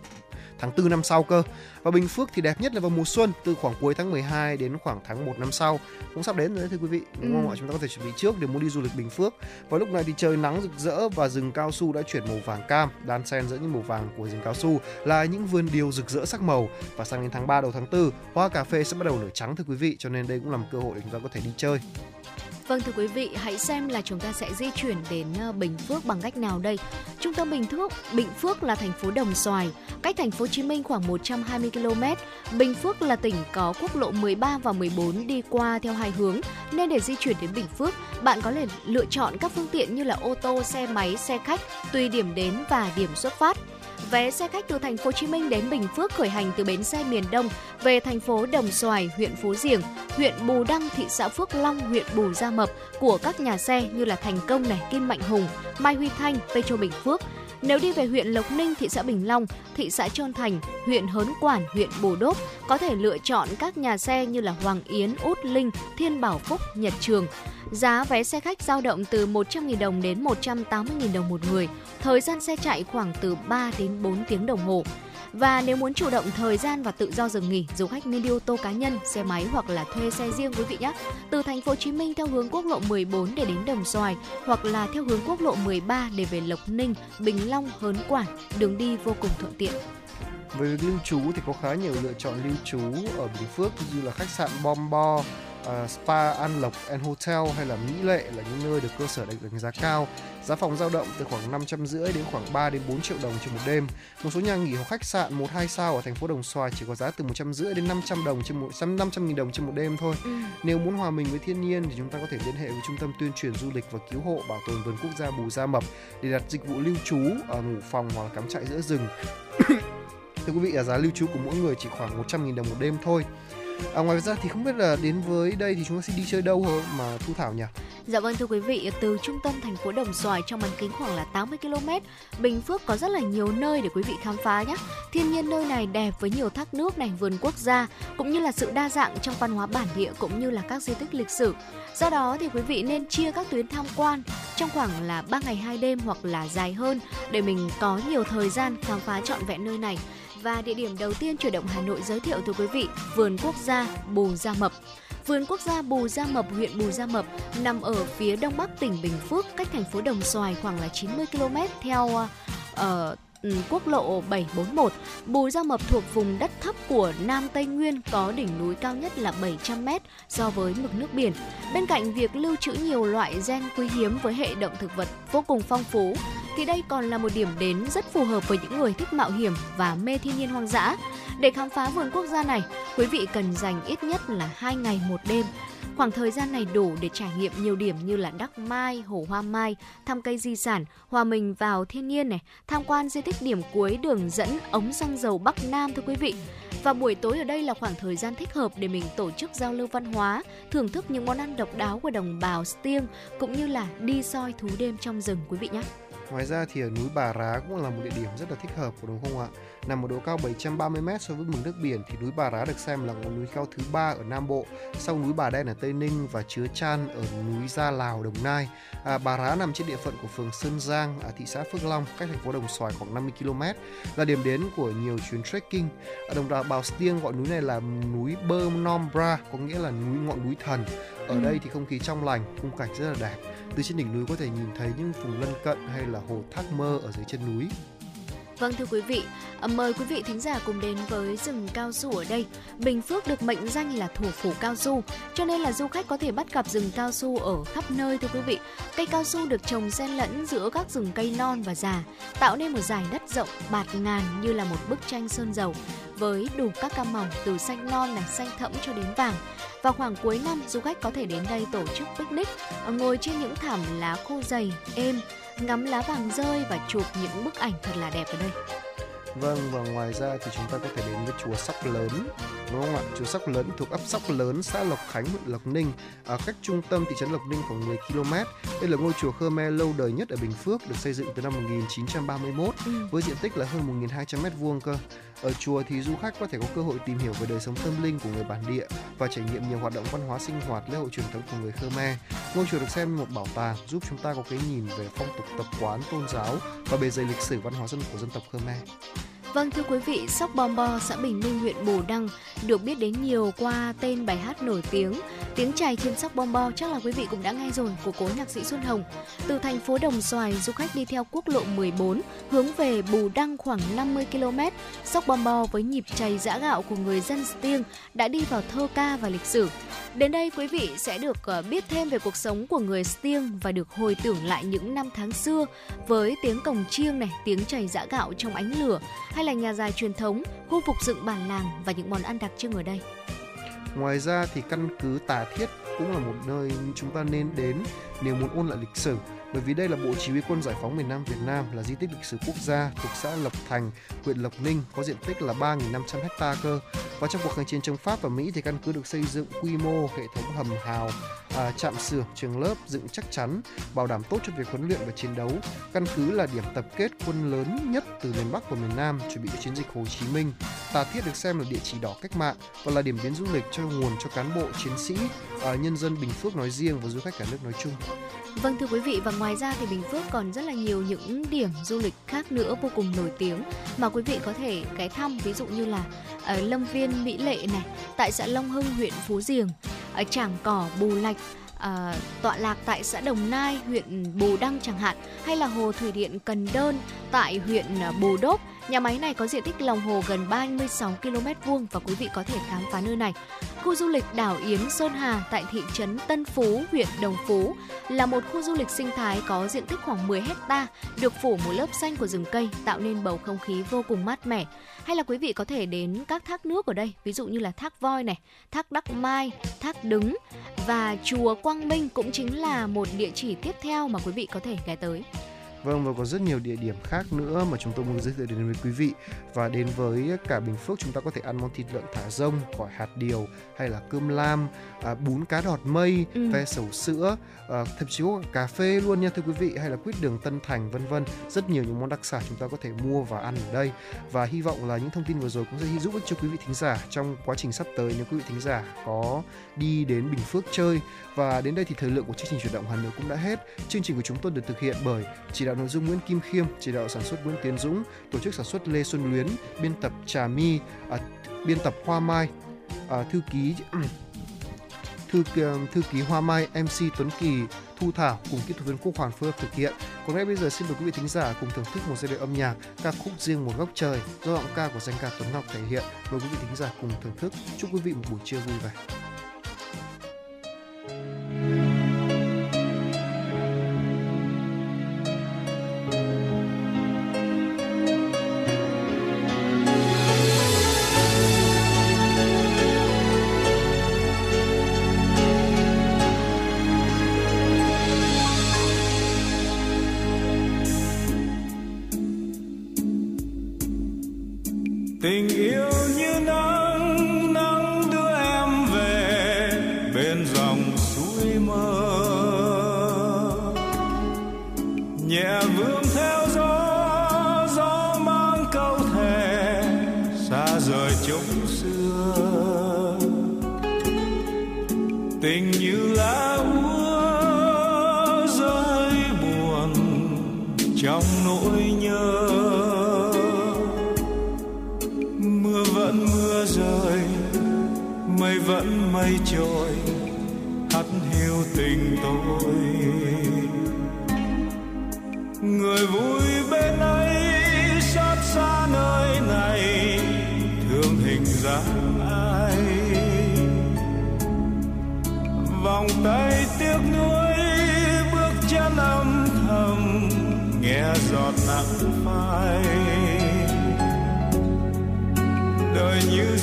tháng 4 năm sau cơ. Và Bình Phước thì đẹp nhất là vào mùa xuân từ khoảng cuối tháng 12 đến khoảng tháng 1 năm sau. Cũng sắp đến rồi đấy thưa quý vị. Đúng không Ừ. ạ? Chúng ta có thể chuẩn bị trước để muốn đi du lịch Bình Phước. Và lúc này thì trời nắng rực rỡ và rừng cao su đã chuyển màu vàng cam, đan xen giữa những màu vàng của rừng cao su là những vườn điều rực rỡ sắc màu. Và sang đến tháng 3 đầu tháng 4, hoa cà phê sẽ bắt đầu nở trắng thưa quý vị, cho nên đây cũng là một cơ hội để chúng ta có thể đi chơi. Vâng thưa quý vị, hãy xem là chúng ta sẽ di chuyển đến ờ, Bình Phước bằng cách nào đây. Trung tâm Bình Phước, Bình Phước là thành phố Đồng Xoài, cách thành phố Hồ Chí Minh khoảng 120 km. Bình Phước là tỉnh có quốc lộ 13 và 14 đi qua theo hai hướng, nên để di chuyển đến Bình Phước, bạn có thể lựa chọn các phương tiện như là ô tô, xe máy, xe khách tùy điểm đến và điểm xuất phát. Vé xe khách từ thành phố Hồ Chí Minh đến Bình Phước khởi hành từ bến xe miền Đông về thành phố Đồng Xoài, huyện Phú Diềng, huyện Bù Đăng, thị xã Phước Long, huyện Bù Gia Mập của các nhà xe như là Thành Công này, Kim Mạnh Hùng, Mai Huy Thanh, Petro Bình Phước. Nếu đi về huyện Lộc Ninh, thị xã Bình Long, thị xã Trơn Thành, huyện Hớn Quản, huyện Bù Đốp, có thể lựa chọn các nhà xe như là Hoàng Yến, Út Linh, Thiên Bảo Phúc, Nhật Trường. Giá vé xe khách dao động từ 100.000 đồng đến 180.000 đồng một người. Thời gian xe chạy khoảng từ 3 đến 4 tiếng đồng hồ. Và nếu muốn chủ động thời gian và tự do dừng nghỉ, du khách nên đi ô tô cá nhân, xe máy hoặc là thuê xe riêng quý vị nhé. Từ thành phố Hồ Chí Minh theo hướng quốc lộ 14 để đến Đồng Xoài hoặc là theo hướng quốc lộ 13 để về Lộc Ninh, Bình Long, Hớn Quản, đường đi vô cùng thuận tiện. Về lưu trú thì có khá nhiều lựa chọn lưu trú ở Bình Phước như là khách sạn Bom Bo, uh, Spa An Lộc and Hotel hay là Mỹ Lệ là những nơi được cơ sở đánh, đánh giá cao. Giá phòng dao động từ khoảng 500 rưỡi đến khoảng 3 đến 4 triệu đồng trên một đêm. Một số nhà nghỉ hoặc khách sạn 1 2 sao ở thành phố Đồng Xoài chỉ có giá từ 100 rưỡi đến 500 đồng trên một 500 nghìn đồng trên một đêm thôi. Ừ. Nếu muốn hòa mình với thiên nhiên thì chúng ta có thể liên hệ với Trung tâm tuyên truyền du lịch và cứu hộ bảo tồn vườn quốc gia Bù Gia Mập để đặt dịch vụ lưu trú ở ngủ phòng hoặc là cắm trại giữa rừng. *coughs* Thưa quý vị, giá lưu trú của mỗi người chỉ khoảng 100.000 đồng một đêm thôi. À, ngoài ra thì không biết là đến với đây thì chúng ta sẽ đi chơi đâu hơn mà Thu Thảo nhỉ? Dạ vâng thưa quý vị, từ trung tâm thành phố Đồng Xoài trong bán kính khoảng là 80 km, Bình Phước có rất là nhiều nơi để quý vị khám phá nhé. Thiên nhiên nơi này đẹp với nhiều thác nước này, vườn quốc gia cũng như là sự đa dạng trong văn hóa bản địa cũng như là các di tích lịch sử. Do đó thì quý vị nên chia các tuyến tham quan trong khoảng là 3 ngày 2 đêm hoặc là dài hơn để mình có nhiều thời gian khám phá trọn vẹn nơi này. Và địa điểm đầu tiên chuyển động Hà Nội giới thiệu tới quý vị, vườn quốc gia Bù Gia Mập. Vườn quốc gia Bù Gia Mập, huyện Bù Gia Mập nằm ở phía đông bắc tỉnh Bình Phước, cách thành phố Đồng Xoài khoảng là 90 km theo uh, quốc lộ 741. Bù Gia Mập thuộc vùng đất thấp của Nam Tây Nguyên có đỉnh núi cao nhất là 700 m so với mực nước biển. Bên cạnh việc lưu trữ nhiều loại gen quý hiếm với hệ động thực vật vô cùng phong phú, thì đây còn là một điểm đến rất phù hợp với những người thích mạo hiểm và mê thiên nhiên hoang dã. Để khám phá vườn quốc gia này, quý vị cần dành ít nhất là 2 ngày một đêm. Khoảng thời gian này đủ để trải nghiệm nhiều điểm như là Đắc Mai, Hồ Hoa Mai, thăm cây di sản, hòa mình vào thiên nhiên này, tham quan di tích điểm cuối đường dẫn ống xăng dầu Bắc Nam thưa quý vị. Và buổi tối ở đây là khoảng thời gian thích hợp để mình tổ chức giao lưu văn hóa, thưởng thức những món ăn độc đáo của đồng bào Stiêng cũng như là đi soi thú đêm trong rừng quý vị nhé. Ngoài ra thì ở núi Bà Rá cũng là một địa điểm rất là thích hợp đúng không ạ? Nằm ở độ cao 730 m so với mực nước biển thì núi Bà Rá được xem là ngọn núi cao thứ ba ở Nam Bộ, sau núi Bà Đen ở Tây Ninh và Chứa Chan ở núi Gia Lào, Đồng Nai. À, Bà Rá nằm trên địa phận của phường Sơn Giang, ở thị xã Phước Long, cách thành phố Đồng Xoài khoảng 50 km, là điểm đến của nhiều chuyến trekking. Ở đồng bào Bào Stiêng gọi núi này là núi Bơ Nom Bra, có nghĩa là núi ngọn núi thần. Ở Ừ. đây thì không khí trong lành, khung cảnh rất là đẹp. Từ trên đỉnh núi có thể nhìn thấy những vùng lân cận hay là hồ thác mơ ở dưới chân núi. Vâng thưa quý vị, à, mời quý vị thính giả cùng đến với rừng cao su ở đây. Bình Phước được mệnh danh là thủ phủ cao su, cho nên là du khách có thể bắt gặp rừng cao su ở khắp nơi thưa quý vị. Cây cao su được trồng xen lẫn giữa các rừng cây non và già, tạo nên một dải đất rộng bạt ngàn như là một bức tranh sơn dầu với đủ các cam màu từ xanh non này, xanh thẫm cho đến vàng. Vào khoảng cuối năm, du khách có thể đến đây tổ chức picnic, à, ngồi trên những thảm lá khô dày, êm, ngắm lá vàng rơi và chụp những bức ảnh thật là đẹp ở đây. Vâng và ngoài ra thì chúng ta có thể đến với chùa Sóc Lớn đúng không ạ? Chùa Sóc Lớn thuộc ấp Sóc Lớn, xã Lộc Khánh, huyện Lộc Ninh, ở cách trung tâm thị trấn Lộc Ninh khoảng 10 km. Đây là ngôi chùa Khmer lâu đời nhất ở Bình Phước, được xây dựng từ năm 1931 với diện tích là hơn 1.200 m2 cơ. Ở chùa thì du khách có thể có cơ hội tìm hiểu về đời sống tâm linh của người bản địa và trải nghiệm nhiều hoạt động văn hóa sinh hoạt lễ hội truyền thống của người Khmer. Ngôi chùa được xem như một bảo tàng giúp chúng ta có cái nhìn về phong tục tập quán tôn giáo và bề dày lịch sử văn hóa dân của dân tộc Khmer. Vâng thưa quý vị, Sóc Bom Bo, xã Bình Minh, huyện Bù Đăng được biết đến nhiều qua tên bài hát nổi tiếng Tiếng chài trên Sóc Bom Bo chắc là quý vị cũng đã nghe rồi của cố nhạc sĩ Xuân Hồng. Từ thành phố Đồng Xoài, du khách đi theo quốc lộ 14 hướng về Bù Đăng khoảng 50 km. Sóc Bom Bo với nhịp chày giã gạo của người dân Stiêng đã đi vào thơ ca và lịch sử. Đến đây quý vị sẽ được ờ, biết thêm về cuộc sống của người Stiêng và được hồi tưởng lại những năm tháng xưa với tiếng cồng chiêng này, tiếng chày giã gạo trong ánh lửa hay là nhà dài truyền thống, khu phục dựng bản làng và những món ăn đặc trưng ở đây. Ngoài ra thì căn cứ Tà Thiết cũng là một nơi chúng ta nên đến nếu muốn ôn lại lịch sử bởi vì đây là bộ chỉ huy quân giải phóng miền Nam Việt Nam là di tích lịch sử quốc gia thuộc xã Lộc Thành, huyện Lộc Ninh có diện tích là 3.500 ha cơ. Và trong cuộc kháng chiến chống Pháp và Mỹ thì căn cứ được xây dựng quy mô hệ thống hầm hào, à, trạm xưởng, trường lớp dựng chắc chắn, bảo đảm tốt cho việc huấn luyện và chiến đấu. Căn cứ là điểm tập kết quân lớn nhất từ miền Bắc và miền Nam chuẩn bị cho chiến dịch Hồ Chí Minh. Tà Thiết được xem là địa chỉ đỏ cách mạng và là điểm đến du lịch cho nguồn cho cán bộ, chiến sĩ, à, nhân dân Bình Phước nói riêng và du khách cả nước nói chung. Vâng thưa quý vị và ngoài ra thì Bình Phước còn rất là nhiều những điểm du lịch khác nữa vô cùng nổi tiếng mà quý vị có thể ghé thăm. Ví dụ như là ở Lâm Viên Mỹ Lệ này, tại xã Long Hưng huyện Phú Diềng, ở Trảng Cỏ Bù Lạch à, tọa lạc tại xã Đồng Nai, huyện Bù Đăng chẳng hạn, hay là hồ thủy điện Cần Đơn tại huyện Bù Đốp. Nhà máy này có diện tích lòng hồ gần 36 km vuông và quý vị có thể khám phá nơi này. Khu du lịch đảo Yến Sơn Hà tại thị trấn Tân Phú, huyện Đồng Phú là một khu du lịch sinh thái có diện tích khoảng 10 hecta, được phủ một lớp xanh của rừng cây tạo nên bầu không khí vô cùng mát mẻ. Hay là quý vị có thể đến các thác nước ở đây, ví dụ như là thác voi này, thác Đắc Mai, thác Đứng và chùa Quang Minh cũng chính là một địa chỉ tiếp theo mà quý vị có thể ghé tới. Vâng và có rất nhiều địa điểm khác nữa mà chúng tôi muốn giới thiệu đến với quý vị và đến với cả Bình Phước chúng ta có thể ăn món thịt lợn thả rông, gỏi hạt điều hay là cơm lam, à, bún cá đọt mây, Ừ. ve sầu sữa, à, thậm chí có cà phê luôn nha thưa quý vị hay là quýt đường Tân Thành vân vân. Rất nhiều những món đặc sản chúng ta có thể mua và ăn ở đây và hy vọng là những thông tin vừa rồi cũng sẽ giúp ích cho quý vị thính giả trong quá trình sắp tới nếu quý vị thính giả có đi đến Bình Phước chơi và đến đây thì thời lượng của chương trình chuyển động Hà Nội cũng đã hết. Chương trình của chúng tôi được thực hiện bởi chỉ đạo nội dung Nguyễn Kim Khiêm, chỉ đạo sản xuất Nguyễn Tiến Dũng, tổ chức sản xuất Lê Xuân Luyến, biên tập Trà My, à, biên tập Hoa Mai, à, thư ký *clears throat* thư ờ, thư ký Hoa Mai, MC Tuấn Kỳ, Thu Thảo cùng kỹ thuật viên Quốc Hoàn phối hợp thực hiện. Còn ngay bây giờ xin mời quý vị thính giả cùng thưởng thức một giai điệu âm nhạc ca khúc riêng một góc trời do giọng ca của danh ca Tuấn Ngọc thể hiện. Mời quý vị thính giả cùng thưởng thức. Chúc quý vị một buổi trưa vui vẻ tình tình như lá úa rơi buồn trong nỗi nhớ. Mưa vẫn mưa rơi, mây vẫn mây trôi hắt hiu tình tôi. Người vui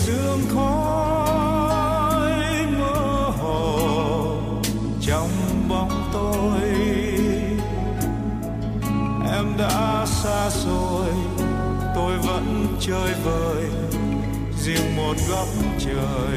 sương khói mơ hồ trong bóng tôi. Em đã xa rồi, tôi vẫn chơi vơi, riêng một góc trời.